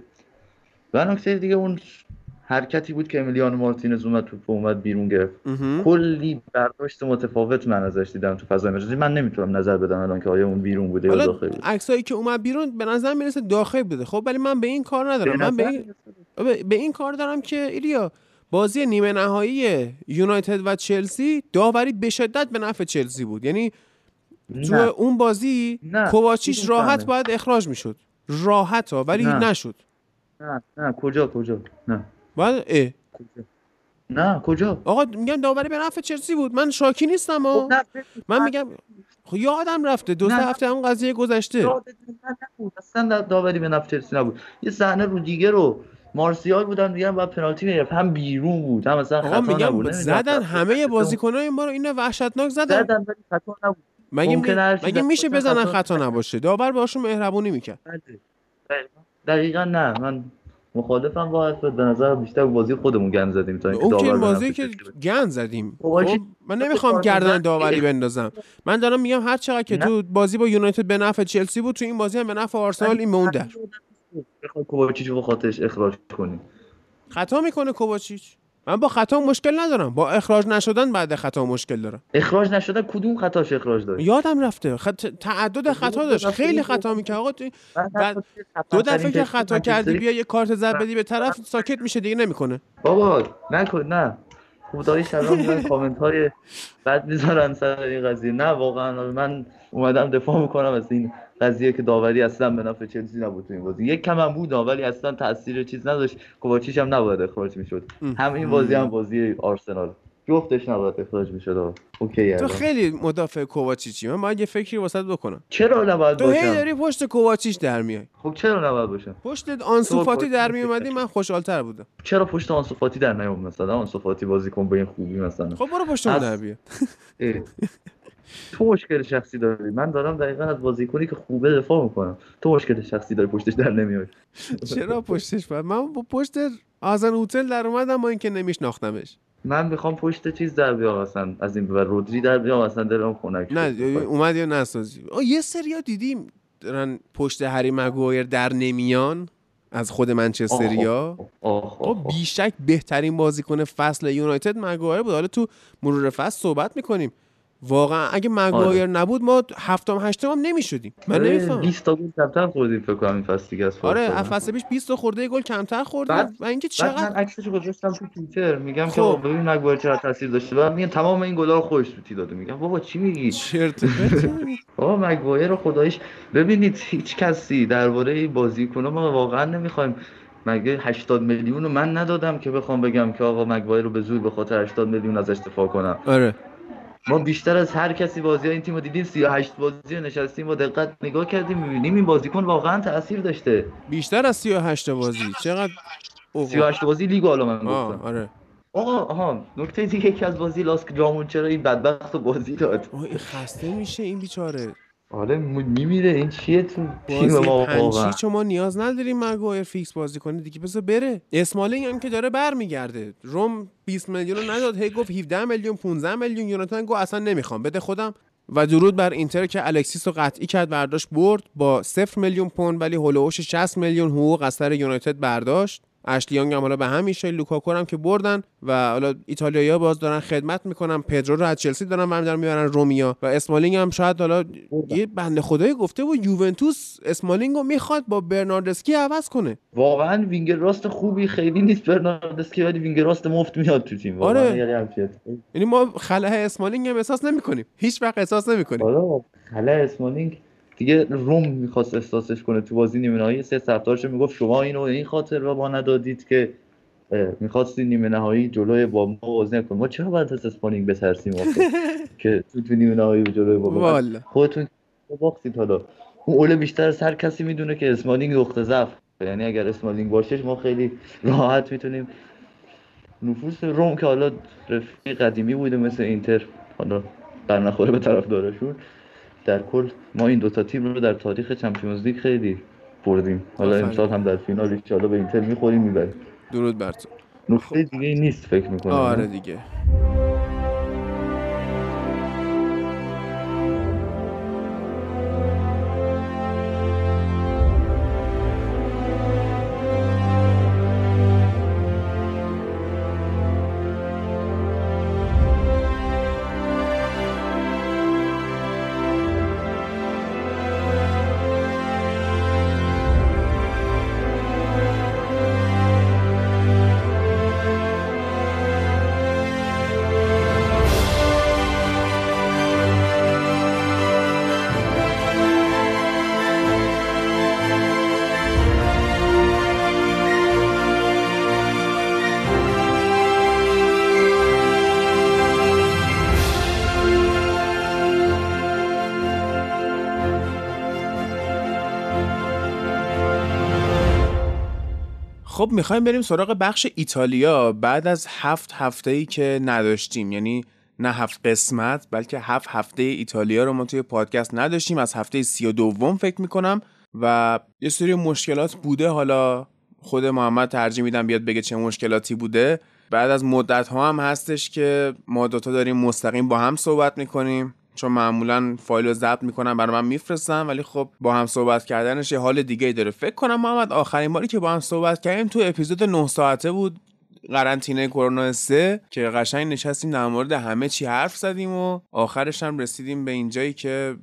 و نکته دیگه اون حرکتی بود که امیلیانو مارتینز اومد تو اومد بیرون گرفت. کلی برداشت متفاوت من ازش دیدم تو فضای مجازی من نمی‌تونم نظر بدم الان که آیا اون بیرون بوده یا داخل عکسایی که اومد بیرون به نظر می‌رسه داخل بوده. خب ولی من به این کار ندارم. من به این, به- این کار دارم که ایلیا بازی نیمه نهایی یونایتد و چلسی داوری به شدت به نفع چلسی بود. یعنی تو. اون بازی کدوم راحت؟ باید اخراج می‌شد. راحت ها ولی نه. نشد. نه نه. کجا کجا؟ نه. باید اه. کجا نه کجا؟ آقا میگم داوری به نفع چلسی بود. من شاکی نیستم ها خب من میگم خب یادم رفته. دو سه. هفته اون قضیه گذشته. اصلا داوری به نفع چلسی نبود. یه صحنه رو دیگه رو مارسیال بودن میگن بعد پنالتی می‌گرفت. هم بیرون بود هم اصلا آقا خطا میگم نبود. زدن همه بازیکنای ما رو اینا وحشتناک زدن. زدن ولی خطا نبود. مگه چی مگه میشه بزنن خطا- نباشه؟ داور باشون مهربونی می‌کرد. بله. دقیقاً- دقیقا نه من مخالفم با حرفت به نظر بیشتر بازی خودمون گند زدیم تا اینکه داور بازی که. گند زدیم. خب، خب من نمی‌خوام گردن. داوری بندازم. من دارم میگم هر چقدر که. تو بازی با یونایتد به نفع چلسی بود تو این بازی هم به نفع آرسنال این به اون در. بخوای کوواچیچ رو خاطرش اخراج کنی. خطا می‌کنه کوواچیچ. من با خطا مشکل ندارم. با اخراج نشدن بعد خطا مشکل دارم. اخراج نشدن کدوم خطاش اخراج داشت یادم رفته. خط... تعدد خطا داشت. خیلی خطا می‌کنه آقا تو- بعد دو دفعه که خطا کردی بیا یه کارت زرد بدی به طرف ساکت میشه دیگه نمی‌کنه. بابا نکن نه. خداییش الان میان کامنت های بد می‌ذارن سر این قضیه. نه واقعا. من اومدم دفاع می‌کنم از این قضیه که داوری اصلا به نفع چلسی نبود تو این بازی. یک کم هم بود ولی اصلا تاثیر چیز نداشت. کوواچیچ هم نباید اخراج می‌شد. هم این بازی هم بازی آرسنال. جفتش نباید اخراج می‌شد. اوکی تو. خیلی مدافع کوواچیچی. من باید یه فکری واسط بکنم. چرا نباید تو هی باشم؟ داری پشت کوواچیچ در میای. خب چرا نباید باشم؟ پشت آنسوفاتی تو- در میومدی من خوشحالتر بودم. چرا پشت آنسوفاتی در نیومد مثلا؟ آنسوفاتی بازیکن به این خوبی مثلا. خب برو پشت اون از- در بیا. تو مشکل شخصی داری. من دارم دقیقا از بازیکنی که خوبه دفاع می‌کنم. تو مشکل شخصی داری پشتش در نمیای. چرا پشتش باید من با پشت آزن هتل در اومدم با اینکه نمیشناختمش. من می‌خوام پشت چیز در بیام اصلا از این بعد رودری در بیام اصلا دلم خنک نه. اومد یا نسازی؟ یه سریا دیدیم دارن پشت هری مگوایر در نمیان از خود منچستریا خب. بیشک بهترین بازیکن فصل یونایتد مگوایر بود. حالا تو مرور فصل صحبت می‌کنیم. واقعا اگه مگوایر نبود ما هفتم هشتم هم نمی‌شدیم. من آره، نمی‌فهمم. 20 تا گل کمتر خوردیم فکر کنم این فصل دیگه از آره فصل پیش 20 تا خورده گل کمتر خوردیم. و اینکه بعد من چقدر عکسشو گذاشتم تو توییتر. میگم که خب. ببین مگوایر چقدر تاثیر داشته. بعد میگن تمام این گلا رو خودش سوتی داده. میگم بابا چی میگی؟ چرت. بابا مگوایر رو خدایش ببینید هیچ کسی درباره این بازیکن ما واقعا نمی‌خوایم مگه 80 میلیون رو من ندادم که بخوام بگم که آقا مگوایر رو به زور به خاطر 80 میلیون ازش دفاع کنم. آره. ما بیشتر از هر کسی بازی این تیم رو دیدیم 38 بازی رو نشستیم با دقت نگاه کردیم می‌بینیم این بازیکن واقعا تاثیر داشته. بیشتر از 38 تا بازی؟ چقدر؟ اوه، 38 بازی لیگ حالا من گفتم. آره. آقا آها نکته دیگه یکی از بازی لاسک جامون چرا این بدبخت بازی داد؟ این خسته میشه این بیچاره. آره میمیره این چیه تو تیم ما واقعا؟ پنچی چون ما نیاز نداریم مگوایر فیکس بازی کنه دیگه بذار بره. اسمالینگ هم که داره برمیگرده. روم 20 میلیون رو نداد هی گفت 17 میلیون 15 میلیون. یوناتان گفت اصلا نمی‌خوام. بده خودم. و درود بر اینتر که الکسیس رو قطعی کرد برداشت برد با 0 میلیون پوند ولی هول و حوش 60 میلیون حقوق از سر یونایتد برداشت. اشلی یانگ هم حالا به همین شکل لوکاکو هم که بردن و حالا ایتالیایی‌ها باز دارن خدمت می‌کنن. پدرو رو از چلسی دارن برمی‌دارن می‌برن رم یا و اسمالینگ هم شاید حالا یه بنده خدایی گفته بود یوونتوس اسمالینگ رو می‌خواد با برناردسکی عوض کنه. واقعا وینگر راست خوبی خیلی نیست برناردسکی ولی وینگر راست مفت میاد تو تیم. آره. یعنی یعنی ما خلاه اسمالینگ هم احساس نمی‌کنیم. هیچ وقت احساس نمی‌کنیم. حالا خلا اسمالینگ دیگه روم می‌خواست احساسش کنه تو بازی نیمه نهایی سه طرفدارش می‌گفت شما اینو این خاطر رو ما ندادید که می‌خواستی نیمه نهایی جلوی با ما بازی نکن ما چرا باید از اسپانینگ بترسیم که تو تو نیمه نهایی جلوی با ما خودتون باختید حالا. اون اوله بیشتر از هر کسی می‌دونه که اسمالینگ نقطه ضعف. یعنی اگر اسمالینگ باشش ما خیلی راحت می‌تونیم. نفوس روم که حالا رفیق قدیمی بوده مثل اینتر حالا در نخوره به طرفدارشون. در کل ما این دوتا تیم رو در تاریخ چمپیونز لیگ خیلی بردیم. حالا. امسال هم در فینال ان به اینتر می‌خوریم می‌بریم. درود بر تو. نکته دیگه نیست فکر می‌کنم آره دیگه. می‌خوایم بریم سراغ بخش ایتالیا. بعد از هفت هفته ای که نداشتیم یعنی نه هفت قسمت بلکه هفت هفته ایتالیا رو ما توی پادکست نداشتیم. از هفته سی و دوم فکر می‌کنم. و یه سری مشکلات بوده. حالا خود محمد ترجیح میدم بیاد بگه چه مشکلاتی بوده. بعد از مدت ها هم هستش که ما دوتا داریم مستقیم با هم صحبت می‌کنیم. چون معمولا فایل رو ضبط می‌کنم برای من میفرستم ولی خب با هم صحبت کردنش یه حال دیگه داره. فکر کنم محمد آخرین باری که با هم صحبت کردیم تو اپیزود 9 ساعته بود قرنطینه کرونا 3 که قشنگ نشستیم در مورد همه چی حرف زدیم و آخرش هم رسیدیم به اینجایی که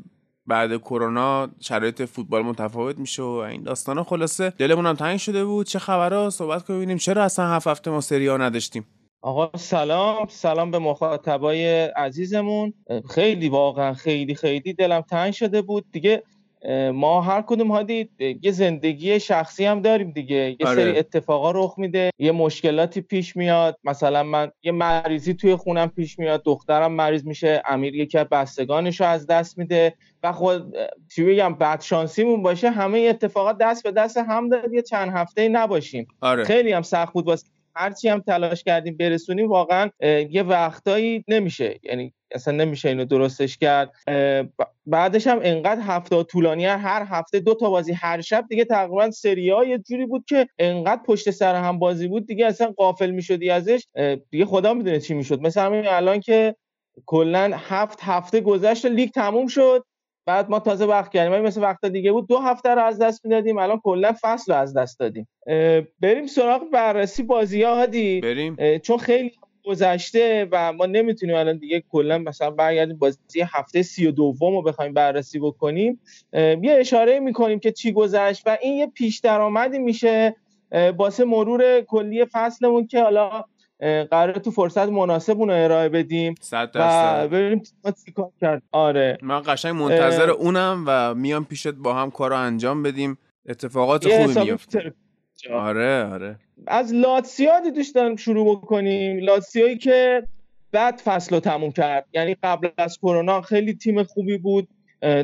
بعد کرونا شرایط فوتبال متفاوت میشه و این داستانا. خلاصه دلمون هم تنگ شده بود. چه خبرها؟ صحبت کنیم ببینیم چرا اصلا هفت هفته ما سری ها نداشتیم. آقا سلام سلام به مخاطبای عزیزمون. خیلی واقعا خیلی خیلی دلم تنگ شده بود. دیگه ما هر کدوم هادی یه زندگی شخصی هم داریم دیگه. یه آره. سری اتفاقا رخ میده یه مشکلاتی پیش میاد. مثلا من یه مریضی توی خونم پیش میاد. دخترم مریض میشه امیر یکی از بستگانش رو از دست میده. و خود اه، چی بگم بد شانسیمون باشه همه اتفاقات دست به دست هم داد. یه چند هفته نباشیم. آره. خیلی هم سخت بود واسه هرچی هم تلاش کردیم برسونیم واقعا یه وقتایی نمیشه. یعنی اصلا نمیشه اینو درستش کرد. بعدش هم انقدر هفته طولانی هر هفته دو تا بازی هر شب دیگه تقریبا سری ها یه جوری بود که انقدر پشت سر هم بازی بود دیگه اصلا قافل می‌شدی ازش. دیگه خدا می‌دونه چی می‌شد. مثلا الان که کلا هفت هفته گذشت لیگ تموم شد. بعد ما تازه وقت کردیم. ولی مثل وقت دیگه بود دو هفته رو از دست می‌دادیم. الان کلا فصل رو از دست دادیم. بریم سراغ بررسی بازی ها هادی. بریم. چون خیلی گذشته و ما نمی‌تونیم الان دیگه کلا مثلا برگردیم بازی هفته سی و دوم رو بخوایم بررسی بکنیم. یه اشاره می‌کنیم که چی گذشت و این یه پیش درآمدی میشه اه، واسه مرور کلی فصلمون که حالا اه، قراره تو فرصت مناسب اون ارائه بدیم صد و ببینیم ما چیکار کرد. آره. من قشنگ منتظر. اونم و میام پیشت با هم کار رو انجام بدیم. اتفاقات خوبی میفته. آره آره. از لاتسیادی دوست دارم شروع بکنیم. لاتسیایی که بعد فصل رو تموم کرد. یعنی قبل از کرونا خیلی تیم خوبی بود.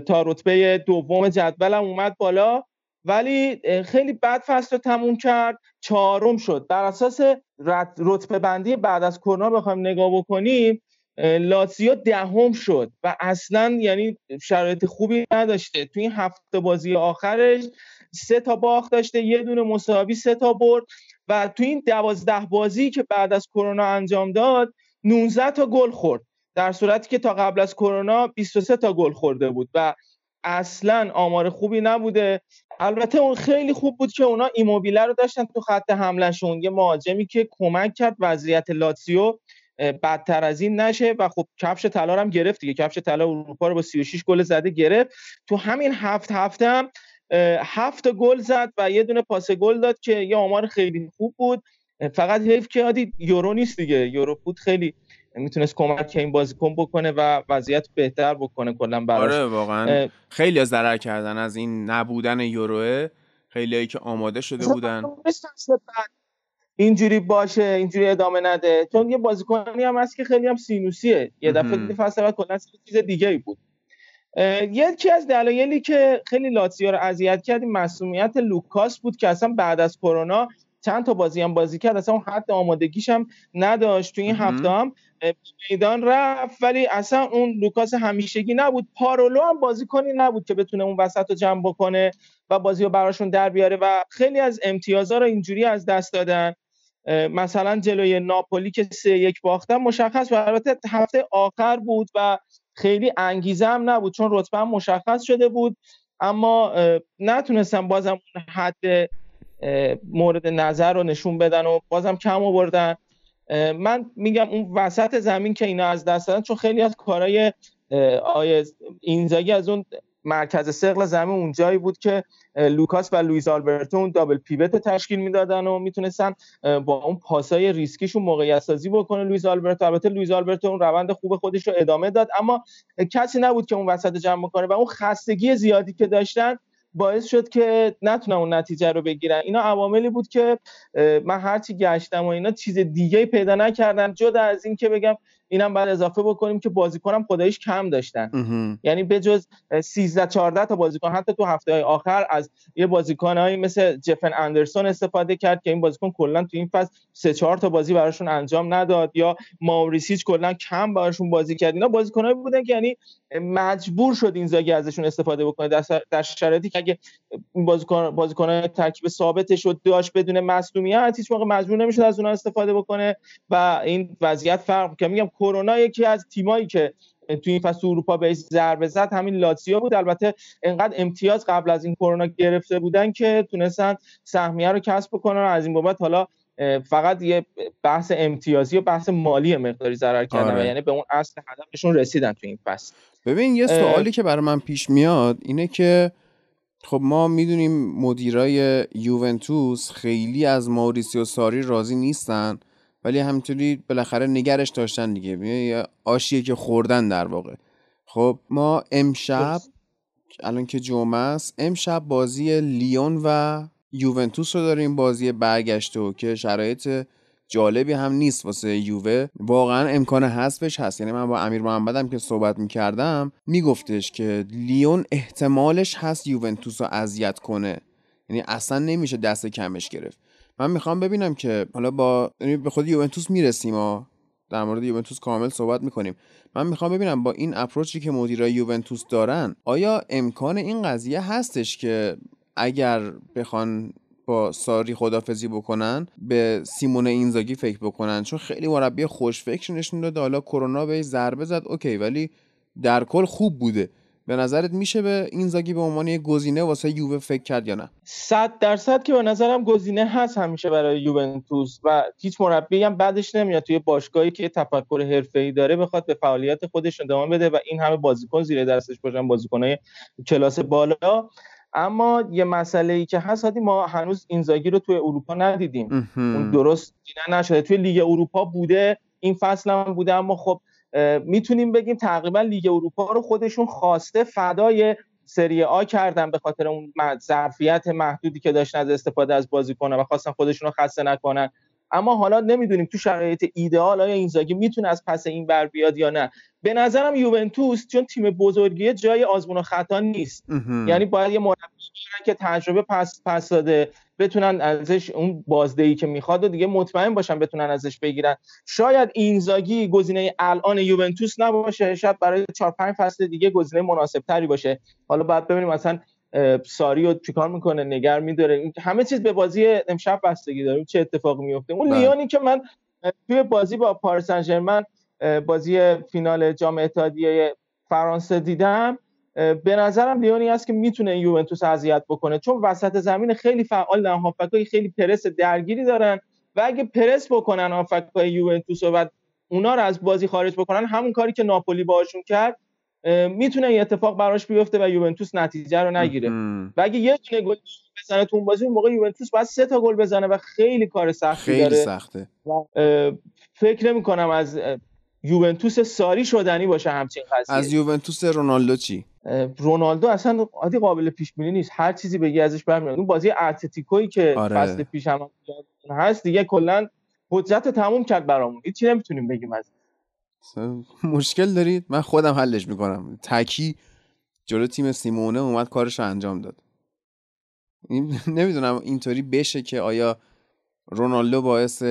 تا رتبه دوم جدولم اومد بالا. ولی خیلی بد فصل رو تموم کرد. چهارم شد. بر اساس رت- رتبه بندی بعد از کرونا بخوایم نگاه بکنیم لاتزیو دهم شد و اصلا یعنی شرایط خوبی نداشته. تو این هفته بازی آخرش سه تا باخت داشته یه دونه مساوی سه تا برد و تو این دوازده بازی که بعد از کرونا انجام داد 19 تا گل خورد. در صورتی که تا قبل از کرونا 23 تا گل خورده بود و اصلا آمار خوبی نبوده. البته اون خیلی خوب بود که اونا ایموبیله رو داشتن تو خط حملهشون. یه مهاجمی که کمک کرد وضعیت لاتسیو بدتر از این نشه و خب کفش طلا هم گرفت دیگه. کفش طلا اروپا رو با 36 گل زده گرفت. تو همین هفت هفته هم هفت گل زد و یه دونه پاس گل داد که یه آمار خیلی خوب بود. فقط حیف که عادی یورو نیست دیگه. یورو بود خیلی می‌تونست کمک این بازیکن بکنه و وضعیت بهتر بکنه کلا براش. آره واقعا. خیلی ضرر کردن از این نبودن یوروه خیلی که آماده شده بودن. اینجوری باشه اینجوری ادامه نده. چون یه بازیکنی هم هست که خیلی هم سینوسیه. یه دفعه فصل بعد کلا چیز دیگه ای بود یکی از دلایلی که خیلی لاتزیو رو اذیت کرد این مسئولیت لوکاس بود که اصلا بعد از کرونا چند تا بازی هم بازی کرد اصلا اون حد آمادگیش هم نداشت تو این. هفته هم. میدان رفت ولی اصلا اون لوکاس همیشگی نبود. پارولو هم بازیکنی نبود که بتونه اون وسط رو جمع بکنه و بازی رو براشون در بیاره و خیلی از امتیازها رو اینجوری از دست دادن. مثلا جلوی ناپولی که سه یک باختن مشخص و البته هفته آخر بود و خیلی انگیزه هم نبود چون رتبه هم مشخص شده بود. اما اه، نتونستن بازم اون حد مورد نظر رو نشون بدن و بازم کم آوردن. من میگم اون وسط زمین که اینا از دست دادن چون خیلی از کارهای آقای اینزاگی از اون مرکز ثقل زمین اونجایی بود که لوکاس و لوئیس آلبرتو اون double pivot تشکیل می‌دادن و می‌تونستن با اون پاسای ریسکیشون موقعیت سازی بکنه لوئیس آلبرتو البته لوئیس آلبرتو اون روند خوب خودش رو ادامه داد اما کسی نبود که اون وسط جمع بکنه و اون خستگی زیادی که داشتن باعث شد که نتونن اون نتیجه رو بگیرن. اینا عواملی بود که من هرچی گشتم و اینا چیز دیگه پیدا نکردم. جدا از این که بگم اینم بعد اضافه بکنیم که بازیکنم خداییش کم داشتن. یعنی به جز 13 14 تا بازیکن حتی تو هفته های آخر از یه بازیکنایی مثل جفن اندرسون استفاده کرد که این بازیکن کلا تو این فصل سه چهار تا بازی براشون انجام نداد یا ماوریسیچ کلا کم براشون بازی کرد. اینا بازیکنایی بودن که یعنی مجبور شد اینزاگی ازشون استفاده بکنه. در, شرایطی که اگه این بازیکن بازیکن ترکیب ثابتش رو داشت بدون مصونیت هیچ موقع مجبور نمی‌شد از اونها استفاده بکنه و این وضعیت فرق که میگم کرونا یکی از تیمایی که تو این فصل اروپا بهش ضربه زد همین لاتزیو بود البته انقدر امتیاز قبل از این کرونا گرفته بودن که تونستن سهمیه رو کسب بکنن و از این بابت حالا فقط یه بحث امتیازی و بحث مالی مقداری ضرر کردن آره. یعنی به اون اصل هدفشون رسیدن تو این فصل ببین یه. سوالی که برای من پیش میاد اینه که خب ما می‌دونیم مدیرای یوونتوس خیلی از ماوریسیو ساری راضی نیستن ولی همینطوری بالاخره نگرش داشتن دیگه. یه آشیه که خوردن در واقع. خب ما امشب. الان که جمعه است امشب بازی لیون و یوونتوس رو داریم بازی برگشته و که شرایط جالبی هم نیست واسه یووه. واقعا امکان حذفش هست. یعنی من با امیر محمدم که صحبت می‌کردم میگفتش که لیون احتمالش هست یوونتوس رو اذیت کنه. یعنی اصلا نمیشه دست کمش گرفت. من می‌خوام ببینم که حالا با یعنی به خود یوونتوس می‌رسیم ها در مورد یوونتوس کامل صحبت می‌کنیم. من می‌خوام ببینم با این اپروچی که مدیرای یوونتوس دارن آیا امکان این قضیه هستش که اگر بخوان با ساری خدافزی بکنن به سیمون اینزاگی فکر بکنن؟ چون خیلی مربی خوش فکر نشون داده. حالا کرونا بهش ضربه زد اوکی ولی در کل خوب بوده. به نظرت میشه به اینزاگی به عنوان یه گزینه واسه یووه فکر کرد یا نه؟ صد درصد که به نظرم گزینه هست همیشه برای یوونتوس و هیچ مربی هم بعدش نمیاد. توی باشگاهی که تفکر حرفه‌ای داره بخواد به فعالیت خودش ادامه بده و این همه بازیکن زیر دستش باشن بازیکنای کلاس بالا. اما یه مسئله ای که هست هادی ما هنوز اینزاگی رو توی اروپا ندیدیم. اون درست دیدن نشده. توی لیگ اروپا بوده این فصل هم بوده اما خب می‌تونیم بگیم تقریبا لیگ اروپا رو خودشون خواسته فدای سری آ کردن به خاطر اون ظرفیت محدودی که داشتن از استفاده از بازیکن‌ها و خواستن خودشون رو خسته نکنن. اما حالا نمی‌دونیم تو شرایط ایدئال آیا اینزاگی می‌تونه از پس این بر بیاد یا نه. به نظرم یوونتوس چون تیم بزرگیه جای آزمون و خطا نیست. یعنی باید یه مربی که تجربه پس پس داده بتونن ازش اون بازدهی که می‌خواد و دیگه مطمئن باشن بتونن ازش بگیرن. شاید اینزاگی گزینه الان یوونتوس نباشه شاید برای 4 5 فصل دیگه گزینه مناسب تری باشه. حالا بعد ببینیم مثلا ساری رو چیکار می‌کنه؟ نگر میداره. همه چیز به بازی امشب بستگی داره. چه اتفاقی میفته اون بله. لیونی که من توی بازی با پاریس ژرمن بازی فینال جام اتحادیه فرانسه دیدم. به نظرم لیونی است که می‌تونه یوونتوس اذیت بکنه. چون وسط زمین خیلی فعال دارن هافبک‌های خیلی پرس درگیری دارن و اگه پرس بکنن هافبک‌های یوونتوس و اونا رو از بازی خارج بکنن همون کاری که ناپولی باهاشون کرد می‌تونه این اتفاق براش بیفته و یوونتوس نتیجه رو نگیره. و اگه یه دونه گل بزنه تو اون بازی اون موقع یوونتوس باید سه تا گل بزنه و خیلی کار سختی خیلی داره. سخته. اه، فکر نمی کنم از یوونتوس ساری شدنی باشه همچین قضیه. از یوونتوس رونالدو چی؟ رونالدو اصلا عادی قابل پیش بینی نیست. هر چیزی بگی ازش برمیاد. اون بازی اتلتیکویی که آره. فصل پیش هم هست دیگه کلا حجت تموم کرد برامون. هیچی نمی‌تونیم بگیم از مشکل دارید؟ من خودم حلش می‌کنم. تکی جلو تیم سیمونه اومد کارش رو انجام داد. این- نمی‌دونم اینطوری بشه که آیا رونالدو باعث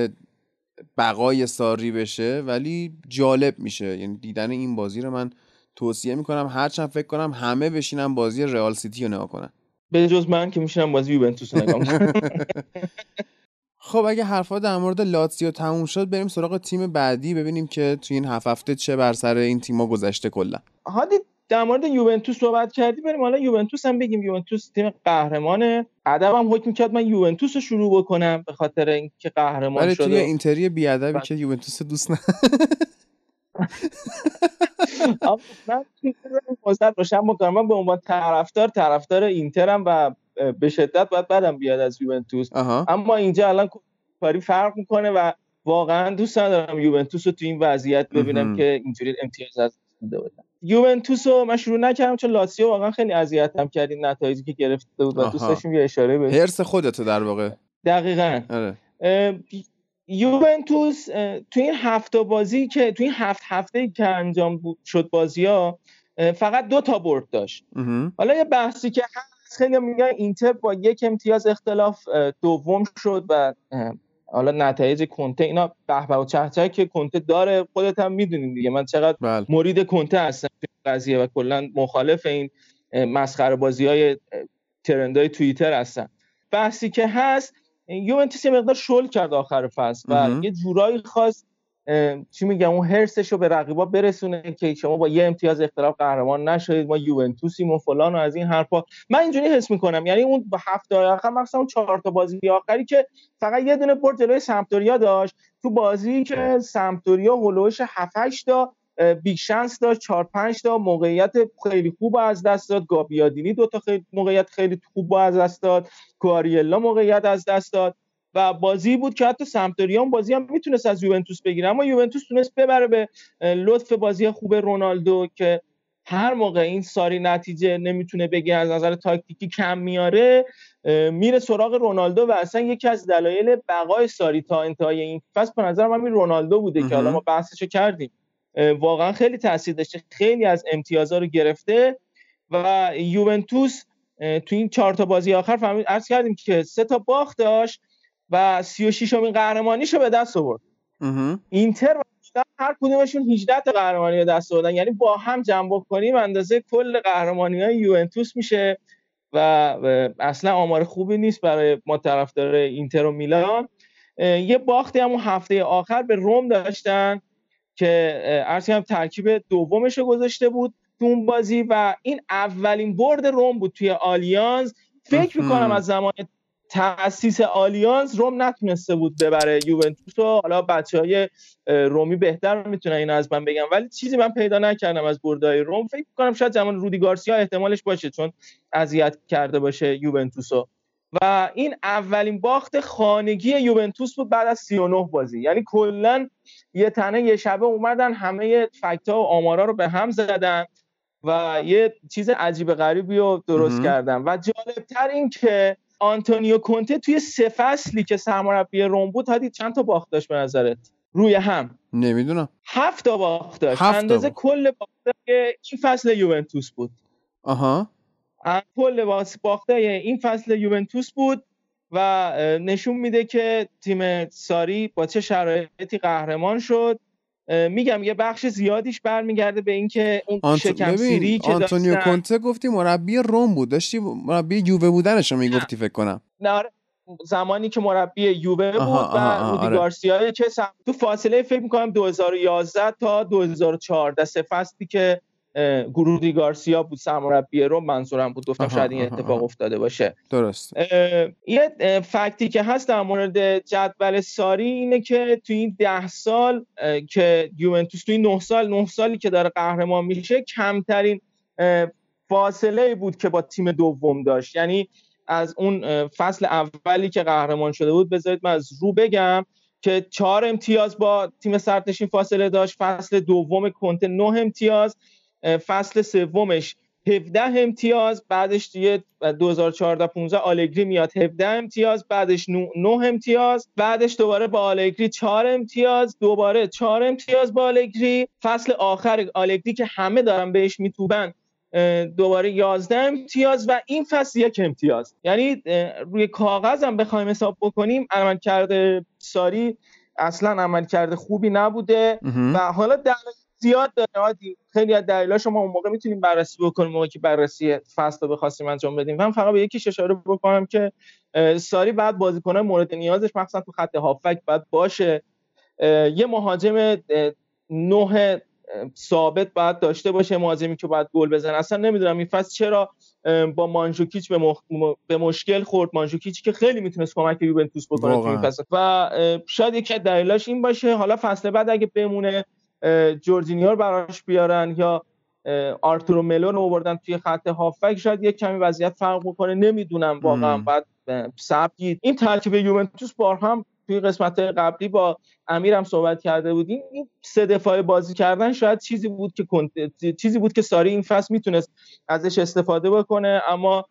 بقای ساری بشه ولی جالب میشه. یعنی دیدن این بازی رو من توصیه می‌کنم. هرچند فکر کنم همه بشینن بازی رئال سیتی رو نگاه کنن. به جز من که میشنم بازی یوونتوس رو نگاه. خب اگه حرفا در مورد لاتزیو تموم شد بریم سراغ تیم بعدی ببینیم که تو این هفت هفته چه بر سر این تیما گذشته کلا. هادی در مورد یوونتوس صحبت کردی بریم حالا یوونتوس هم بگیم. یوونتوس تیم قهرمانه ادبم حکم کرد من یوونتوس رو شروع بکنم به خاطر اینکه قهرمان ولی شد توی و- اینتری بیادبی بله. که یوونتوس دوست نه من بکنم من به عنوان طرفدار طرفدار اینترم و به شدت باید بدم بیاد از یوونتوس. اما اینجا الان کاری فرق می‌کنه و واقعا دوست ندارم یوونتوس رو تو این وضعیت ببینم. که اینجوری امتیاز از میده بدم یوونتوس رو من شروع نکردم چون لاتسیو واقعا خیلی اذیتم کرد این نتایجی که گرفته بود و دوست آها. داشتیم یه اشاره بهش هرس خودتو در واقع. دقیقاً. آره. یوونتوس تو این هفته بازی که تو این هفت هفته که انجام بود- شد بازی ها فقط دو تا برد داشت. حالا یه بحثی که هست خیلی میگن. اینتر با یک امتیاز اختلاف دوم شد و حالا نتایج کنته اینا به و چهچه که کنته داره خودت هم می‌دونین دیگه. من چقدر بله. مرید کنته هستم قضیه و کلا مخالف این مسخره بازی های ترند های توییتر هستم. بحثی که هست یوونتوس یه مقدار شل کرد آخر فصل و. یه جورایی خواست چی میگم اون حرصش رو به رقیبا برسونه که شما با یه امتیاز اختلاف قهرمان نشدید ما یوونتوسیم و فلان و از این حرفا. من اینجوری حس می‌کنم یعنی اون هفته آخر مثلا اون چهار تا بازی آخری که فقط یه دونه برد جلوی سمپدوریا داشت تو بازی که سمپدوریا هول و حوش 7 8 تا big chance داشت 4 5 تا موقعیت خیلی خوب از دست داد گابیادینی دو تا خیلی موقعیت خیلی خوب از دست داد کواریلا موقعیت از دست داد. و بازی بود که حتی سمپدوریا اون بازی هم می‌تونست از یوونتوس بگیره اما یوونتوس تونست ببره به لطف بازی خوب رونالدو که هر موقع این ساری نتیجه نمی‌تونه بگیره از نظر تاکتیکی کم میاره میره سراغ رونالدو و اصلا یکی از دلایل بقای ساری تا انتهای این فصل به نظر من رونالدو بوده که. حالا ما بحثشو کردیم واقعا خیلی تاثیر داشته خیلی از امتیازها رو گرفته و یوونتوس تو این چهار تا بازی آخر فهمید عرض کردیم که سه تا باخت داشت و 36 امین قهرمانیشو به دست آورد. اینتر و هر کدومشون 18 تا قهرمانی به دست آوردن یعنی با هم جمع کنیم اندازه کل قهرمانی های یوونتوس میشه و اصلا آمار خوبی نیست برای ما طرفدار اینتر و میلان یه باختی همون هفته آخر به روم داشتن که عرض کردم ترکیب دومش رو گذاشته بود تو اون بازی و این اولین برد روم بود توی آلیانز فکر. می‌کنم از زمان تاسیس آلیانز روم نتونسته بود ببره. یوونتوس و حالا بچه های رومی بهتر می‌تونن اینو از من بگم ولی چیزی من پیدا نکردم از بردای روم. فکر کنم شاید زمان رودی گارسیا احتمالش باشه چون اذیت کرده باشه یوونتوسو و این اولین باخت خانگی یوونتوس بود بعد از 39 بازی. یعنی کلا یه تنه یه شبه اومدن همه فکتا و آمارا رو به هم زدن و یه چیز عجیب غریبی رو درست. کردن. و جالبتر این که آنتونیو کونته توی سه فصلی که سرمربی روم بود هادی چند تا باخت داشت به نظرت؟ روی هم. نمی‌دونم. هفت تا باخت داشت. اندازه باخت. کل باخت این فصل یوونتوس بود. آها. کل باخته این فصل یوونتوس بود و نشون میده که تیم ساری با چه شرایطی قهرمان شد. میگم یه بخش زیادیش برمیگرده به اینکه اون آنت... شکم سیری که آنتونیو داشتن کونته گفتی مربی روم بود. داشتی مربی یووه بودنش رو می‌گفتی فکر کنم. نه، آره، زمانی که مربی یووه بود آها، و آها، آها، رودی آره. گارسیا که سم- تو فاصله فکر می‌کنم 2011 تا 2014 سه فصلی که اه، رودی گارسیا بود سرمربی روم منظورم بود گفتم شاید این اتفاق. افتاده باشه. درست. یه فکتی که هست در مورد جدول ساری اینه که تو این ده سال که یوونتوس تو این نه سال نه سالی که داره قهرمان میشه کمترین فاصله بود که با تیم دوم داشت. یعنی از اون فصل اولی که قهرمان شده بود بذارید من از رو بگم که چهار امتیاز با تیم سرنشین فاصله داشت فصل دوم کنته نه امتیاز. فصل سومش. 17 امتیاز بعدش دیگه 2014 15 آلگری میاد. 17 امتیاز بعدش 9 امتیاز بعدش دوباره با آلگری 4 امتیاز دوباره 4 امتیاز با آلگری. فصل آخر آلگری که همه دارن بهش میتوبن دوباره 11 امتیاز و این فصل یک امتیاز. یعنی روی کاغذ هم بخوایم حساب بکنیم عمل کرده ساری اصلا عمل کرده خوبی نبوده. و حالا دلیل زیاد داره عادی. خیلی از دلایلاشو ما اون موقع می‌تونیم بررسی بکنیم موقعی که بررسی فصل رو بخواستیم انجام بدیم. من فقط به یکیش اشاره بکنم که ساری بعد بازیکنان مورد نیازش مخصوصا تو خط هافک باید باشه. یه مهاجم نه ثابت باید داشته باشه مهاجمی که باید گل بزنه. اصلا نمی‌دونم این فصل چرا با مانجوکیچ به, مخ... به مشکل خورد. مانجوکیچ که خیلی می‌تونست کمک یوونتوس بکنه تو این. فصل. و شاید یکی از این باشه. حالا فصل بعد اگه بمونه جورجینیو رو براش بیارن یا آرتورو ملو رو آوردن توی خط هافک شاید یک کمی وضعیت فرق بکنه. نمی‌دونم واقعا. باید دید. این ترکیب یوونتوس بار هم توی قسمت قبلی با امیرم صحبت کرده بودیم. این سه دفاعه بازی کردن شاید چیزی بود که چیزی بود که ساری این فصل می‌تونست ازش استفاده بکنه اما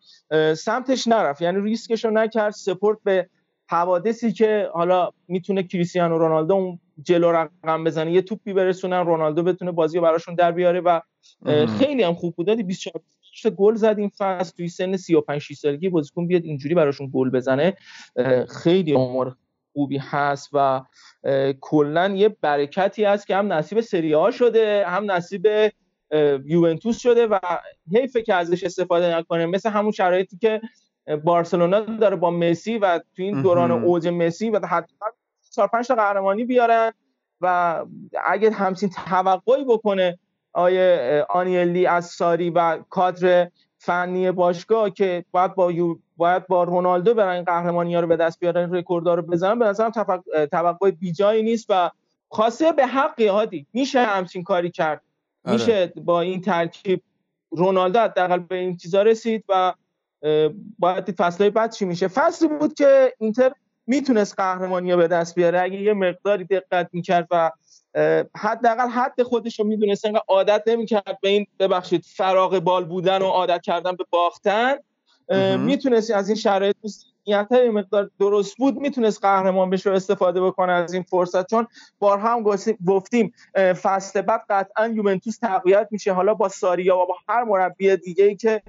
سمتش نرفت. یعنی ریسکش رو نکرد. سپورت به حوادثی که حالا می‌تونه کریستیانو رونالدو اون جلو رقم بزنه یه توپی برسونن رونالدو بتونه بازی براشون در بیاره و. خیلی هم خوب بود. دادی 24 تا گل زد این فصل توی سن 35 6 سالگی بازیکن بیاد اینجوری براشون گل بزنه. خیلی آمار خوبی هست و کلا یه برکتی هست که هم نصیب سری ها شده هم نصیب یوونتوس شده و حیفه که ازش استفاده نکنه. مثل همون شرایطی که بارسلونا داره با مسی و تو این دوران. اوج مسی و حتما 4 5 تا قهرمانی بیارن و اگه همچین توقعی بکنه آیه آنیلی از ساری و کادر فنی باشگاه که باید با یو باید با رونالدو برن قهرمانی ها رو به دست بیارن رکوردها رو بزنن به نظرم توقع بیجایی نیست و خاصه به حقی هادی میشه همچین کاری کرد آره. میشه با این ترکیب رونالدو حداقل به این چیزا رسید و باید دید فصلهای بعد چی میشه؟ فصلی بود که اینتر می‌تونست قهرمانی رو به دست بیاره. اگه یه مقداری دقت می‌کرد و حداقل حد خودش رو می‌دونست انقدر عادت نمی‌کرد به این ببخشید فراغ بال بودن و عادت کردن به باختن. می‌تونست از این شرایط یه مقدار درست بود می‌تونست قهرمان بشه و استفاده بکنه از این فرصت. چون بارها هم گفتی- گفتیم فصل بعد قطعا یوونتوس تقویت میشه. حالا با ساریا و با هر مربی دیگه ای که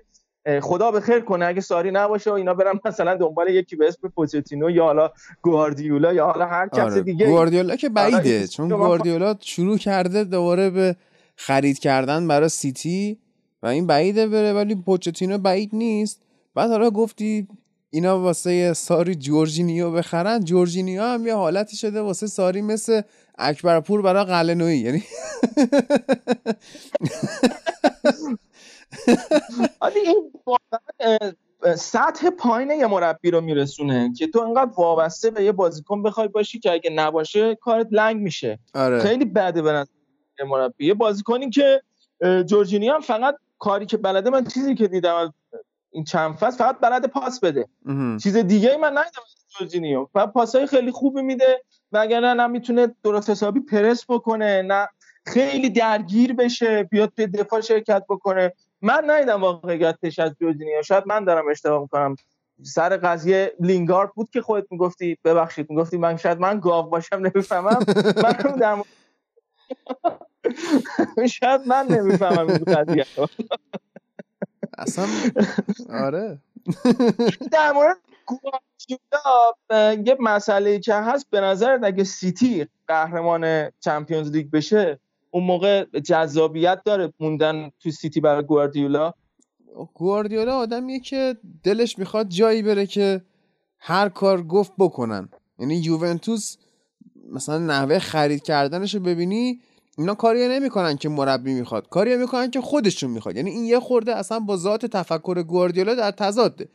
خدا به خیر کنه اگه ساری نباشه و اینا برن مثلا دنبال یکی به اسم پوچتینو یا حالا گواردیولا یا حالا هر کس آره دیگه گواردیولا که آره، بعیده چون گواردیولا شروع کرده دوباره به خرید کردن برای سیتی و این بعیده بره ولی پوچتینو بعید نیست. بعد حالا گفتی اینا واسه ساری جورجینیو بخرن. جورجینیو هم یه حالتی شده واسه ساری مثل اکبرپور برای قلنویی یعنی آره این سطح پایین یه مربی رو میرسونه که تو انقدر وابسته به یه بازیکن بخوای باشی که اگه نباشه کارت لنگ میشه. آره. خیلی بده به نظر مربی. یه بازیکنی که جورجینی هم فقط کاری که بلده من چیزی که دیدم از این چند فصل فقط بلده پاس بده. مهم. چیز دیگه ای من ندیدم از جورجینیو. و پاسای خیلی خوبی میده وگرنه نه می‌تونه درست حسابی پرس بکنه نه خیلی درگیر بشه بیاد توی دفاع شرکت بکنه. من ندیدم واقعیتش از جورجینیو شاید من دارم اشتباه می‌کنم. سر قضیه لینگارد بود که خودت می‌گفتی ببخشید می‌گفتی من شاید من گاو باشم نمی‌فهمم. من در شاید من نمی‌فهمم این قضیه. اصلا آره. در مورد یه مسئله که هست به نظر اگه سیتی قهرمان چمپیونز لیگ بشه اون موقع جذابیت داره موندن تو سیتی برای گواردیولا؟ گواردیولا آدمیه که دلش می‌خواد جایی بره که هر کار گفت بکنن. یعنی یوونتوس مثلا نحوه خرید کردنش رو ببینی اینا کاری نمی‌کنن که مربی می‌خواد. کاری می‌کنن که خودشون می‌خواد. یعنی این یه خورده اصلا با ذات تفکر گواردیولا در تضاده.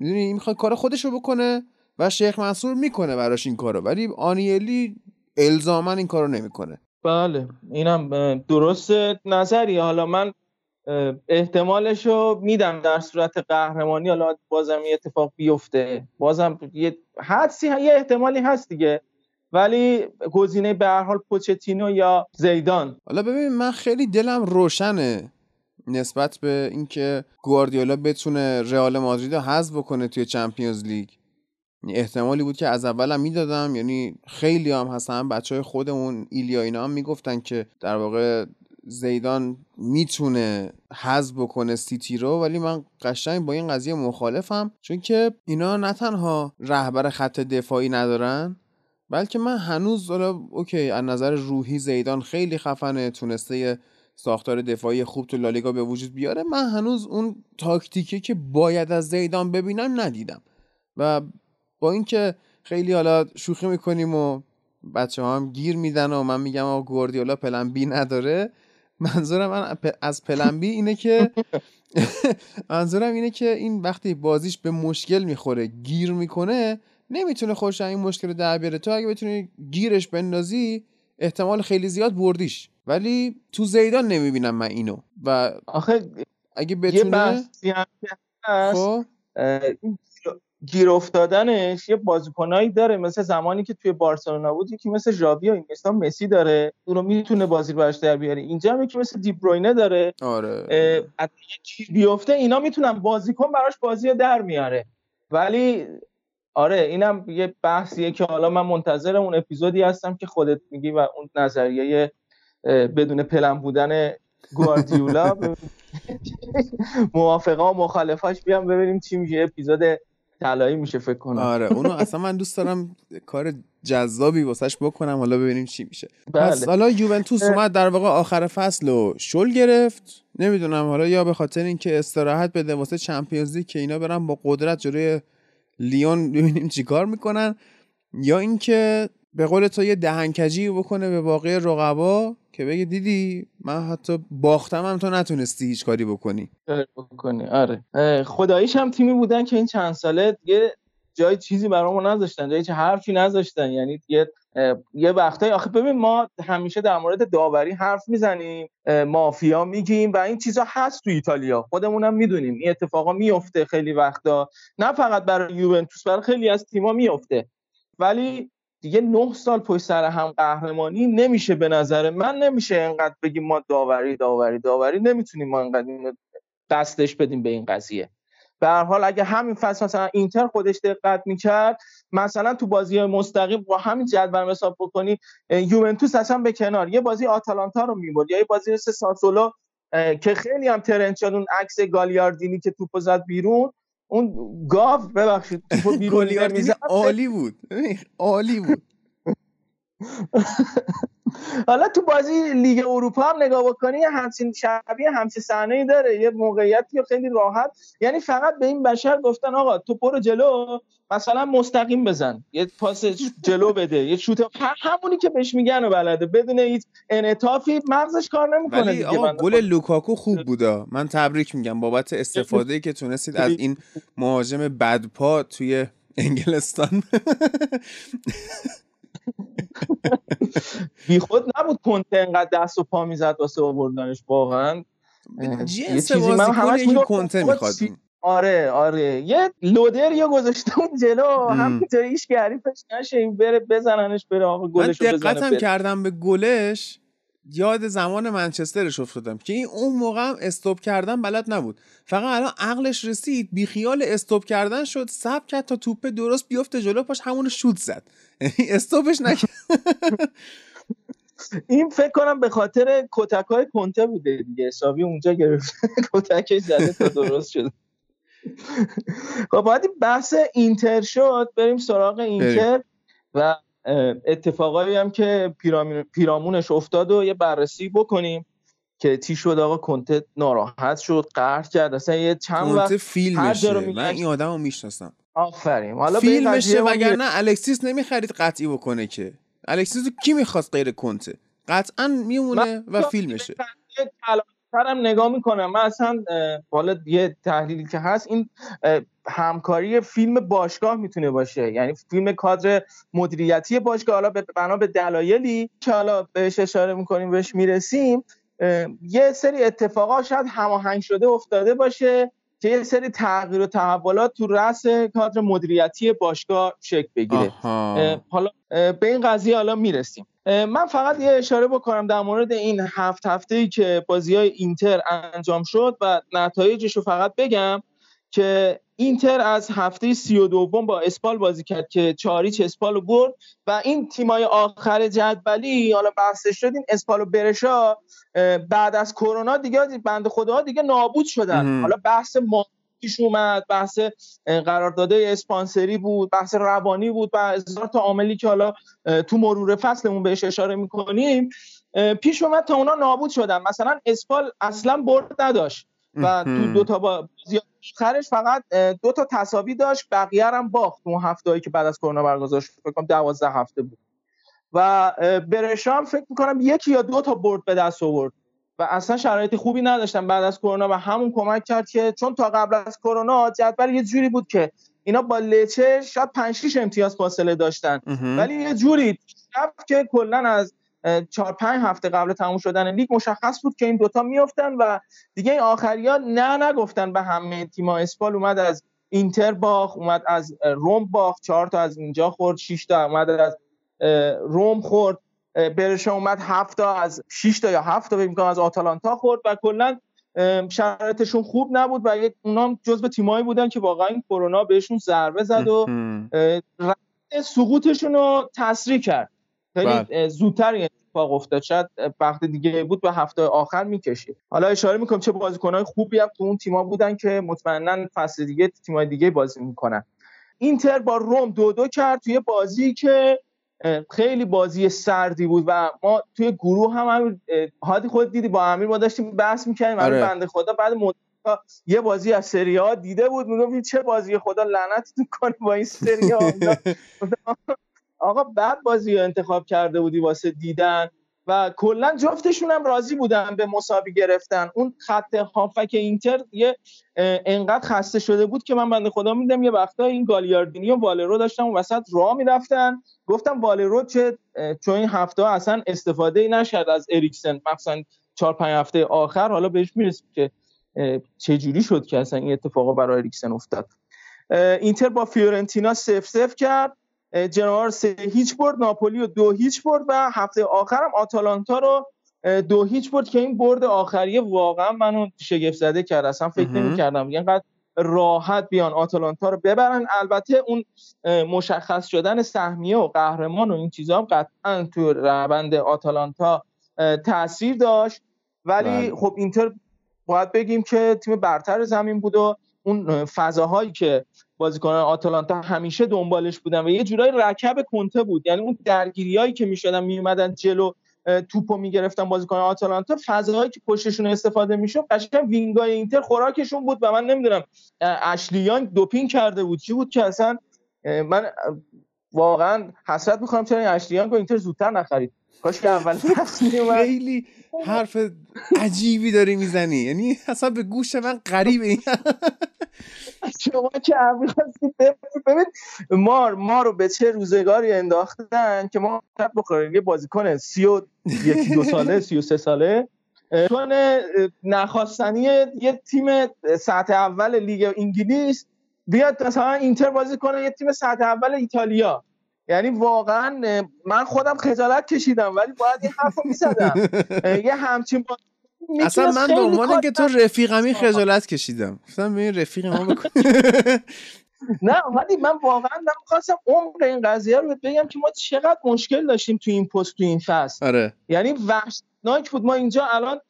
می‌دونی؟ این می‌خواد کار خودش رو بکنه و شیخ منصور می‌کنه براش این کارو. ولی آنیلی الزاما این کارو نمی‌کنه. بله اینم درست نظری. حالا من احتمالش رو میدم در صورت قهرمانی. حالا بازم یه اتفاق بیفته. بازم یه حدسی یه احتمالی هست دیگه. ولی گزینه به هر حال پوچتینو یا زیدان. حالا ببین من خیلی دلم روشنه نسبت به اینکه گواردیولا بتونه رئال مادرید رو حذف بکنه توی Champions League. احتمالی بود که از اولم می‌دادم. یعنی خیلی هم هستن. بچه های خودمون ایلیا اینا هم می‌گفتن که در واقع زیدان می‌تونه حذف بکنه سیتی رو. ولی من قشنگ با این قضیه مخالفم. چون که اینا نه تنها رهبر خط دفاعی ندارن بلکه من هنوز حالا okay از نظر روحی زیدان خیلی خفنه. تونسته ساختار دفاعی خوب تو لالیگا به وجود بیاره. من هنوز اون تاکتیکی که باید از زیدان ببینم ندیدم. و با اینکه خیلی حالا شوخی می‌کنیم و بچه ها هم گیر میدن و من میگم آقا گواردیولا پلن بی نداره منظورم من از پلن بی اینه که منظورم اینه که این وقتی بازیش به مشکل می‌خوره گیر می‌کنه نمی‌تونه خوش این مشکل رو در بیاره. تو اگه بتونی گیرش بندازی احتمال خیلی زیاد بردیش. ولی تو زیدان نمی‌بینم من اینو. و آخه اگه یه بتونه بحثی هم که هست خب؟ این گیر- افتادنش یه بازیکنایی داره مثل زمانی که توی بارسلونا بود یکی مثل ژاوی و اینستا مسی داره اون رو می‌تونه بازی براش در بیاره. اینجا هم یکی مثل دیبروینه داره. آره. بیفته اینا می‌تونن بازیکن براش بازی رو در میاره. ولی آره اینم یه بحثیه که حالا من منتظر اون اپیزودی هستم که خودت میگی و اون نظریه بدون پلن بودن گواردیولا. موافقه و مخالفاش بیام ببینیم چی میشه. اپیزود طلایی میشه فکر کنم آره اونو اصلا من دوست دارم کار جذابی واسش بکنم حالا ببینیم چی میشه بله. پس حالا یوونتوس. اومد در واقع آخر فصل و شل گرفت نمی‌دونم حالا یا به خاطر اینکه استراحت بده واسه چمپیونز که اینا برن با قدرت جلوی لیون ببینیم چیکار می‌کنن یا اینکه به قول تو یه دهنکجی بکنه به باقی رقبا که بگه دیدی من حتی باختم هم تو نتونستی هیچ کاری بکنی. کار بکنی. آره. خداییش هم تیمی بودن که این چند ساله یه جای چیزی برامون نذاشتن جای چه حرفی نذاشتن. یعنی یه یه وقتایی آخه ببین ما همیشه در مورد داوری حرف می‌زنیم مافیا میگیم و این چیزا هست تو ایتالیا. خودمونم می‌دونیم. این اتفاقا میفته خیلی وقتا. نه فقط برای یوونتوس برای خیلی از تیما میفته ولی دیگه نه سال پشت سر هم قهرمانی نمیشه به نظر من نمیشه انقدر بگیم ما داوری داوری داوری. نمی‌تونیم ما اینو دستش بدیم به این قضیه. به هر حال اگه همین فصل مثلا اینتر خودش دقت می‌کرد مثلا تو بازی مستقیم با همین جدول حساب بکنی یوونتوس اصلا به کنار. یه بازی آتالانتا رو می‌برد یا یه بازی مثل ساسولو که خیلی هم اون عکس گالیاردینی که توپو زد بیرون اون گاو ببخشید توپو بیرون. عالی بود. عالی بود. حالا تو بازی لیگ اروپا هم نگاه بکنی یه همچین شبیه همچین صحنه‌ای داره. یه موقعیتی خیلی راحت. یعنی فقط به این بشر گفتن آقا تو برو جلو. مثلا مستقیم بزن. یه پاس جلو بده. یه شوت. همونی که بهش میگن و بلده. بدون هیچ انعطافی مغزش کار نمی‌کنه ولی آقا گل. لوکاکو خوب بودا. من تبریک میگم. بابت استفاده که تونستید از این مهاجم بدپا توی انگلستان. بی خود نبود کنته انقدر دست و پا می‌زد واسه آوردنش واقعا. جنس چیزی من بازیکنه همش که کنته می‌خواد. آره آره. یه لودر یا گذاشته اون جلو ام. همینطوری هیچ حریفش نشه این بره بزننش بره آقا من گلشو بزنه دقتم. کردم به گلش. یاد زمان منچسترش افتادم که این اون موقع هم استوب کردن بلد نبود. فقط الان عقلش رسید بیخیال استوب کردن شد سب کرد تا توپه درست بیفته جلو پاش همونو شوت زد. یعنی استوبش نکرد. این فکر کنم به خاطر کتک های کنته بوده دیگه. حسابی اونجا گرفته کتکش زده تا درست شد خب باید بحث اینتر شد بریم سراغ اینتر و اتفاقایی هم که پیرامون- پیرامونش افتاد و یه بررسی بکنیم که چی شد. آقا کنته ناراحت شد قهر کرد. اصلا یه چند وقت فیلمشه من. این آدم رو می‌شناسم. آفرین. حالا فیلمشه. وگرنه الکسیس نمی‌خرید قطعی بکنه که. الکسیس رو کی می‌خواست غیر کنته؟ قطعا میمونه و فیلمشه کلانترم نگاه می‌کنم. من اصلا حالا یه تحلیلی که هست این همکاری فیلم باشگاه می‌تونه باشه. یعنی فیلم کادر مدیریتی باشگاه. حالا به- بنا به دلایلی که حالا بهش اشاره می‌کنیم بهش می‌رسیم یه سری اتفاقات شاید هماهنگ شده افتاده باشه که یه سری تغییر و تحولات تو رأس کادر مدیریتی باشگاه شکل بگیره. اه، حالا اه، به این قضیه حالا می‌رسیم. من فقط یه اشاره بکنم در مورد این هفت هفته ای که بازی های اینتر انجام شد و نتایجش رو فقط بگم که اینتر از هفته سی و دوم با اسپال بازی کرد که چاریچ اسپال رو برد و این تیمای آخر جدولی حالا بحثش شد این اسپال و برشا بعد از کرونا دیگه بند خدا دیگه نابود شدن. حالا بحث ما پیش اومد بحث اه، قرارداد اسپانسری بود بحث روانی بود و هزار تا عاملی که حالا تو مرور فصلمون بهش اشاره می‌کنیم پیش اومد تا اونا نابود شدن. مثلا اسپال اصلا برد نداشت و تو. دو تا بازی آخرش فقط دو تا تساوی داشت بقیه هم باخت اون هفته‌ای که بعد از کرونا برگزار شد فکر کنم 12 هفته بود. و اه، برشا هم فکر می‌کنم یکی یا دو تا برد به دست آورد. و اصلا شرایط خوبی نداشتن بعد از کرونا و همون کمک کرد که چون تا قبل از کرونا جدول یه جوری بود که اینا با لچه شاید 5 6 امتیاز فاصله داشتن. ولی یه جوری رفت که کلا از چهار پنج هفته قبل تموم شدن لیگ مشخص بود که این دوتا میافتن و دیگه این آخری ها نه نگفتن به همه. تیما اسپال اومد از اینتر باخ اومد از روم باخ چهار تا از اینجا خورد 6 تا اومد از روم خورد. اه، برشا اومد هفت تا از 6 تا یا هفت تا فکر از آتالانتا خورد و کلا شرایطشون خوب نبود و اونا هم جزو تیمایی بودن که واقعا این کرونا بهشون ضربه زد و سقوطشون رو تسریع کرد. خیلی بله. زودتر این اتفاق افتاد. شاید وقت دیگه بود به هفته آخر می‌کشید حالا اشاره می‌کنم چه بازیکنهای خوبی هم تو اون تیما بودن که مطمئنا فصل دیگه تیمای دیگه بازی می‌کنن. اینتر با روم دو دو کرد توی بازی که خیلی بازی سردی بود و ما توی گروه هم اه، هادی خود دیدی با امیر ما داشتیم بحث می‌کردیم امیر آره. بنده خدا. بعد یه بازی از سری ها دیده بود می‌گفت چه بازی خدا لعنتتون کنه با این سری ها آقا بعد بازی رو انتخاب کرده بودی واسه دیدن. و کلا جفتشون هم راضی بودن به مساوی گرفتن. اون خط هافک اینتر یه انقدر خسته شده بود که من بنده خدا میدم یه وقتا این گالیاردینی و والرو داشتم اون وسط راه می‌رفتن. گفتم والرو چه چون این هفته ها اصلا استفاده ای نشد از اریکسن مثلا چهار پنج هفته آخر. حالا بهش می‌رسیم که چه جوری شد که اصلا این اتفاقا برای اریکسن افتاد. اینتر با فیورنتینا سف سف کرد. جنوار سه هیچ برد ناپولی رو دو هیچ برد و هفته آخرم آتالانتا رو دو هیچ برد که این برد آخریه واقعا منو شگفت زده کرد اصلا فکر. نمی‌کردم اینقدر راحت بیان آتالانتا رو ببرن البته اون مشخص شدن سهمیه و قهرمان و این چیزا هم قطعا تو روند آتالانتا تاثیر داشت ولی بله. خب اینتر باید بگیم که تیم برتر زمین بود و اون اه، فضاهایی که بازیکنان آتالانتا همیشه دنبالش بودن و یه جورایی رکب کنته بود. یعنی اون درگیریایی که می‌شدن میومدن جلو توپو می‌گرفتن بازیکن آتالانتا فضاهایی که پشتشون استفاده می‌شد قشنگ وینگای اینتر خوراکشون بود و من نمی‌دونم اشلیان دوپین کرده بود. چی بود که اصلا من واقعا حسرت می‌خوام چرا این اشلیان رو اینتر زودتر نخرید. کاش که اول خیلی حرف عجیبی داری می‌زنی. یعنی اصلا به گوش من غریبه این شما که ببین ما ما رو به چه روزگاری انداختن که ما شب بخوریم. یه بازیکن سی و یکی دو ساله سی و سه ساله. اه، چون نخواستنی یه تیم سطح اول لیگ انگلیس بیاد مثلا اینتر بازی کنه یه تیم سطح اول ایتالیا. یعنی واقعا من خودم خجالت کشیدم ولی باید این حرف رو می‌زدم یه همچین بازی اصلا من به عنوان که تو رفیقمی خجالت کشیدم. گفتم ببین رفیق ما بکن. نه ولی من واقعا من خواستم عمق این قضیه رو بگم که ما چقدر مشکل داشتیم تو این پست تو این فصل. آره. یعنی وحشتناک بود. ما اینجا الان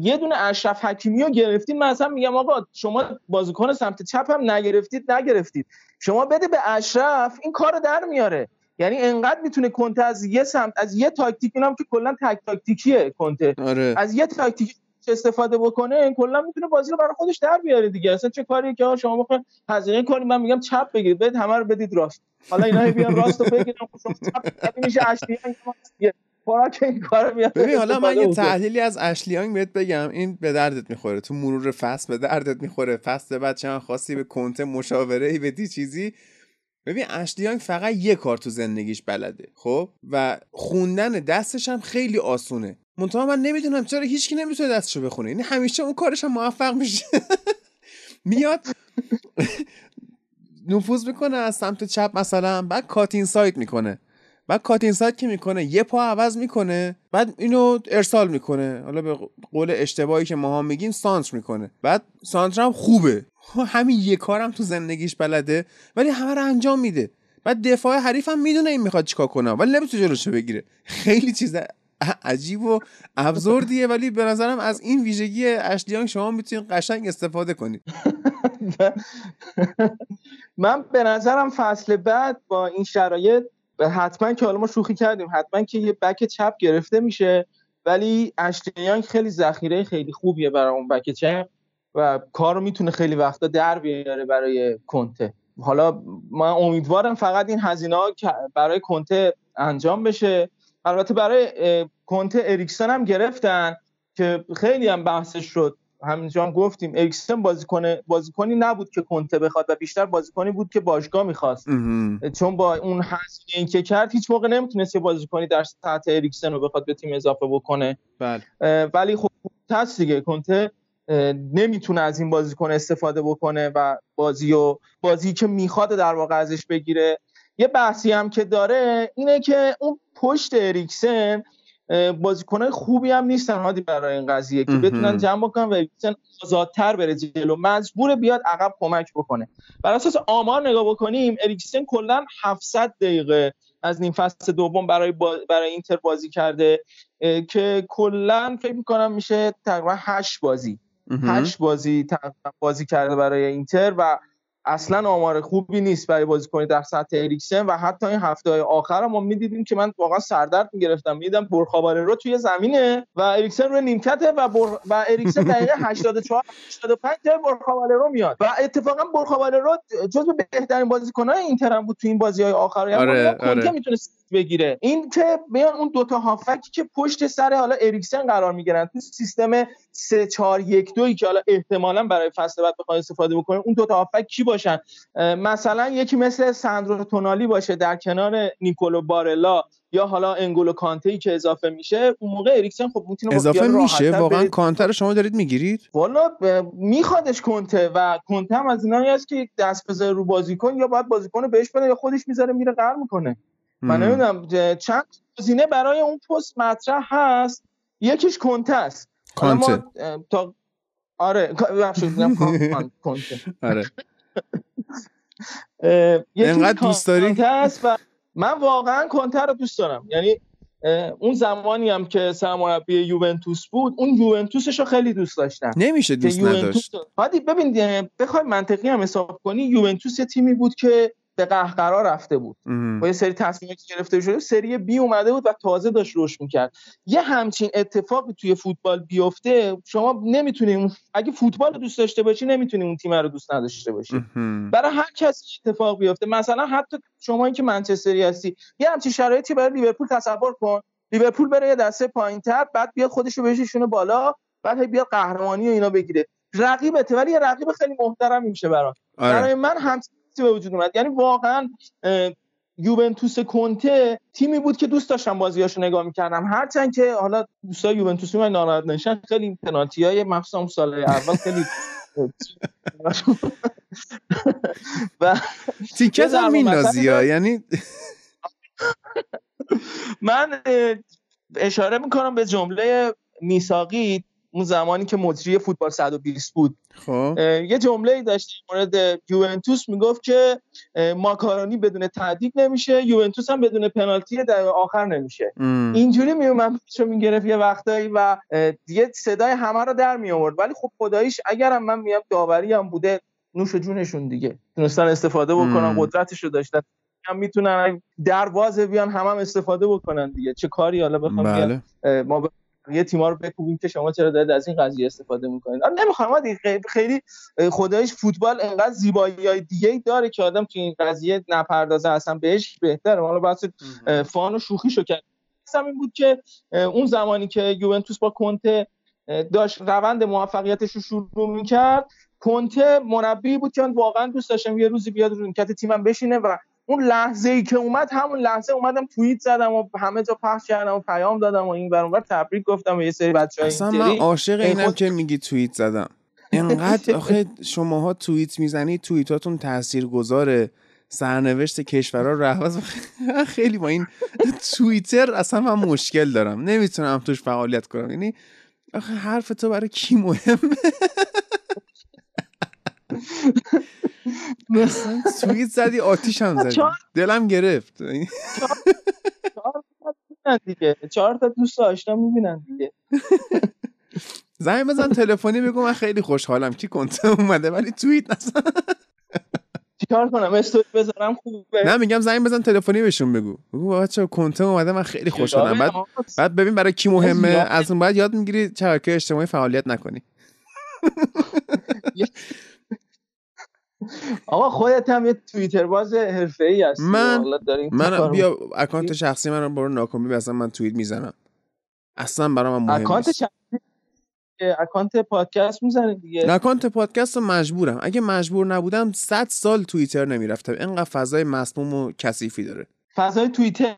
یه دونه اشرف حکیمی رو گرفتیم. من اصلا میگم آقا شما بازیکن سمت چپ هم نگرفتید نگرفتید. شما بده به اشرف این کار در میاره. یعنی انقدر می‌تونه کنته از یه سمت از یه تاکتیک اینم که کلا تک تاکتیکیه کنته. آره. از یه تاکتیک استفاده بکنه کلا می‌تونه بازی رو برای خودش در بیاره دیگه. اصلا چه کاریه که شما بخواید هزینه کنید؟ من میگم چپ بگیرید. بدید همه رو بدید راست. حالا اینا بیان راست رو بگیرن. خب چپ میشه اشتیان خوراک این کارو بیاد ببین حالا من یه. تحلیلی از اشلیانگ بهت بگم. این به دردت می‌خوره. تو مرور فصل به دردت می‌خوره. فصل بعد چند خواستی به کنته مشاوره ای بدی چیزی. ببین اشلیانگ فقط یه کار تو زندگیش بلده. خب؟ و خوندن دستش هم خیلی آسونه. منتها من نمی‌دونم چرا هیچکی نمی‌تونه دستشو بخونه. یعنی همیشه اون کارش هم موفق میشه. میاد. نفوذ می‌کنه از سمت چپ مثلا بعد کاتین سایت می‌کنه. بعد کاتین سایت که می‌کنه یه پا عوض می‌کنه بعد اینو ارسال می‌کنه. حالا به قول اشتباهی که ماها میگیم سانتر می‌کنه. بعد سانتر هم خوبه. همین یه کارم تو زندگیش بلده ولی همه رو انجام میده. بعد دفاع حریف هم می‌دونه این می‌خواد چیکار کنه. ولی نمی‌تونه جلوشو بگیره. خیلی چیز عجیب و ابزوردیه ولی به نظرم از این ویژگی اشلیانگ شما می‌تونید قشنگ استفاده کنید. من به نظرم فصل بعد با این شرایط حتما که حالا ما شوخی کردیم حتما که یه بک چپ گرفته میشه ولی اشلیانگ خیلی ذخیره خیلی خوبیه برای اون بک چپ و کارو می‌تونه خیلی وقتا در بیاره برای کنته. حالا من امیدوارم فقط این هزینه ها برای کنته انجام بشه. البته برای کنته اریکسن هم گرفتن که خیلی هم بحثش شد. همینجا هم گفتیم اریکسن بازیکن بازیکنی نبود که کنته بخواد و بیشتر بازیکنی بود که باشگاه می‌خواست. چون با اون هزینه این که کرد هیچ موقع نمی‌تونست یه بازیکنی در سطح اریکسن رو بخواد به تیم اضافه بکنه. بله. ولی خب هست دیگه. کنته نمی‌تونه از این بازیکن استفاده بکنه و بازی و بازی که می‌خواد در واقع ازش بگیره. یه بحثی هم که داره اینه که اون پشت اریکسن بازیکنای خوبی هم نیستن هادی برای این قضیه که. بتونن جمع بکنن و اریکسن آزادتر بره جلو مجبور بیاد عقب کمک بکنه بر اساس آمار نگاه بکنیم اریکسن کلا 700 دقیقه از نیم فصل دوم برای با- برای اینتر بازی کرده که کلا فکر می‌کنم میشه تقریبا 8 بازی مهم. هشت بازی تقریبا بازی کرده برای اینتر و اصلا آمار خوبی نیست برای بازیکن در سطح اریکسن و حتی این هفته های آخر ما می‌دیدیم که من واقعا سردرد می‌گرفتم. می‌دیدم برخاباره رو توی زمینه و اریکسن روی نیمکته و بر... و اریکسن دقیقه 84 85 جای برخاباره رو میاد. و اتفاقا برخاباره رو جزو بهترین بازیکن‌های اینتر هم بود تو این بازی های آخر. یعنی آره، آره. می‌تونست بگیره. این که بیان اون دوتا هافکی که پشت سر حالا اریکسن قرار می‌گیرن تو سیستم 3 4 1 2 که حالا احتمالا برای فصل بعد بخواد استفاده بکنه اون دو تا هافک کی باشن؟ مثلا یکی مثل ساندرو تونالی باشه در کنار نیکولو بارلا یا حالا انگولو کانته ای که اضافه میشه اون موقع اریکسن خب می‌تونه اضافه میشه؟ واقعا بره. کانتر رو شما دارید می‌گیرید؟ والا ب- میخوادش کنته و کنته هم از اینایی هست که دست بذاره رو بازیکن یا باید بازیکن بهش بده یا خودش می‌ذاره میره قهر می‌کنه. من نمی‌دونم چند گزینه برای اون پست مطرح هست. یکیش کنته است. ما، اه، تا آره کنته. آره. انقدر دوست داری؟ و من واقعا کنته رو دوست دارم. یعنی اون زمانی هم که سرمربی یوونتوس بود اون یوونتوسش رو خیلی دوست داشتم. نمیشه دوست نداشت. هادی ببین بخوای منطقی هم حساب کنی یوونتوس یه تیمی بود که به قهقرا رفته بود. با یه سری تصمیماتی که گرفته شده سری بی اومده بود و تازه داشت رشد می‌کرد. یه همچین اتفاقی توی فوتبال بیفته شما نمی‌تونی اگه فوتبال رو دوست داشته باشی نمی‌تونی اون تیم رو دوست نداشته باشی. برای هر کسی اتفاق بیفته مثلا حتی شما که منچستری هستی یه همچین شرایطی برای لیورپول تصور کن. لیورپول بره یه دسته پایینتر بعد بیاد خودش رو بهشونه بالا بعد هی بیاد قهرمانی و اینا بگیره. رقیبته ولی یه رقیب خیلی محترم میشه برات برای آره من هم چیزی به وجود اومد. یعنی واقعا یوونتوس کنته تیمی بود که دوست داشتم بازیاشو نگاه می‌کردم. هرچند که حالا دوستای یوونتوسی من ناراحت نشن. خیلی پنالتی های مخصوصا اون سال اول خیلی و هم ضربه میندازی. یعنی من اشاره می‌کنم به جمله میساقی اون زمانی که مجری فوتبال 120 بود. خب. یه جمله ای داشت در مورد یوونتوس می‌گفت که ماکارونی بدون تعدیق نمیشه یوونتوس هم بدون پنالتی در آخر نمیشه. ام. اینجوری میومد چون می‌گرفت یه وقتایی و دیگه صدای همه رو در می آورد ولی خب خداییش اگرم من میام داوری هم بوده نوش جونشون دیگه. تونستن استفاده بکنن. قدرتش رو داشتن. هم می‌تونن در واضح بیان هم, هم استفاده بکنن دیگه. چه کاری؟ حالا بخوام بله. ما یه تیما رو بکوبیم که شما چرا دارید از این قضیه استفاده می‌کنید. نمی‌خوام ولی خیلی- خدایش فوتبال انقدر زیبایی های دیگه ای داره که آدم تو این قضیه نپردازه. اصلا بهش بهتره. حالا بحث فان و شوخی شو کرد. اصلا این بود که اون زمانی که یوونتوس با کنته داشت روند موفقیتش رو شروع می‌کرد کنته مربی بود که من واقعا دوست داشتم یه روزی بیاد رو نیمکت تیمم بشینه و اون لحظه ای که اومد همون لحظه اومدم توییت زدم و همه جا پخش کردم و پیام دادم و این ور تبریک گفتم به یه سری بچه‌های اصلا من عاشق این اینم خود- که میگی توییت زدم. انقدر آخه شماها توییت می‌زنید توییتاتون تأثیر گذاره سرنوشت کشورها رو عوض خیلی با این توییتر اصلا من مشکل دارم. نمی‌تونم توش فعالیت کنم. یعنی آخه حرف تو برای کی مهمه؟ توییت زدی آتیش هم زدی دلم گرفت. چهار تا می‌بینن دیگه. چهار تا دوست آشنا می‌بینن دیگه. زنگ بزن تلفنی بگو من خیلی خوشحالم. کی کنته اومده؟ ولی توییت نزن. چیکار کنم؟ استوری بذارم خوبه. نه میگم زنگ بزن تلفنی بهشون بگو. بگو بچه کنته اومده من خیلی خوشحالم. بعد بعد ببین برای کی مهمه. از اون بعد یاد می‌گیری شبکه اجتماعی فعالیت نکنی. آقا خودت هم یه توییتر باز حرفه‌ای هستی. من- من بیا اکانت شخصی من رو برو ناکامی اصلا من توییت می‌زنم. اصلا برای من مهم اکانت نیست. شخصی اکانت پادکست می‌زنی دیگه؟ اکانت پادکست رو مجبورم. اگه مجبور نبودم 100 سال توییتر نمی‌رفتم. اینقدر فضای مسموم و کثیفی داره. فضای توییتر؟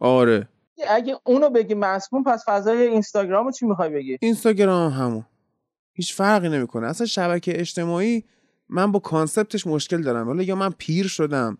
آره. اگه اونو بگی مسموم پس فضای اینستاگرام رو چی می‌خوای بگی؟ اینستاگرام هم همون. هیچ فرقی نمی‌کنه. اصلا شبکه اجتماعی من با concept ش مشکل دارم. حالا یا من پیر شدم.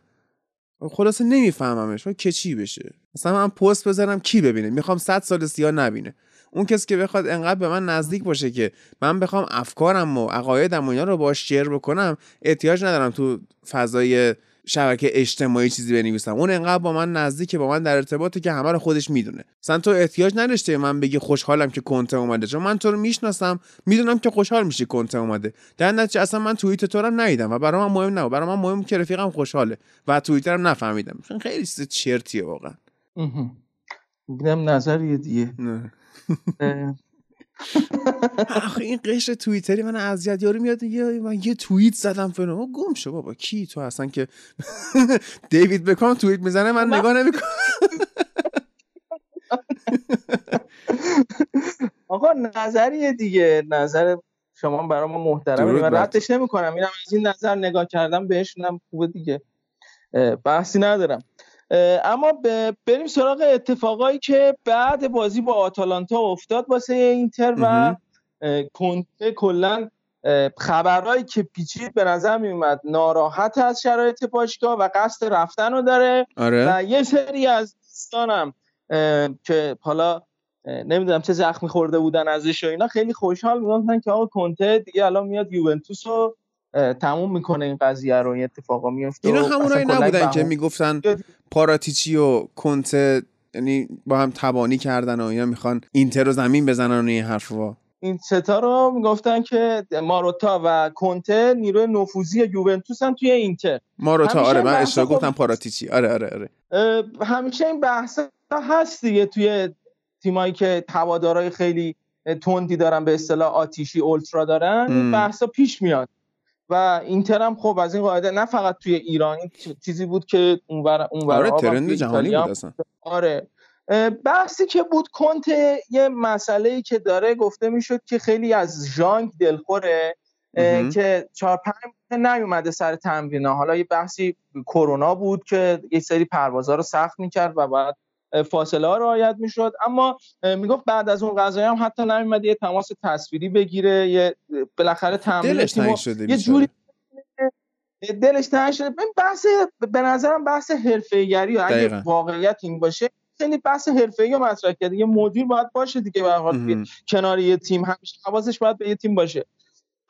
خلاصه نمیفهممش. که چی بشه؟ مثلا من پست بذارم کی ببینه؟ می‌خوام 100 سال سیاه نبینه. اون کسی که بخواد انقدر به من نزدیک باشه که من بخوام افکارم و عقایدم و اینا رو باش شیر بکنم احتیاج ندارم تو فضای شبکه اجتماعی چیزی بنویسم. اون انقدر با من نزدیکه با من در ارتباطه که همه رو خودش می‌دونه. مثلا تو احتیاج نداشته من بگی خوشحالم که کنته اومده. چون من تو رو می‌شناسم می‌دونم که خوشحال میشی کنته اومده. در نتیجه اصلا من توییت تو رو ندیدم و برای من مهم نبود. برای من مهم که رفیقم خوشحاله و توییترم نفهمیدم. چون خیلی چیز چرتیه واقعا. دیدم نظر یه دیگه. آخه این قشر توییتری من اذیت یارو میاد یه من یه توییت زدم فلان. گم شو بابا کی تو اصلا که دیوید بکام توییت می‌زنه من نگاه نمی‌کنم آقا نظریه دیگه. نظر شما برای ما محترمه من. ردش نمی‌کنم اینم از این نظر نگاه کردم بهشونم خوبه دیگه. بحثی ندارم. اما بریم سراغ اتفاقایی که بعد بازی با آتالانتا افتاد واسه اینتر و کنته کلا خبرهایی که پیچید به نظر می اومد ناراحت از شرایط باشگاه و قصد رفتن رو داره. آره. و یه سری از دوستانم که حالا نمی‌دونم چه زخمی خورده بودن ازش و اینا خیلی خوشحال می‌گفتن که آقا کنته دیگه الان میاد یوونتوس رو تموم می‌کنه این قضیه رو این اتفاقا میفته اینا همونایی نبودن که می‌گفتن پاراتیچی و کنته یعنی با هم تبانی کردن و اینا می‌خوان اینتر رو زمین بزنن و این حرفا. این ستا رو می‌گفتن که ماروتا و کنته نیروی نفوذی یوونتوس هم توی اینتر. ماروتا آره من اشتباه خود- گفتم پاراتیچی. آره آره آره. همیشه این بحث هست دیگه توی تیمایی که هوادارای خیلی تندی دارن به اصطلاح آتیشی اولترا دارن. بحثا پیش میاد. و اینتر هم خب از این قاعده نه فقط توی ایران این چیزی بود که اونور اونور آره ترند جهانی بود اصلا. آره. بحثی که بود کنته یه مسئله ای که داره گفته می‌شد که خیلی از ژانگ دلخوره. که چهار پنج ماه نیومده سر تمرین حالا یه بحثی کرونا بود که یه سری پروازها رو سخت می‌کرد و بعد فاصله ها رعایت می‌شد اما می‌گفت بعد از اون قضایی هم حتی نیومده یه تماس تصویری بگیره یه بالاخره تمرین تنگ شده یه. جوری دلش تنگ شده ببین بحث به نظرم بحث حرفه‌ایگری اگه. واقعیت این باشه خیلی بحث حرفه‌ای رو مطرح کرده یه مدیر باید باشه دیگه به هر حال. کنار یه تیم همیشه حواسش باید به یه تیم باشه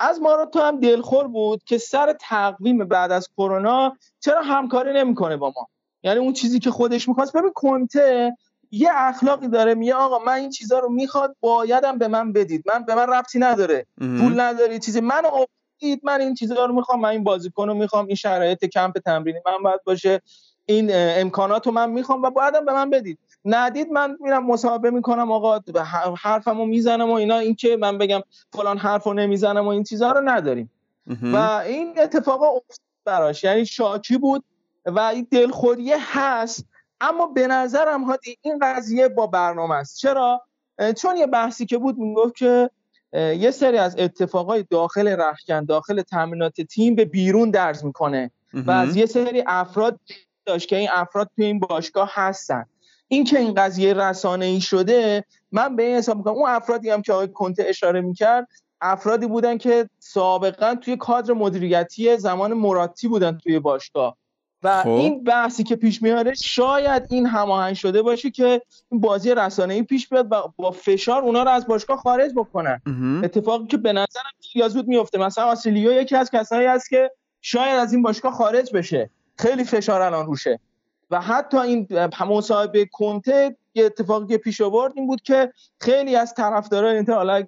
از ماراتا هم دلخور بود که سر تقویم بعد از کرونا چرا همکاری نمی‌کنه با ما یعنی اون چیزی که خودش می‌خواست. ببین کنته یه اخلاقی داره میگه آقا من این چیزا رو می‌خواد بایدم به من بدید. من به من ربطی نداره. پول نداری چیزی. من آوردید من این چیزا رو می‌خوام من این بازیکن رو می‌خوام این شرایط کمپ تمرینی من باید باشه. این امکانات رو من می‌خوام و بایدم به من بدید. ندید من میرم مصاحبه می‌کنم آقا به ح- حرفمو می‌زنم و اینا. این که من بگم فلان حرفو نمی‌زنم و این چیزا رو نداریم. و این اتفاق افتاد براش. یعنی شاکی بود. و این دلخوریه هست اما به نظرم هادی این قضیه با برنامه است. چرا؟ چون یه بحثی که بود می‌گفت که یه سری از اتفاقای داخل رخکن داخل تمرینات تیم به بیرون درز می‌کنه و از. یه سری افراد داشت که این افراد توی این باشگاه هستن. این که این قضیه رسانه ای شده من به این حساب می‌کنم اون افرادی هم که آقای کنته اشاره می‌کرد افرادی بودن که سابقا توی کادر مدیریتی زمان مراتی بودن توی باشگاه. و خب. این بحثی که پیش میاره شاید این هماهنگ شده باشه که این بازی رسانه‌ای پیش بیاد و با فشار اونا رو از باشگاه خارج بکنن. اتفاقی که به نظرم یا زود میفته. مثلا آسیلیو یکی از کسایی است که شاید از این باشگاه خارج بشه. خیلی فشار الان روشه. و حتی این مصاحبه کنته یه اتفاقی که پیش آورد این بود که خیلی از طرفداران اینتر حالا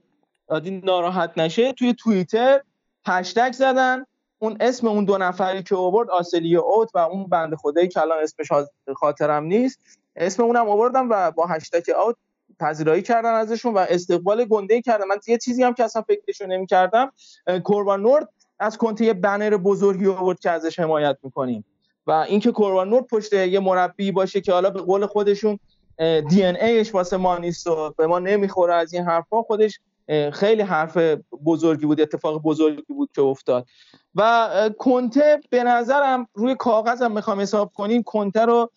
ناراحت نشه توی توییتر هشتگ زدن. اون اسم اون دو نفری که آورد آسلیو اوت و اون بنده خدایی که الان اسمش خاطرم نیست اسم اونم آوردم و با هشتگ اوت پذیرایی کردن ازشون و استقبال گنده کردن. من یه چیزی هم که اصلا فکرشو نمی‌کردم کوربان نورد از کنته یه بنر بزرگی آورد که ازش حمایت می‌کنیم و اینکه کوربان نورد پشت یه مربی باشه که حالا به قول خودشون دی ان ایش واسه ما نیست و به ما نمی‌خوره از این حرفا خودش خیلی حرف بزرگی بود اتفاق بزرگی بود که افتاد. و کنته به نظرم روی کاغذم می‌خوام حساب کنیم کنته رو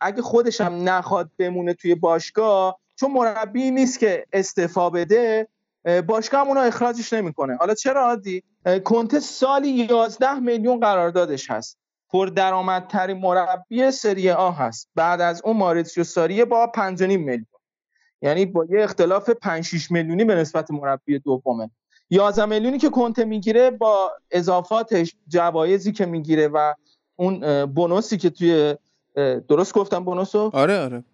اگه خودش هم نخواد بمونه توی باشگاه چون مربی نیست که استعفا بده باشگاه هم اونو اخراجش نمی‌کنه. حالا چرا عادی؟ کنته سالی 11 میلیون قراردادش هست. پردرآمدترین مربی سری آ هست. بعد از اون ماریتسیو ساری با 5.5 میلیون. یعنی با یه اختلاف 5 6 میلیونی به نسبت مربی دومه. 11 میلیونی که کنته می‌گیره با اضافاتش جوایزی که می‌گیره و اون بونوسی که توی درست گفتم بونوسو؟ آره آره.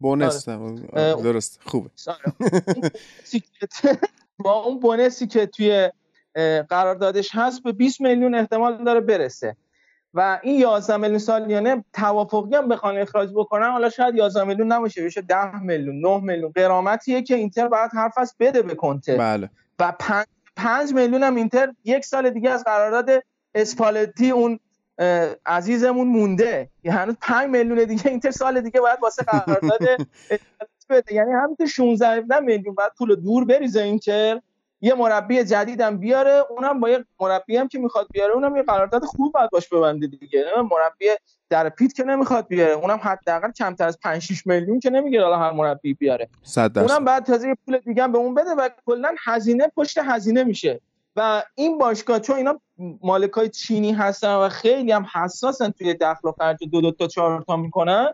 بونس. آره. اه، درست. خوبه. آره. با اون بونسی که توی قراردادش هست به 20 میلیون احتمال داره برسه. و این 11 میلیون سالیانه توافقی هم بخوان اخراج بکنن حالا شاید 11 میلیون نباشه بشه 10 میلیون 9 میلیون. قرامتیه که اینتر باید حرف از بده به کنته بله. و 5 5 میلیون هم اینتر یک سال دیگه از قرارداد اسپالتی اون عزیزمون مونده. یعنی هنوز 5 میلیون دیگه اینتر سال دیگه باید واسه قرارداد اسپالتی بده. یعنی همین تو 16 17 میلیون بعد پول دور بریزه اینتر. یه مربی جدیدم بیاره اونم با یه مربی هم که می‌خواد بیاره اونم یه قرارداد خوب باید باش ببنده دیگه. مربی در پیت که نمی‌خواد بیاره اونم حداقل کمتر از 5 6 میلیون که نمی‌گیره حالا هر مربی بیاره. اونم بعد تازه یه پول دیگه به اون بده و کلا هزینه پشت هزینه میشه. و این باشگاه چون اینا مالکای چینی هستن و خیلی هم حساسن توی دخل و خرج دو دو تا چهار تا می‌کنن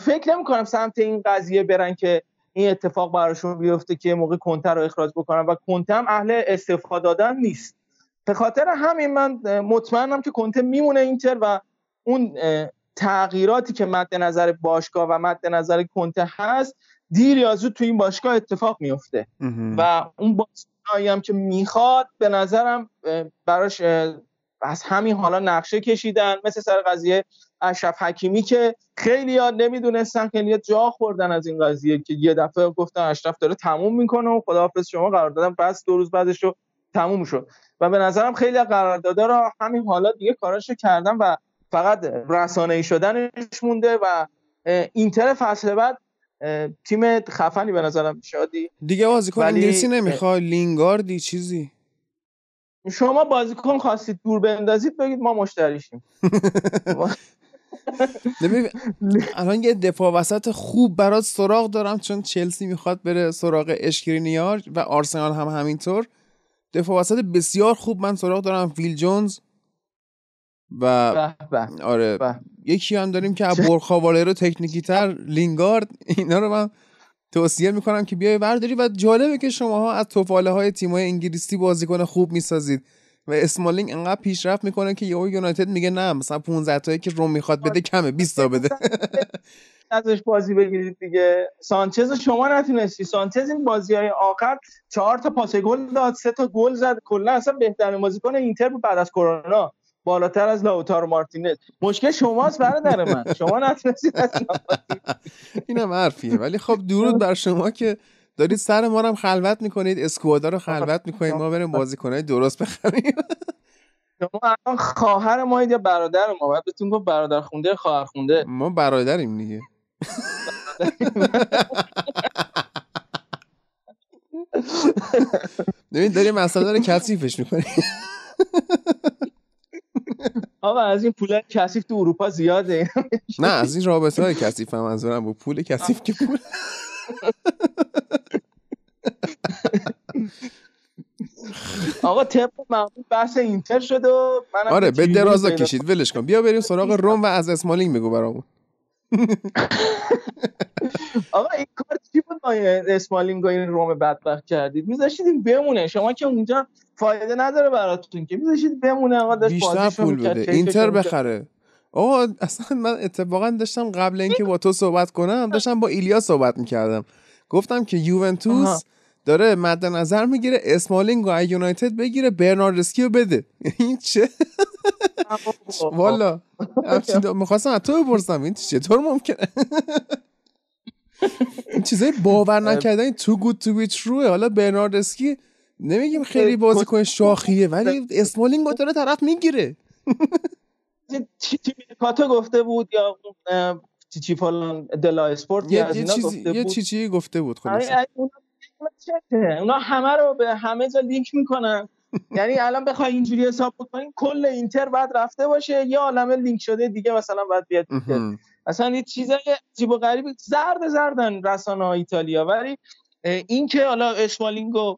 فکر نمی کنم سمت این قضیه برن که این اتفاق براشون بیفته که موقع کنتر رو اخراج بکنن و کنته هم اهل استعفا دادن نیست به خاطر همین من مطمئنم که کنته میمونه اینتر و اون تغییراتی که مد نظر باشگاه و مد نظر کنته هست دیر یا زود تو این باشگاه اتفاق میفته. و اون بازیکنایی هم که می‌خواد به نظرم براش از همین حالا نقشه کشیدن مثل سر قضیه اشرف حکیمی که خیلی یاد نمی‌دونستن خیلی جا خوردن از این قضیه که یه دفعه گفتن اشرف داره تموم می‌کنه و خداحافظ شما قرار دادن بس دو روز بعدش رو تموم شد. و به نظرم خیلی قراردادا رو همین حالا دیگه کاراشو کردن و فقط رسانه ای شدنش مونده و اینتر فصل بعد تیم خفنی به نظرم شادی دیگه بازیکن ولی- انگلیسی نمی‌خوای؟ لینگاردی چیزی؟ شما بازیکن خواستید دور بندازید بگید ما مشتریشیم. الان یه دفاع وسط خوب برات سراغ دارم چون چلسی می‌خواد بره سراغ اشکرینیار و آرسنال هم همینطور. دفاع وسط بسیار خوب من سراغ دارم ویل جونز و آره. یکی هم داریم که از برخاوالرو تکنیکی تر لینگارد اینا رو من توصیه می‌کنم که بیای برداری و جالبه که شماها از توفاله های تیمای انگلیسی بازیکن خوب می‌سازید و اسمالینگ انقدر پیشرفت می‌کنه که یهو یونایتد میگه نه مثلا 15 تایی که روم می‌خواد بده کمه 20 تا بده. ازش بازی بگیرید دیگه. سانچز شما نتونستی. سانچز این بازی های آخر چهار تا پاس گل داد سه تا گل زد. کلا اصلا بهترین بازیکن اینتر بود بعد از کرونا. بالاتر از لاوتارو مارتینز. مشکل شماست برادر من. شما نتونستید از اینم حرفیه. ولی خب درود بر شما که دارید سر ما هم خلوت می‌کنید. اسکوادا رو خلوت می‌کنید. ما بریم بازیکنهای درست بخریم. شما الان خواهر ما یا برادر ما؟ باید بهتون گفت برادر خونده خواهر خونده؟ ما برادریم دیگه. ببین داریم مسئله رو کثیفش می‌کنیم. آقا از این پول کثیف تو اروپا زیاده. نه از این رابطه های کثیف هم منظورم بود. پول کثیف که پول. آقا طبق معمول بحث اینتر شد و منم آره به درازا کشید. ولش کن. بیا بریم سراغ روم و از اسمالینگ بگو برامون. آقا این کار چی بود؟ ما اسمالینگ و این روم بدبخت کردید. میذاشید این بمونه. شما که اونجا فایده نداره براتون که. میذاشید بمونه. آقا داشت بیشتر پول بده اینتر. بخره. آقا اصلا من اتفاقا داشتم قبل اینکه با تو صحبت کنم داشتم با ایلیا صحبت می‌کردم. گفتم که یوونتوس آها. داره مد نظر می‌گیره اسمالینگ و یونایتد بگیره برناردسکی رو بده. این چه؟ والا. می‌خواستم از تو بپرسم این چطور ممکنه این چیزای باور نکردنی تو گود تو بی تروه حالا برناردسکی نمیگیم خیلی بازیکن شاخیه ولی اسمالینگ داره طرف می‌گیره. کاتو گفته بود یا چی چی فلان دلا اسپورت یه, یه چیزی گفته یه بود؟ چی چی گفته بود چته؟ اونا همه رو به همه جا لینک می‌کنن. یعنی الان بخوای اینجوری حساب بکنیم کل اینتر بعد رفته باشه. یه عالمه لینک شده دیگه مثلا بعد بیاد. اصلا یه چیزای عجیب و غریب زرد زردن رسانه های ایتالیا. ولی این که حالا اسمالینگو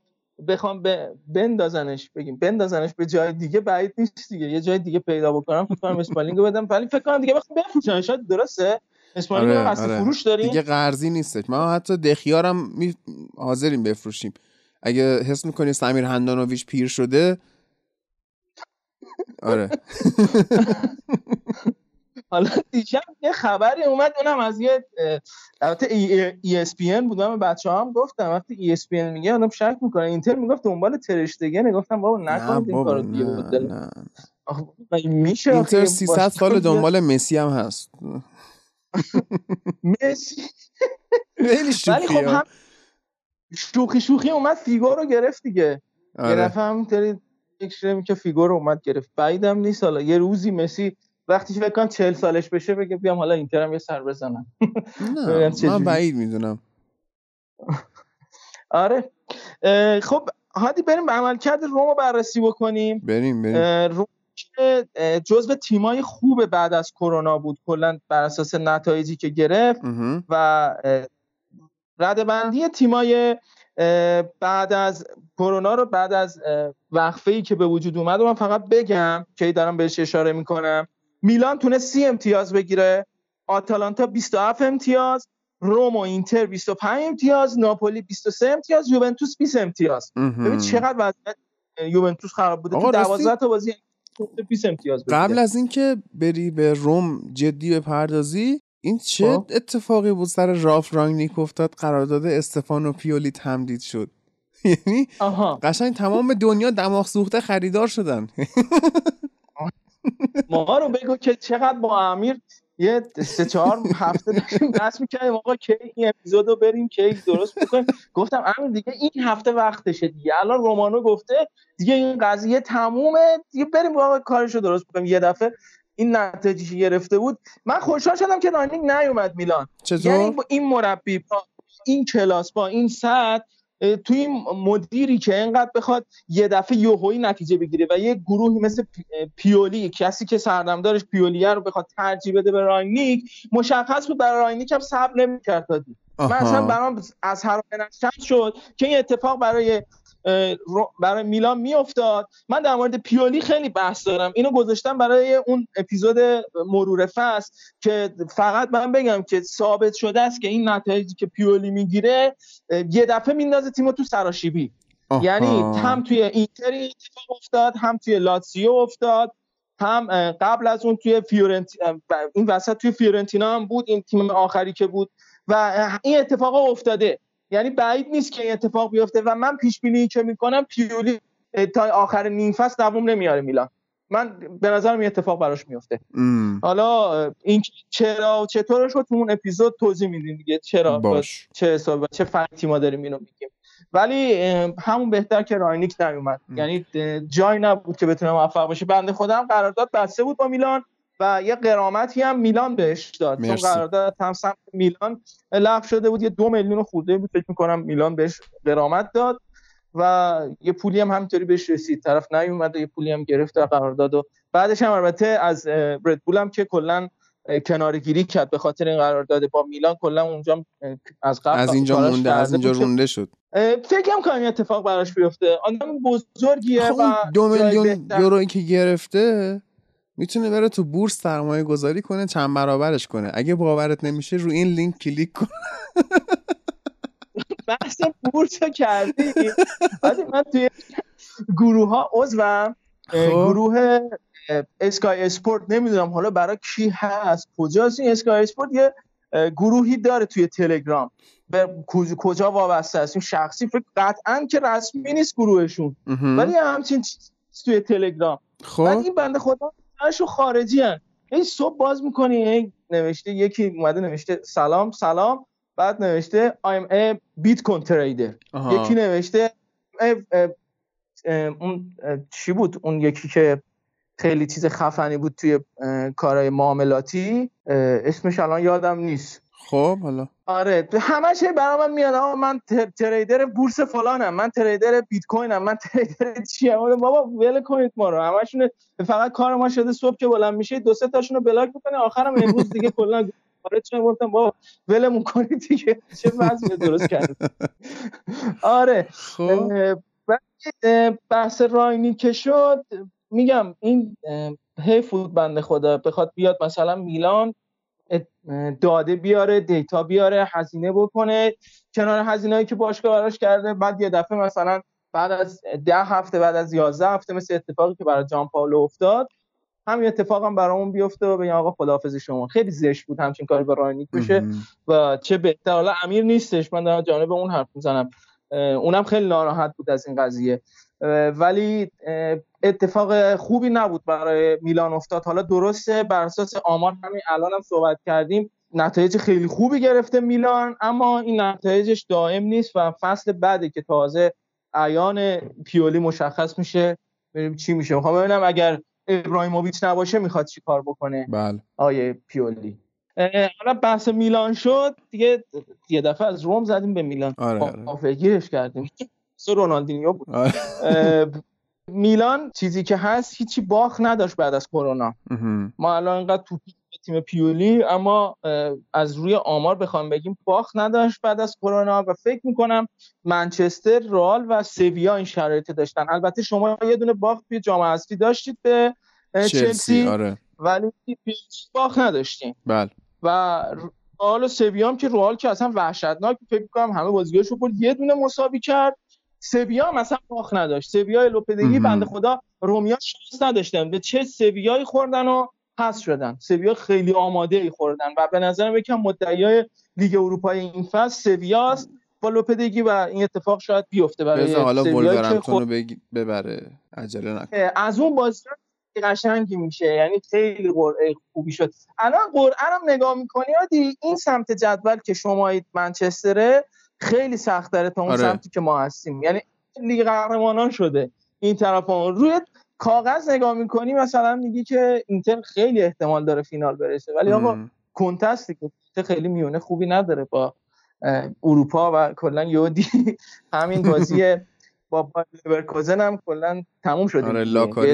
بخوام ب- بندازنش بگیم بندازنش به جای دیگه بعید نیست دیگه. یه جای دیگه پیدا بکنم فکر کنم اسپالینگ رو بدم. ولی فکر کنم دیگه بخوام بفروشن شاید درسته؟ اسمالینگ آره، آره. فروش داریم؟ دیگه قرضی نیستش. ما حتی دخیا رم می... حاضریم بفروشیم. اگه حس می‌کنی سمیر هندانویچ پیر شده آره. حالا دیشب یه خبری اومد اونم از یه البته ای اس پی بود. من بچه هم گفتم وقتی ای اس پی میگه آدم شک می‌کنه. اینتر می‌گفت دنبال تر اشتگن. گفتم بابا نکنید این کارو دیگه بود میشه اینتر یه 300 باشگاه سال دنبال مسی هم هست. مسی. خیلی ولی خب هم شوخی شوخی اومد فیگو رو گرفت دیگه. یه آره. دفعه همینطوری فکر که فیگو رو اومد گرفت. بعیدم نیست حالا. یه روزی مسی وقتی فکر کنم 40 سالش بشه بگه بیام حالا اینترم یه سر بزنم. نه من. بعید می‌دونم. آره. خب هادی بریم به عملکرد روم رو بررسی بکنیم. بریم بریم. روم که جزو تیمای خوب بعد از کرونا بود. کلا بر اساس نتایجی که گرفت. و ردبندی تیمای بعد از کرونا رو بعد از وقفه ای که به وجود اومد رو من فقط بگم که دارم بهش اشاره می‌کنم. میلان تونست سی امتیاز بگیره آتالانتا 27 امتیاز روم و اینتر 25 امتیاز ناپولی 23 امتیاز یوونتوس 20 امتیاز. ببین چقدر وضعیت یوونتوس خراب بوده. تو راستی 12 تا بازی 20 امتیاز بگیره. قبل از اینکه بری به روم جدی بپردازی این چه خب. اتفاقی بود سر رالف رانگنیک افتاد؟ قرارداد استفانو پیولی تمدید شد. یعنی قشنگ تمام دنیا دماغ سوخته خریدار شدن. ما رو بگو که چقدر با امیر یه سه چهار هفته داشتیم بحث می‌کردیم. آقا کی این اپیزود رو بریم کی درست بکنیم؟ گفتم امیر دیگه این هفته وقتشه دیگه. الان رومانو گفته دیگه این قضیه تمومه. دیگه بریم آقا کارشو درست بکنیم. یه دفعه این نتیجه که گرفته بود. من خوشحال شدم که رانینگ نیومد میلان. یعنی چطور با این مربی با این کلاس با این سطح توی این مدیری که اینقدر بخواد یه دفعه یوهویی نتیجه بگیره و یه گروهی مثل پیولی کسی که سردمدارش پیولیه رو بخواد ترجیح بده به رانگنیک مشخص بود برای رانگنیک هم صبر نمی‌کرد تا. من اصلا برام از هر شد که این اتفاق برای برای میلان میافتاد. من در مورد پیولی خیلی بحث دارم. اینو گذاشتم برای اون اپیزود مرور فصل که فقط من بگم که ثابت شده است که این نتایجی که پیولی می‌گیره یه دفعه میندازه تیمو تو سراشیبی. آها. یعنی هم توی اینتر این اتفاق افتاد هم توی لاتسیو افتاد هم قبل از اون توی فیورنت این وسط توی فیورنتینا هم بود این تیم آخری که بود. و این اتفاق افتاده. یعنی بعید نیست که این اتفاق بیفته و من پیش بینی که می‌کنم پیولی تا آخر نیم فصل دووم نمیاره میلان. من به نظرم این اتفاق براش میفته. ام. حالا این چرا و چطورش رو تو اون اپیزود توضیح میدیم دیگه. چرا باش. چه حساب چه fact ی ما داریم اینو میگیم. ولی همون بهتر که راینیک نیومد. م. یعنی اه، جایی نبود که بتونه موفق باشه بنده خودم قرارداد بسته بود با میلان. و یه قرامتی هم میلان بهش داد. چون مرسی. قرارداد هم سمت میلان لغو شده بود. یه دو میلیون خورده بود. فکر می‌کنم میلان بهش قرامت داد و یه پولی هم همینطوری بهش رسید. طرف نیومد و یه پولی هم گرفت و قرارداد و بعدش هم البته از ردبول هم که کلا کنار گیری کرد به خاطر این قرارداد با میلان. کلا اونجا از قبل از اینجا مونده از اینجا رونده شد. فکر کنم این اتفاق براش بیفته. آدم بزرگیه خب و دو میلیون یورویی که گرفته می‌تونه بره تو بورس سرمایه گذاری کنه چند برابرش کنه. اگه باورت نمیشه رو این لینک کلیک کن. بحث بورس رو کردی. ولی من توی گروه ها عضوم. خب. گروه اسکای اسپورت نمی‌دونم حالا برای کی هست کجاست این اسکای اسپورت؟ یه گروهی داره توی تلگرام. به کج- کجا وابسته است؟ این شخصی فکر قطعا که رسمی نیست گروهشون. ولی همچین چیز توی تلگرام. خب. این بنده خدا همشون خارجی هن. این صبح باز می‌کنی این نوشته یکی اومده نوشته سلام سلام بعد نوشته I'm a Bitcoin trader. یکی نوشته اون چی بود؟ اون یکی که خیلی چیز خفنی بود توی کارهای معاملاتی. اسمش الان یادم نیست. خب حالا. آره همش هی برای من میاد. آقا من تر- تریدر بورس فلانم من تریدر بیت کوینم من تریدر چیم؟ بابا ول کنید ما رو. همشون فقط کار ما شده صبح که بلند میشه دو سه تاشون رو بلاک می‌کنه. آخرم امروز دیگه کلا خارج شدم گفتم بابا ولمون کنید دیگه. چه وضعی درست کرد آره. خب. بحث راینی که شد میگم این اه، حیف بود بنده خدا بخواد بیاد مثلا میلان داده بیاره دیتا بیاره هزینه بکنه کنار هزینه‌ای که باشگاه براش کرده بعد یه دفعه مثلا بعد از ده هفته بعد از 11 هفته مثل اتفاقی که برای جان پاولو افتاد همین اتفاق هم برامون بیفته و بگم آقا خداحافظ شما. خیلی زشت بود همچین کاری با راینیک بشه. و چه بهتر. حالا امیر نیستش من دارم جانب اون حرف می‌زنم. اونم خیلی ناراحت بود از این قضیه. ولی اتفاق خوبی نبود برای میلان افتاد. حالا درسته بر اساس آمار همین الان هم صحبت کردیم نتایج خیلی خوبی گرفته میلان اما این نتایجش دائم نیست و فصل بعدی که تازه عیان پیولی مشخص میشه ببینیم چی میشه. می‌خوام ببینم اگر ابراهیموویچ نباشه می‌خواد چی کار بکنه؟ بله. آیه پیولی. حالا بحث میلان شد. دیگه یه دفعه از روم زدیم به میلان. آره، آره. آفگیرش کردیم. سو رونالدینیو بود. آره. میلان چیزی که هست هیچی باخ نداشت بعد از کرونا. ما الان اینقدر تو تیم پیولی اما از روی آمار بخوام بگیم باخ نداشت بعد از کرونا و فکر می‌کنم منچستر رال و سویا این شرایط داشتن. البته شما یه دونه باخت توی جام حذفی داشتید به چلسی آره. ولی هیچ باخ نداشتیم. بله. و رئال و سویا هم که رئال که اصلا وحشتناک فکر کنم همه بازیاشو برد یه دونه مساوی کرد. سویا هم اصلا باخ نداشت سویا لوپدگی. بنده خدا رومیا شانس نداشتن. به چه سویایی خوردن و پس شدن. سویا خیلی آماده ای خوردن و به نظرم یکم مدعیای لیگ اروپای این فصل سویاست. با لوپدگی و این اتفاق شاید بیفته برای حالا رو ببره. عجله نکن. از اون بازی قشنگی میشه. یعنی خیلی قرعه خوبی شد. الان قرعه رو نگاه می‌کنی عادی این سمت جدول که شما منچستره خیلی سخت داره تا اون آره. سمتی که ما هستیم یعنی لیگ قهرمانان شده این طرف ها. روی کاغذ نگاه می‌کنی مثلا میگی که اینتر خیلی احتمال داره فینال برسه ولی آقا. کنتستی که خیلی میونه خوبی نداره با اروپا و کلا یودی همین بازی با بایر لورکوزن هم کلا تموم شد آره. لاکاری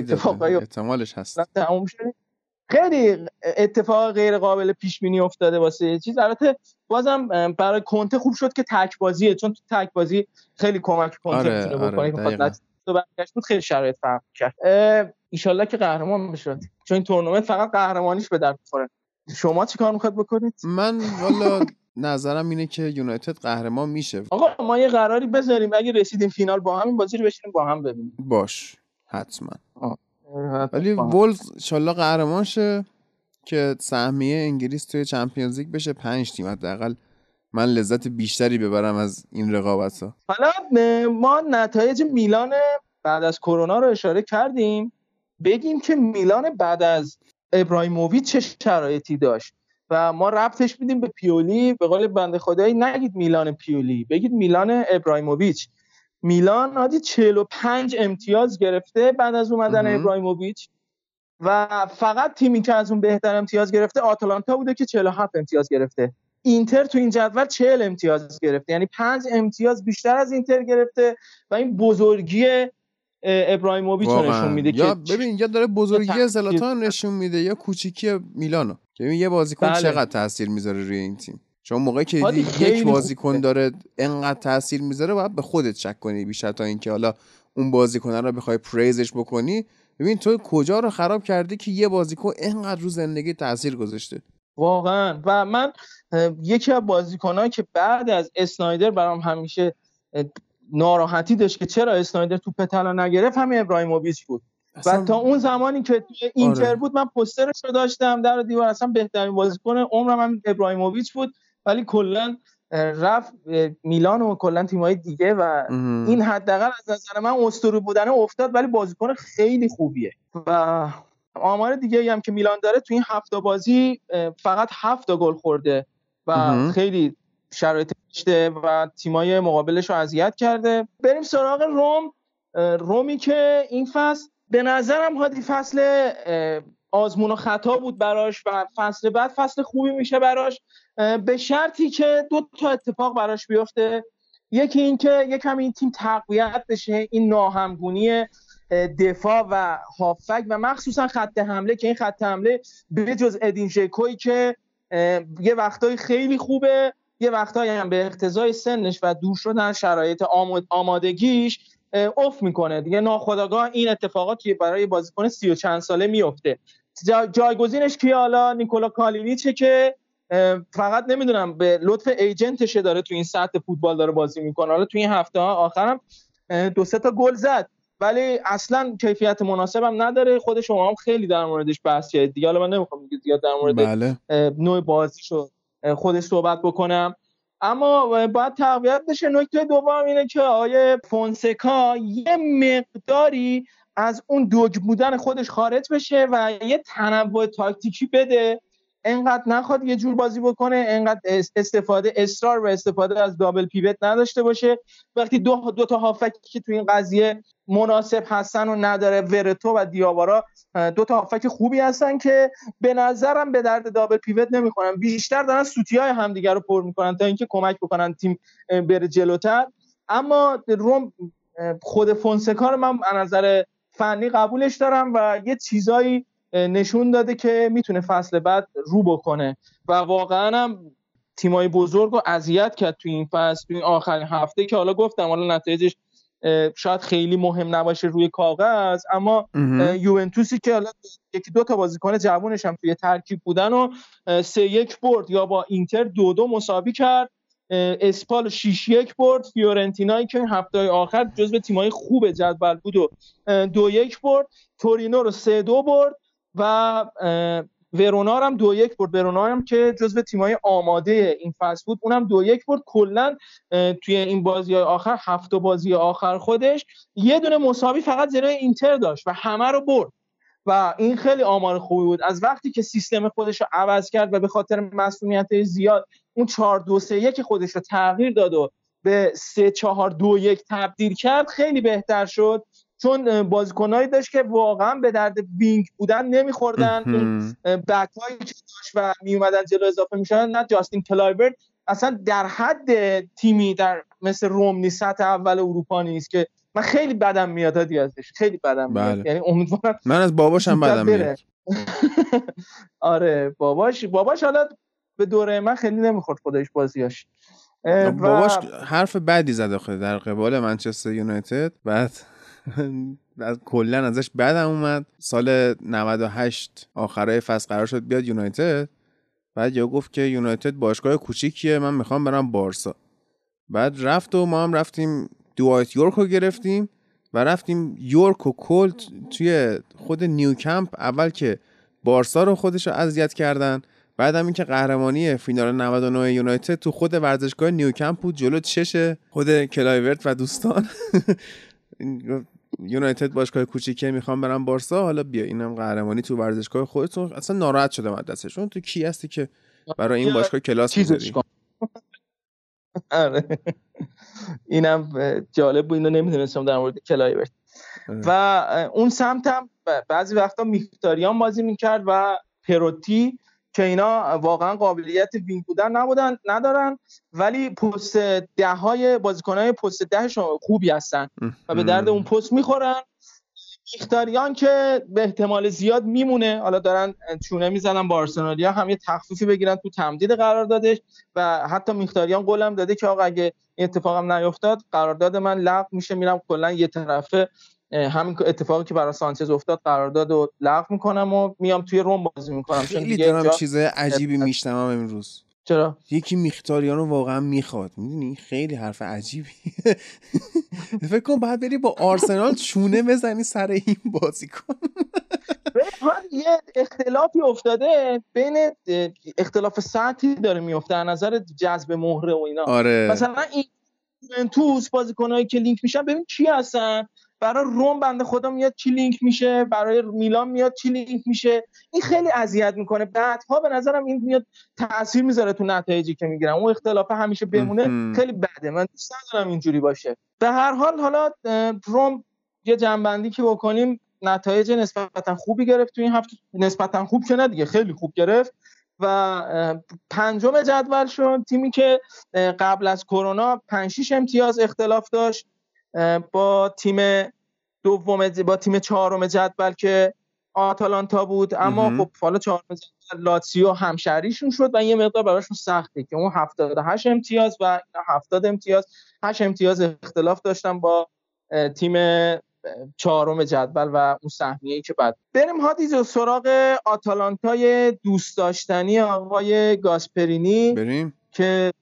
احتمالش هست تموم شد خیلی اتفاق غیر قابل پیش بینی افتاده واسه یه چیز. البته بازم برای کنته خوب شد که تک بازیه چون تو تک بازی خیلی کمک کنته آره، می‌تونه آره، بکنه که بود خیلی شرایط فرق کرد ایشالله که قهرمان بشه چون این تورنمنت فقط قهرمانیش به درد می‌خوره. شما چی کار می‌خواد بکنید؟ من والا نظرم اینه که یونایتد قهرمان میشه. آقا ما یه قراری بذاریم. اگه رسیدیم فینال با هم این بازی رو بشینیم با هم ببینیم. باش حتما. ولی. وولز انشالله قهرمان شه که سهمیه انگلیس توی چمپیونز لیگ بشه پنج تیم حداقل. من لذت بیشتری ببرم از این رقابت ها حالا ما نتایج میلان بعد از کرونا رو اشاره کردیم. بگیم که میلان بعد از ابراهیموویچ چه شرایطی داشت و ما ربطش میدیم به پیولی. به قول بنده خدایی نگید میلان پیولی بگید میلان ابراهیموویچ. میلان عادی 45 امتیاز گرفته بعد از اومدن. ابراهیموویچ و فقط تیمی که از اون بهتر امتیاز گرفته آتالانتا بوده که 47 امتیاز گرفته. اینتر تو این جدول 40 امتیاز گرفته. یعنی 5 امتیاز بیشتر از اینتر گرفته و این بزرگی اه، ابراهیموویچ رو نشون میده یا که ببین یا داره بزرگی زلاتان نشون میده یا کوچیکی میلانو که ببین یه بازیکن بله. چقدر تاثیر می‌ذاره روی این تیم. شما موقعی که یک. بازیکن داره انقدر تاثیر می‌ذاره باید به خودت شک کنی بیشتر تا اینکه حالا اون بازیکن رو بخوای پریزش بکنی. ببین تو کجا رو خراب کردی که یه بازیکن انقدر رو زندگی تاثیر گذاشته؟ واقعا. و من یکی از بازیکنایی که بعد از اسنایدر برام همیشه ناراحتی داشت که چرا اسنایدر تو پتلا نگرفت همین ابراهیموویچ بود. و تا اون زمانی که اینتر آره. بود من پوسترش رو داشتم در دیوار اصلا بهترین بازیکن عمرم هم ابراهیموویچ بود. ولی کلا رفت میلان و کلا تیم‌های دیگه و. این حداقل از نظر من اسطوره بودن افتاد ولی بازیکن خیلی خوبیه و آمار دیگه هم که میلان داره تو این هفته بازی فقط هفت گل خورده و. خیلی شرایط داشته و تیمای مقابلش رو اذیت کرده بریم سراغ روم رومی که این فصل به نظرم هادی فصل آزمون و خطا بود براش و فصل بعد فصل خوبی میشه براش. به شرطی که دو تا اتفاق براش بیفته. یکی اینکه یکم این تیم تقویت بشه این ناهمگونی اه، دفاع و هافک و مخصوصا خط حمله که این خط حمله به جز ادین ژکویی که یه وقتایی خیلی خوبه یه وقتایی هم به اقتضای سنش و دور شدن شرایط آماد- آمادگیش افت می‌کنه. دیگه ناخداگاه این اتفاقات توی برای بازیکن سی و چند ساله میفته جا- جایگزینش کیه حالا؟ نیکولا کالینیچه که فقط نمی‌دونم به لطف ایجنتشه داره تو این سطح فوتبال داره بازی می‌کنه. حالا تو این هفته ها آخرم دو سه تا گل زد. ولی اصلا کیفیت مناسبم نداره. خود شما هم خیلی در موردش بحث کردید. دیگه حالا من نمی‌خوام دیگه زیاد در مورد بله. نوع بازیشو خودش صحبت بکنم. اما باید تقویت بشه. نکته دوم اینه که آیه فونسکا یه مقداری از دوگ دوگ بودن خودش خارج بشه و یه تنوع تاکتیکی بده. انقدر نخواد یه جور بازی بکنه انقدر اس- استفاده اصرار و استفاده از دابل پیوت نداشته باشه. وقتی دو, دو تا هافکی که تو این قضیه مناسب هستن و نداره ورتو و دیاوارا دو تا هافک خوبی هستن که به نظرم به درد دابل پیوت نمی‌خورن. بیشتر دارن سوتی های همدیگه رو پر می‌کنن تا اینکه کمک بکنن تیم بره جلوتر. اما روم خود فونسکا من از نظر فنی قبولش دارم و یه چیزایی نشون داده که می‌تونه فصل بعد رو بکنه. و واقعا هم تیمای بزرگ رو اذیت کرد تو این فصل تو این آخرین هفته که حالا گفتم حالا نتایجش شاید خیلی مهم نباشه روی کاغذ اما یوونتوسی که حالا یکی دو تا بازیکن جوونش هم توی ترکیب بودن و سه یک برد یا با اینتر دو دو مساوی کرد. اسپال 6 یک برد فیورنتینایی که این هفته آخر جزو تیمای خوب جدول بود و دو یک برد. تورینو رو سه دو برد و ورونا رو هم دو یک برد. ورونا هم که جزو تیمای آماده این فصل بود اونم دو یک برد. کلا توی این بازی آخر هفت بازی آخر خودش یه دونه مساوی فقط جلوی اینتر داشت و همه رو برد. و این خیلی آمار خوبی بود. از وقتی که سیستم خودش رو عوض کرد و به خاطر مسئولیت زیاد اون 4 2 3 1 خودش رو تغییر داد و به 3 4 2 1 تبدیل کرد خیلی بهتر شد. چون بازیکنایی داشت که واقعا به درد wing بودن نمیخوردن. اون. بک هایی که داشت و می اومدن جلو اضافه می‌شدن نه جاستین کلایورت اصلا در حد تیمی در مثل روم نیست سطح اول اروپا نیست که من خیلی بدم میاد ازش. خیلی بدم بله. میاد یعنی امیدوارم من از باباشم بدم. میاد. آره باباش باباش حالا به دوره من خیلی نمی‌خورد خودش بازیاش. و باباش حرف بدی زد آخه در قبال منچستر یونایتد. بعد کلا ازش بدم اومد. سال 98 آخرای فصل قرار شد بیاد یونایتد. بعد یا گفت که یونایتد باشگاه کوچیکیه من می‌خوام برم بارسا. بعد رفت و ما هم رفتیم دوایت یورک رو گرفتیم و رفتیم یورک و کلت توی خود نیوکمپ. اول که بارسا رو خودش رو اذیت کردن بعد هم اینکه قهرمانی فینال 99 یونایتد تو خود ورزشگاه نیوکمپ بود جلو چش خود کلایورت و دوستان. یونایتد باشگاه کوچیکه می‌خوام برم بارسا حالا بیا اینم قهرمانی تو ورزشگاه خودتون. اصلا ناراحت شدم از دستشون تو کی هستی که برای این باشگاه کلاس می‌ذاری آره. اینم جالب بود اینو نمی‌دونستم در مورد کلایورت آره. و اون سمت هم ب- بعضی وقتا میختاریان بازی می‌کرد و پروتی که اینا واقعا قابلیت وینگ بودن نبودن ندارن. ولی پست ده های پست دهشون خوبی هستن و به درد اون پست می‌خورن. میختاریان که به احتمال زیاد میمونه. حالا دارن چونه می‌زنن با آرسنالیا هم یه تخفیفی بگیرن تو تمدید قراردادش و حتی میختاریان قولم داده که آقا اگه اتفاقم نیفتاد قرارداد من لغو میشه میرم کلا یه طرفه همین اتفاقی که برای سانچز افتاد قرارداد رو لغو می‌کنم و میام توی روم بازی می‌کنم. چون خیلی دیگه دارم اینجا چیزای عجیبی میشنوم امروز. چرا؟ یکی میختاریان رو واقعا می‌خواد. می‌دونی؟ خیلی حرف عجیبی. فکر کن باید بری با آرسنال چونه بزنی سر این بازیکن یه اختلافی افتاده بین اختلاف سطحی داره میفته از نظر جذب مهره و اینا. آره. مثلا این یوونتوس بازیکنایی که لینک میشن ببین کی هستن؟ برای روم بنده خدا میاد چی لینک میشه؟ برای میلان میاد چی لینک میشه؟ این خیلی اذیت می‌کنه. بعدها به نظرم این میاد تاثیر می‌ذاره تو نتایجی که می‌گیرن. اون اختلاف همیشه بمونه. خیلی بده. من دوست ندارم اینجوری باشه. به هر حال حالا روم یه جنبندی که بکنیم نتایج نسبتا خوبی گرفت تو این هفته. نسبتا خوب که نه دیگه خیلی خوب گرفت و پنجم جدول شد. تیمی که قبل از کرونا 5 6 امتیاز اختلاف داشت. با تیم دوم با تیم چهارم جدول که آتالانتا بود. اما مهم. خب حالا چهارم جدول لاتسیو همشهریشون شد و یه مقدار براشون سخته که اون 78 امتیاز و اینا 70 امتیاز. 8 امتیاز اختلاف داشتن با تیم چهارم جدول و اون سهمیه که بعد. بریم هادی جو سراغ آتالانتای دوست داشتنی آقای گاسپرینی بریم. که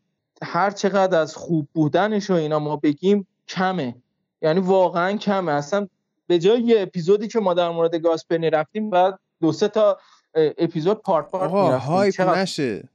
هر چقدر از خوب بودنش و اینا ما بگیم کمه. یعنی واقعا کمه. اصلا به جای یه اپیزودی که ما در مورد گاسپرینی رفتیم بعد دو سه تا اپیزود part part می‌رفتیم. hype چقدر- نشه.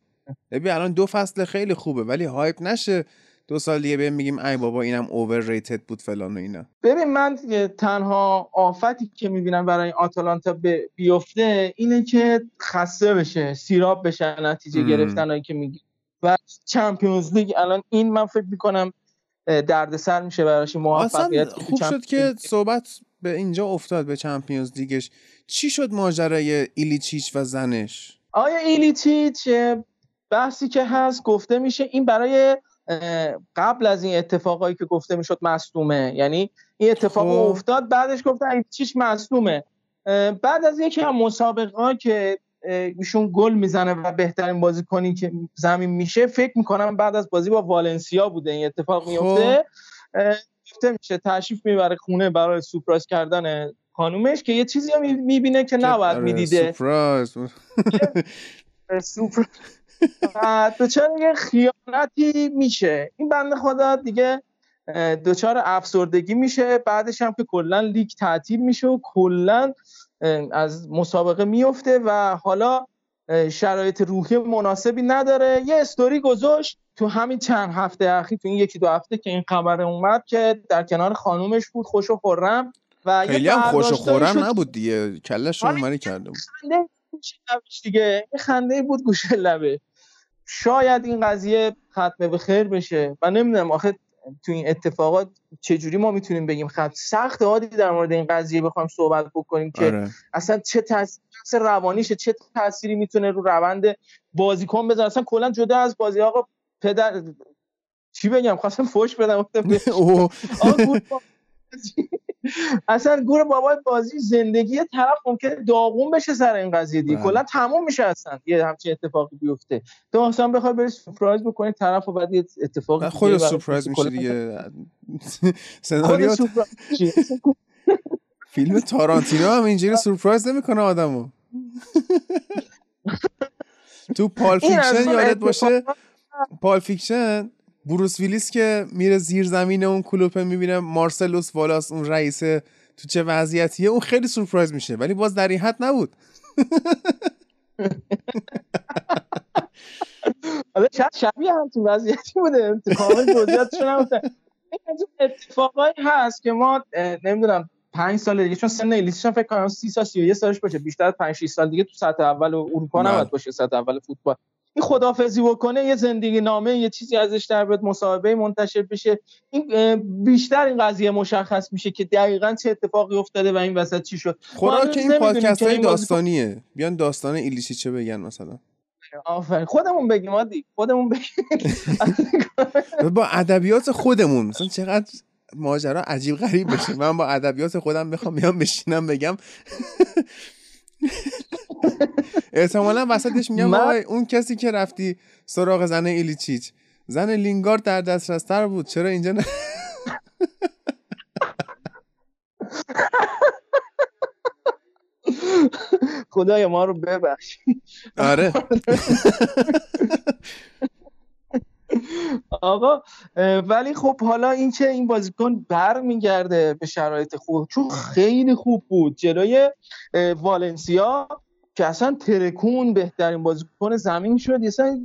ببین الان دو فصل خیلی خوبه ولی hype نشه. دو سال دیگه بهم میگیم ای بابا اینم overrated بود فلان و اینا. ببین من تنها آفتی که می‌بینم برای آتالانتا بیفته اینه که خسته بشه سیراب بشه نتیجه. گرفتن که میگی. و چمپیونز لیگ الان این من فکر می‌کنم دردسر میشه براش موفقیت خوب شد چمپیونز که صحبت به اینجا افتاد به چمپیونز لیگش. چی شد ماجرای ایلیچیچ و زنش؟ آیا ایلیچیچ بحثی که هست گفته میشه؟ این برای قبل از این اتفاقایی که گفته می‌شد مصدومه. یعنی این اتفاق خب. افتاد بعدش گفته ایلیچیچ مصدومه. بعد از یکی از مسابقه که ایشون گل می‌زنه و بهترین بازیکنی که زمین میشه فکر می‌کنم بعد از بازی با والنسیا بوده این اتفاق خب. میفته گفته میشه تشریف می‌بره خونه برای سورپرایز کردن خانومش که یه چیزی رو می‌بینه که نباید می‌دیده. سورپرایز. سوپر و دچار یه خیانتی میشه. این بنده خدا دیگه اه، دچار افسردگی میشه. بعدش هم که کلا لیگ تعطیل میشه و کلا از مسابقه میفته و حالا شرایط روحی مناسبی نداره. یه استوری گذاشت تو همین چند هفته اخیر تو این یکی دو هفته که این خبر اومد که در کنار خانومش بود خوش و خورم و خیلی هم خوش و خورم شد. نبود دیگه. کلش رو آره، کرده بود خنده دیگه. یه خنده بود گوشه لبه. شاید این قضیه ختمه به خیر بشه و نمی‌دونم آخه تو این اتفاقات چجوری ما می‌تونیم بگیم خط سخت عادی در مورد این قضیه بخوایم صحبت بکنیم که آره. اصلا چه تاثیر روانیشه چه تأثیری می‌تونه رو روند بازیکن بذاره؟ اصلا کلا جدا از بازی آقا پدر چی بگم؟ خواستم فوش بدم. گفتم اصلا گور بابای بازی زندگی طرف ممکنه داغون بشه سر این قضیه دیگه بله. کلا تموم میشه اصلا یه همچین اتفاقی بیفته تو اصلا بخوای بری سورپرایز بکنی طرف و بعد یه اتفاق و دیگه خود سورپرایز. میشه دیگه سناریو؟ فیلم تارانتینو هم اینجوری سورپرایز نمی‌کنه آدمو تو Pulp Fiction یادت باشه Pulp Fiction بروس ویلیس که میره زیر زمین اون کلوپه می‌بینه مارسلوس والاس اون رئیسه تو چه وضعیتیه اون خیلی سورپرایز میشه ولی باز در این حد نبود. حالا شاید شبیه همچین وضعیتی بوده تو کامل جزئیاتش از اون اتفاقایی هست که ما نمی‌دونم پنج سال دیگه چون سن ایلیچیچ هم فکر کنم 30 سال 31 سالش باشه بیشتر از 5 6 سال دیگه تو سطح اول اروپا. نباید باشه سطح اول فوتبال. این خدافظی بکنه یه زندگی نامه یه چیزی ازش در بیاد مصاحبه منتشر بشه. این بیشتر این قضیه مشخص میشه که دقیقا چه اتفاقی افتاده و این وسط چی شد. خوراک هنوز این پادکست که های داستانیه. بیان داستان ایلیچیچه بگن مثلا. آفرین. خودمون بگیم عادی خودمون بگیم. با ادبیات خودمون. مثلا چقدر ماجرا عجیب غریب بشه. من با ادبیات خودم بخوام بیام بشینم بگم. احتمالا وسطش میگم من- اون کسی که رفتی سراغ زن ایلیچیچ. زن لینگارد در دسترس تر بود. چرا اینجا نه؟ خدایا ما رو ببخش آره. آقا ولی خب حالا این که این بازیکن بر میگرده به شرایط خوب چون خیلی خوب بود. جلوی والنسیا که اصلا ترکون بهترین بازیکن زمین شد. اصلا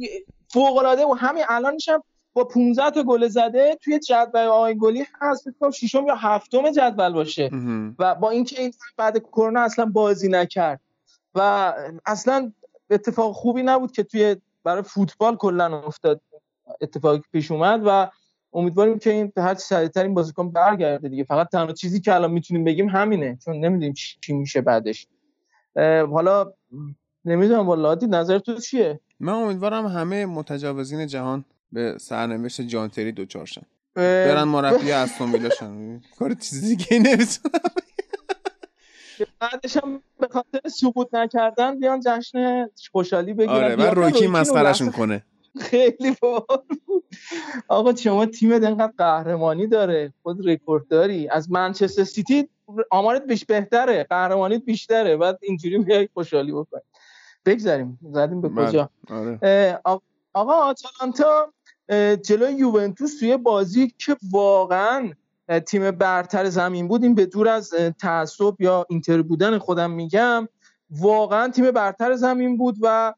فوق العاده و همین الانش هم با 15 تا گل زده توی جدول آقای گلی هست. فکر کنم ششم یا هفتم جدول باشه. و با اینکه این بعد کرونا اصلا بازی نکرد. و اصلا اتفاق خوبی نبود که توی برای فوتبال کلا افتاد. اتفاقی پیش اومد و امیدواریم که این هر چه سریعتر این بازیکن برگرده دیگه. فقط تنها چیزی که الان می‌تونیم بگیم همینه. چون نمی‌دونیم چی میشه بعدش. حالا نمی‌دونم عادی نظر تو چیه؟ من امیدوارم همه متجاوزین جهان به سرنوشت جان تری دوچار شن. برن مربی استون ویلا شن. کار چیزی دیگه نمی‌تونم بعدش هم به خاطر سقوط نکردن بیان جشن خوشحالی بگیرن. آره و روکی لحظه کنه خیلی باحال بود آقا شما تیمت انقدر قهرمانی داره. خود رکورد داری. از منچستر سیتی آمارت بیش بهتره. قهرمانیت بیشتره. بعد اینجوری بیای خوشحالی بکنی بگذاریم. زدیم به بله. کجا آره. اه، آ- آقا آتالانتا جلوی یوونتوس توی بازی که واقعا تیم برتر زمین بود. این به دور از تعصب یا اینتر بودن خودم میگم واقعا تیم برتر زمین بود و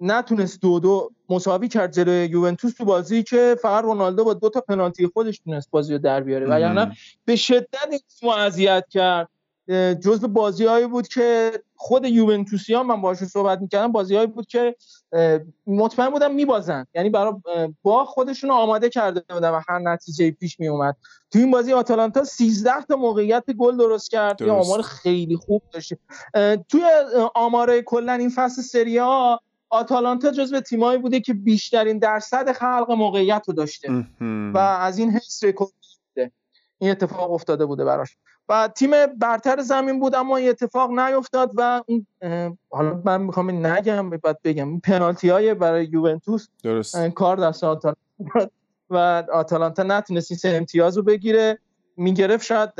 نتونست دو دو مساوی کرد جلوی یوونتوس تو بازی که فقط رونالدو با دو تا پنالتی خودش تونست بازی رو در بیاره. و یعنی به شدت اذیت کرد. جزو بازیهایی بود که خود یوونتوسیان من باشون صحبت می‌کردم بازیهایی بود که مطمئن بودم میبازن. یعنی برای با خودشون آماده کرده بودن و هر نتیجه پیش میومد تو این بازی آتالانتا 13 تا موقعیت گل درست کرد. یه. آمار خیلی خوب داشته اه، توی اه، آمار کلا این فصل سری ها آتالانتا جزو تیمایی بوده که بیشترین درصد خلق موقعیت رو داشته. و از این حس رکورد این اتفاق افتاده بوده براش. و تیم برتر زمین بود اما این اتفاق نیفتاد و اون حالا من می‌خوام این نگم بعد بگم پنالتی های برای یوونتوس درست. کار دست آتالانتا و آتالانتا نتونست این سه امتیاز رو بگیره. می‌گرفت شاید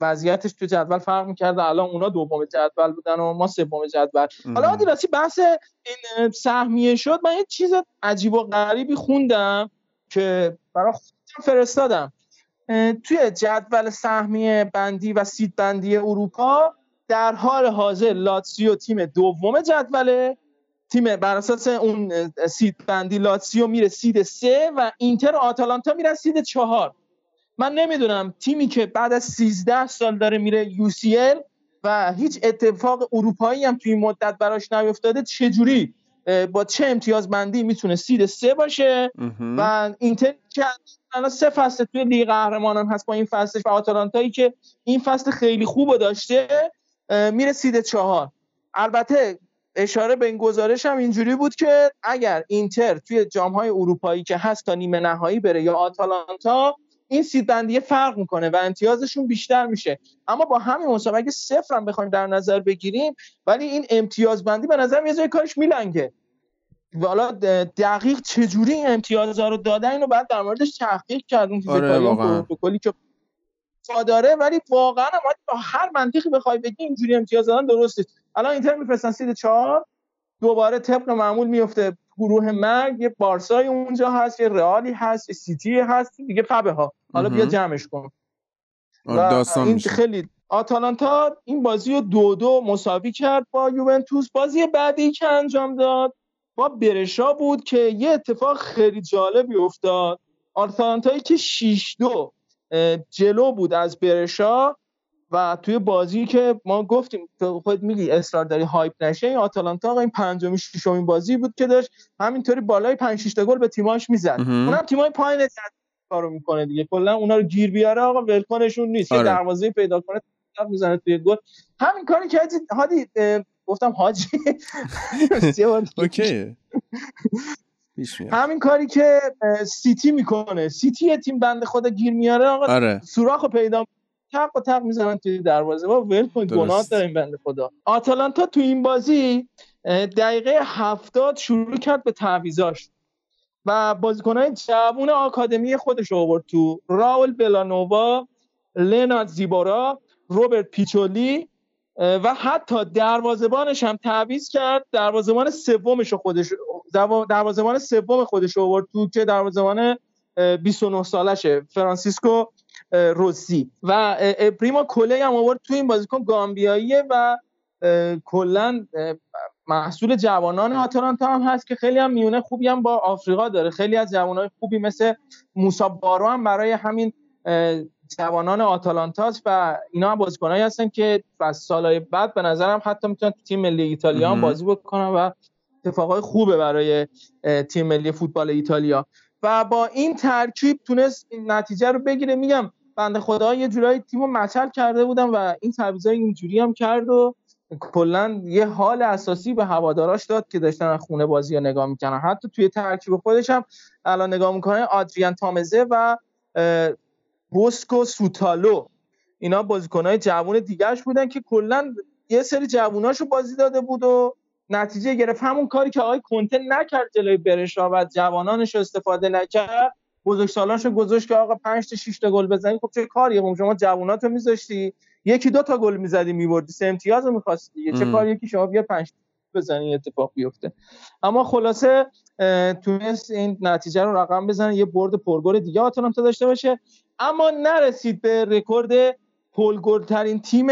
وضعیتش تو جدول فرق می‌کرد الان اونا دوم جدول بودن و ما سوم جدول. حالا. آدیلاسی بحث این سهمیه شد. من یه چیز عجیب و غریبی خوندم که برای خودم فرستادم. توی جدول سهمیه بندی و سید بندی اروپا در حال حاضر لاتسیو تیم دوم جدوله تیم بر اساس اون سید بندی لاتسیو میره سید سه و اینتر آتالانتا میرن سید چهار. من نمی‌دونم تیمی که بعد از 13 سال داره میره UCL و هیچ اتفاق اروپایی هم توی مدت براش نیفتاده چجوری با چه امتیازبندی می‌تونه سید سه باشه. و اینتر که الان سه فصل توی لیگ قهرمانان هست با این فصلش و آتالانتایی که این فصل خیلی خوب داشته میره سید چهار. البته اشاره به این گزارش هم اینجوری بود که اگر اینتر توی جامهای اروپایی که هست تا نیمه نهایی بره یا آتالانتا این سید بندیه فرق می‌کنه و امتیازشون بیشتر میشه. اما با همین مسابقه اگه صفر هم بخوایم در نظر بگیریم ولی این امتیاز بندی به نظر یه جای کارش میلنگه. و حالا د- دقیق چجوری این امتیازها رو دادن اینو بعد در موردش تحقیق کرد اون آره، اون واقعا. پروتکلی که داره ولی واقعا هم باید با هر منطقی بخوای بگی اینجوری امتیاز دادن درست نیست الان اینتر میفرستن سید چهار دوباره طبق معمول میفته گروه مرگ یه بارسای اونجا هست یه رئالی هست یه سیتی هست دیگه فبه ها. حالا بیا. جمعش کن. آره، داستان این میشه. خیلی آتالانتا این بازی رو دو دو مساوی کرد با یوونتوس. بازی بعدی که انجام داد با برشا بود که یه اتفاق خیلی جالبی افتاد. آتالانتایی که 6 دو جلو بود از برشا و توی بازی که ما گفتیم تو خود میگی اصرار داری هایپ نشه این آتالانتا آقا این پنجمی ششمین بازی بود که داشت همینطوری بالای 5 6 تا گل به تیماش می‌زد. اونم تیمای پایین کارو می‌کنه دیگه. کلا اونا رو گیر بیاره آقا ولکنشون نیست. یه آره. دروازه پیدا کنه می‌زنه توی گل. همین کاری که هادی گفتم حاجی. اوکی. همین کاری که سیتی می‌کنه. سیتی تیم بنده خدا گیر میاره آقا آره. سوراخ رو پیدا تق و تق می‌زنن توی دروازه. با ول کن. گناه داره این بنده خدا. آتالانتا تو این بازی دقیقه هفتاد شروع کرد به تعویضاش. و بازیکنهای جوون آکادمی خودش رو آورد تو راول بلانووا لنارد زیبارا روبرت پیچولی و حتی دروازه‌بانش هم تعویض کرد. دروازه‌بان سومش خودش دروازه‌بان سوم خودش آورد تو که دروازه‌بان اه، 29 سالشه فرانسیسکو روسی. و پریما کوله هم آورد تو این بازیکن گامبیاییه و کلا محصول جوانان آتالانتا هم هست که خیلی هم میونه خوبی هم با آفریقا داره. خیلی از جوانای خوبی مثل موسا بارو هم برای همین جوانان آتالانتاست و اینا هم بازیکنایی هستن که از سالهای بعد به نظرم حتی می‌تونن تو تیم ملی ایتالیا هم. بازی بکنن و اتفاقای خوبه برای تیم ملی فوتبال ایتالیا. و با این ترکیب تونست این نتیجه رو بگیره. میگم بنده خدا یه جورایی تیم رو مچل کرده بودم و این تعویضای اینجوری هم کرد و کلا یه حال اساسی به هواداراش داد که داشتن خونه بازی رو نگاه می‌کنن حتی توی ترکیب خودش هم الان نگاه می‌کنه آدریان تامزه و بوسکو سوتالو. اینا بازیکنهای جوان دیگرش بودن که کلا یه سری جووناشو بازی داده بود و نتیجه گرفت. همون کاری که آقای کنته نکرد جلوی برشا و جوانانش استفاده نکرد. بزرگسالانش رو گذاشت که آقا 5 تا 6 تا گل بزنی خب چه کاریه خب شما جواناتو میذاشتی. یکی دو تا گل می‌زدی میبردی. سه امتیاز رو می‌خواستی دیگه. چه ام. کاریه که شما بیا 5 بزنی اتفاق بیفته. اما خلاصه تونست این نتیجه رو رقم بزنه. یه برد پرگل دیگه آتالانتا داشته باشه. اما نرسید به رکورد پرگل ترین تیم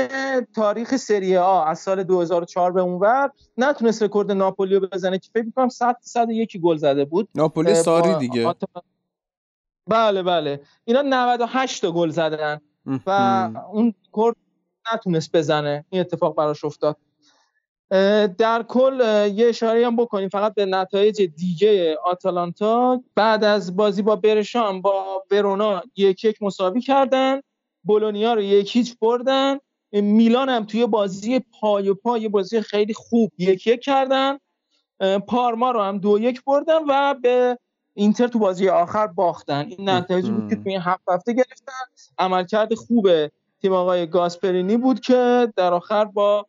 تاریخ سری آ. از سال 2004 به اونور. نتونست رکورد ناپولی رو بزنه که فکر می‌کنم 100 101 گل زده بود. ناپولی ساری دیگه. بله بله. اینا 98 تا گل زدن. و. اون کرد نتونست بزنه. این اتفاق براش افتاد. در کل یه اشاره هم بکنیم فقط به نتایج دیگه آتالانتا. بعد از بازی با برشام با ورونا یک یک مساوی کردن. بولونیا رو یک هیچ بردن. میلان هم توی بازی پای و پای بازی خیلی خوب یک یک کردن. پارما رو هم دو یک بردن و به اینتر تو بازی آخر باختن. این نتایجی بود که. توی این هفت هفته گرفتن. عملکرد خوب تیم آقای گاسپرینی بود که در آخر با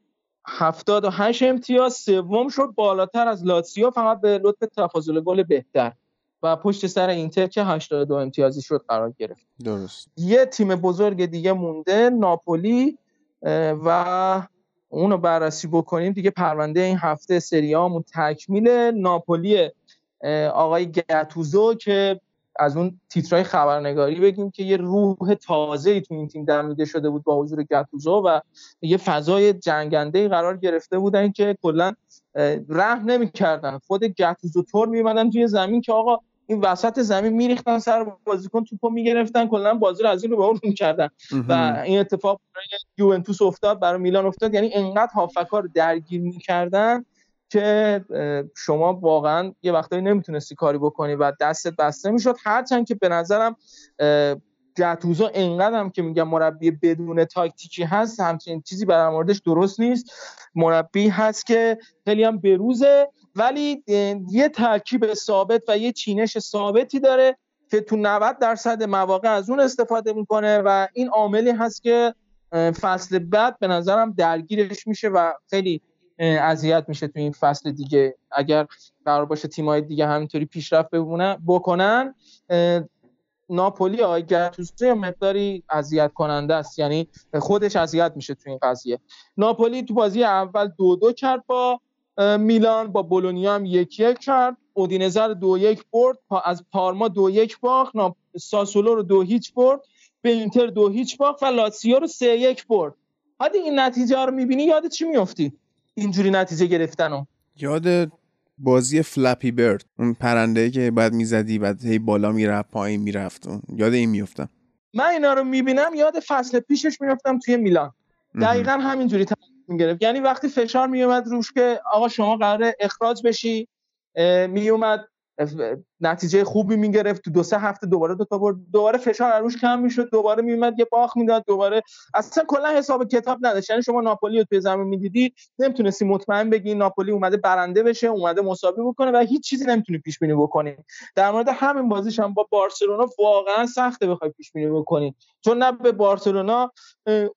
78 امتیاز سوم شد بالاتر از لاتسیو فقط به لطف تفاضل گل بهتر. و پشت سر اینتر که 82 امتیازی شد قرار گرفت. درست. یه تیم بزرگ دیگه مونده ناپولی و اونو بررسی بکنیم دیگه پرونده این هفته سریامون تکمیل ناپولی آقای گتوزو که از اون تیترهای خبرنگاری بگیم که یه روح تازه تو این تیم دمیده شده بود با حضور گتوزو و یه فضای جنگنده قرار گرفته بودن که کلا رحم نمی‌کردن. خود گتوزو طور میومدن توی زمین که آقا این وسط زمین میریختن سر بازیکن توپو می‌گرفتن کلا بازی رو از این رو به اون رو می‌کردن و. این اتفاق برای یوونتوس افتاد برای میلان افتاد. یعنی انقدر هافکا رو درگیر می‌کردن که شما واقعا یه وقتایی نمی‌تونستی کاری بکنی و دستت بسته می‌شد. هرچند که به نظرم اه، گتوزو انقدر هم که میگم مربی بدون تاکتیکی هست همچین چیزی در موردش درست نیست. مربی هست که خیلی هم بروزه ولی یه ترکیب ثابت و یه چینش ثابتی داره که تو 90 درصد مواقع از اون استفاده می‌کنه و این عاملی هست که فصل بعد به نظرم درگیرش میشه و خیلی اذیت میشه تو این فصل دیگه. اگر قرار باشه تیم‌های دیگه همینطوری پیشرفت بکنن. ناپولی آقای گتوزو مقداری اذیت کننده است. یعنی خودش اذیت میشه تو این قضیه. ناپولی تو بازی اول دو دو کرد با میلان با بولونیا هم یک یک کرد. اودینزه رو دو یک برد. از پارما دو یک باخت. ساسولو رو دو هیچ برد. به اینتر دو هیچ باخت و لاتسیو رو سه یک برد. حالا این نتیجه رو می‌بینی؟ یاد چی میفتی اینجوری نتیجه گرفتن یاد بازی فلپی برد. اون پرنده که بعد می‌زدی بعد هی بالا می‌رفت پایین می‌رفت. یاد این میفتم من اینا رو می‌بینم یاد فصل پیشش میفتم توی میلان. دقیقا همینجوری تصمیم گرفت. یعنی وقتی فشار میومد روش که آقا شما قراره اخراج بشی میومد نتیجه خوبی می‌گرفت. تو دو سه هفته دوباره دو تا برد. دوباره فشار روش کم می‌شد. دوباره میومد یه باخ می‌داد. دوباره اصلا کلا حساب کتاب نداشت. یعنی شما ناپولی رو توی زمین می‌دیدی نمی‌تونستی مطمئن بگی ناپولی اومده برنده بشه اومده مساوی بکنه و هیچ چیزی نمی‌تونی پیش بینی بکنی. در مورد همین بازیش هم با بارسلونا واقعا سخته بخوای پیش بینی بکنی. چون نه به بارسلونا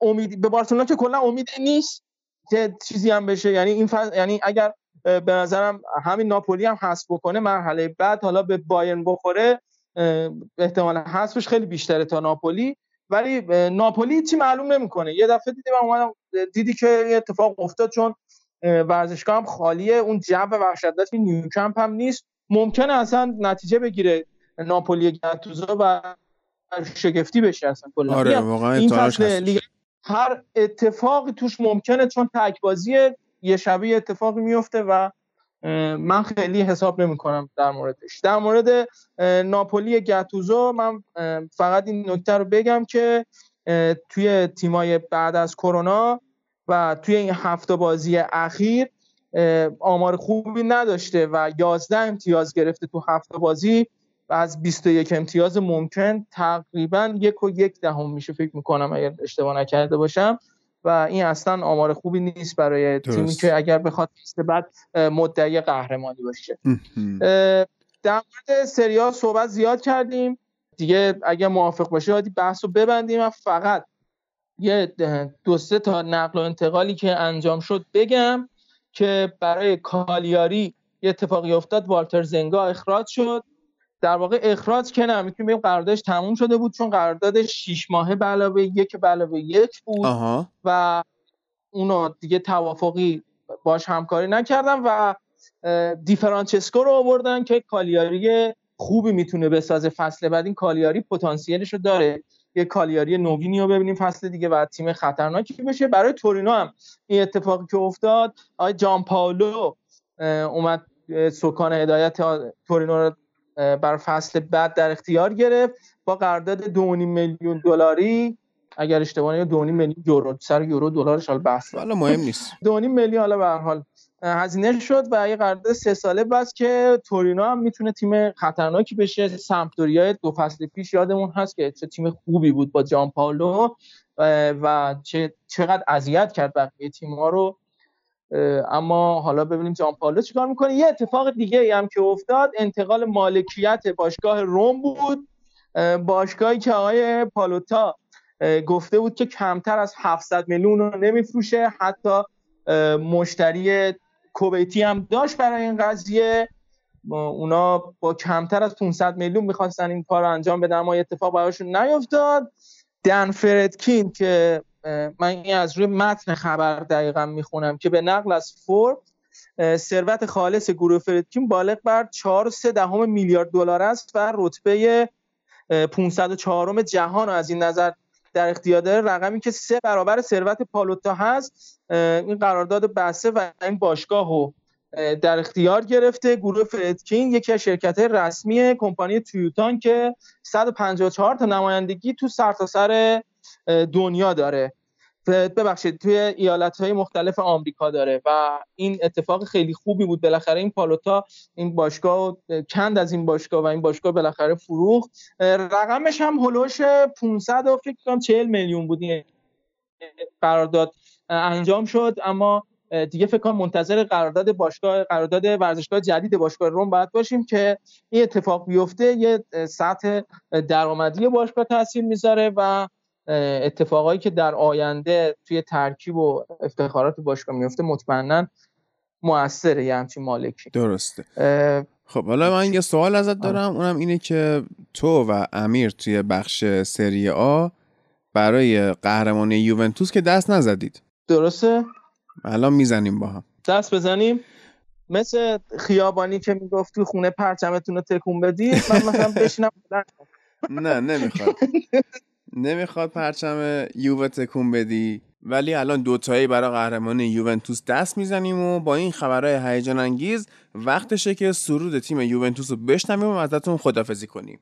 امید به بارسلونا که کلا امید نیست که چیزی هم بشه. یعنی این فصل- یعنی اگر به نظرم همین ناپولی هم حذف بکنه مرحله بعد حالا به بایرن بخوره احتمال حذفش خیلی بیشتره تا ناپولی. ولی ناپولی چی معلوم نمی‌کنه. یه دفعه دیدی من اومدم دیدی که یه اتفاق افتاد چون اه، ورزشگاه هم خالیه اون جو وحشتناک نیوکمپ هم نیست. ممکنه اصلا نتیجه بگیره ناپولی گتوزو و شگفتی بشه اصلا کلا. آره واقعا این فصل. لیگ هر اتفاقی توش ممکنه چون تک بازی یه شبه یه اتفاقی میفته و من خیلی حساب نمی کنم در موردش. در مورد ناپولی گتوزو من فقط این نکته رو بگم که توی تیمای بعد از کرونا و توی این هفته بازی اخیر آمار خوبی نداشته و 11 امتیاز گرفته تو هفته بازی و از 21 امتیاز ممکن تقریبا یک و یک دهم میشه فکر می‌کنم اگر اشتباه نکرده باشم. و این اصلا آمار خوبی نیست برای درست. تیمی که اگر بخواد فصل بعد مدعی قهرمانی باشه. در مورد سریا صحبت زیاد کردیم. دیگه اگه موافق باشه باید بحث رو ببندیم من فقط یه دو سه تا نقل و انتقالی که انجام شد بگم که برای کالیاری یه اتفاقی افتاد. والتر زنگا اخراج شد. در واقع اخراج که نه می‌تونیم بگیم قراردادش تموم شده بود چون قرارداد 6 ماهه به علاوه یک به علاوه یک بود آها. و اونو دیگه توافقی باش همکاری نکردن و دی فرانچسکو رو آوردن که کالیاری خوبی می‌تونه بسازه فصل بعد. این کالیاری پتانسیلش رو داره. یه کالیاری نوینی رو ببینیم فصل دیگه و تیم خطرناکی بشه. برای تورینو هم این اتفاقی که افتاد آقای جان پاولو اومد سکان هدایت تورینو رو بر فصل بعد در اختیار گرفت با قرارداد 2.5 میلیون دلاری اگر اشتباه نکنم 2.5 میلیون یورو سر یورو دلارش حالا بحث حالا مهم نیست. 2.5 میلیون حالا به هر حال هزینه شد و یه قرارداد سه ساله بس که تورینو هم می‌تونه تیم خطرناکی بشه. سمپدوریا دو فصل پیش یادمون هست که چه تیم خوبی بود با جان پاولو و چه چقدر اذیت کرد بقیه تیم‌ها رو. اما حالا ببینیم جان پاولو چیکار می‌کنه؟ یه اتفاق دیگه ای هم که افتاد انتقال مالکیت باشگاه روم بود. اه، باشگاهی که آقای پالوتا گفته بود که کمتر از 700 میلیون رو نمیفروشه. حتی مشتری کویتی هم داشت برای این قضیه. اونا با کمتر از 500 میلیون می‌خواستن این کار رو انجام بدن اما اتفاق براشون نیفتاد. دن فردکین که من این از روی متن خبر دقیقا می‌خونم که به نقل از فورب ثروت خالص گروه فردکین بالغ بر 4.3 دهم میلیارد دلار است و رتبه اه، 504 جهان از این نظر در اختیار داره. رقمی که سه برابر ثروت پالوتا هست این قرارداد بسته و این باشگاه رو در اختیار گرفته. گروه فردکین یکی از شرکت رسمی کمپانی تویوتان که 154 تا نمایندگی تو سرتاسر اه، دنیا داره. ببخشید توی ایالت های مختلف آمریکا داره و این اتفاق خیلی خوبی بود. بالاخره این پالوتا این باشگاه کند از این باشگاه و این باشگاه بالاخره فروخت. رقمش هم هلوش 500 و فکر کنم 40 میلیون بود. این قرارداد انجام شد اما دیگه فکر کنم منتظر قرارداد باشگاه قرارداد ورزشگاه جدید باشگاه روم باید باشیم که این اتفاق بیفته. یه سطح درآمدی باشگاه تاثیر می‌ذاره و اتفاقایی که در آینده توی ترکیب و افتخارات باشگاه میفته مطمئنا موثره یه همچین مالکی. درسته. خب حالا من یه سوال ازت دارم اونم اینه که تو و امیر توی بخش سری آ برای قهرمانی یوونتوس که دست نزدید. درسته؟ الان می‌زنیم با هم. دست بزنیم. مثل خیابانی که می‌گفت تو خونه پرچمتون رو تکون بدید من مثلا بشینم نه نمی‌خواد. نمی‌خواد پرچم یووه تکون بدی. ولی الان دوتایی برای قهرمانی یوونتوس دست می‌زنیم و با این خبرهای هیجان انگیز وقتشه که سرود تیم یوونتوس رو بشنویم و ازتون خدافزی کنیم.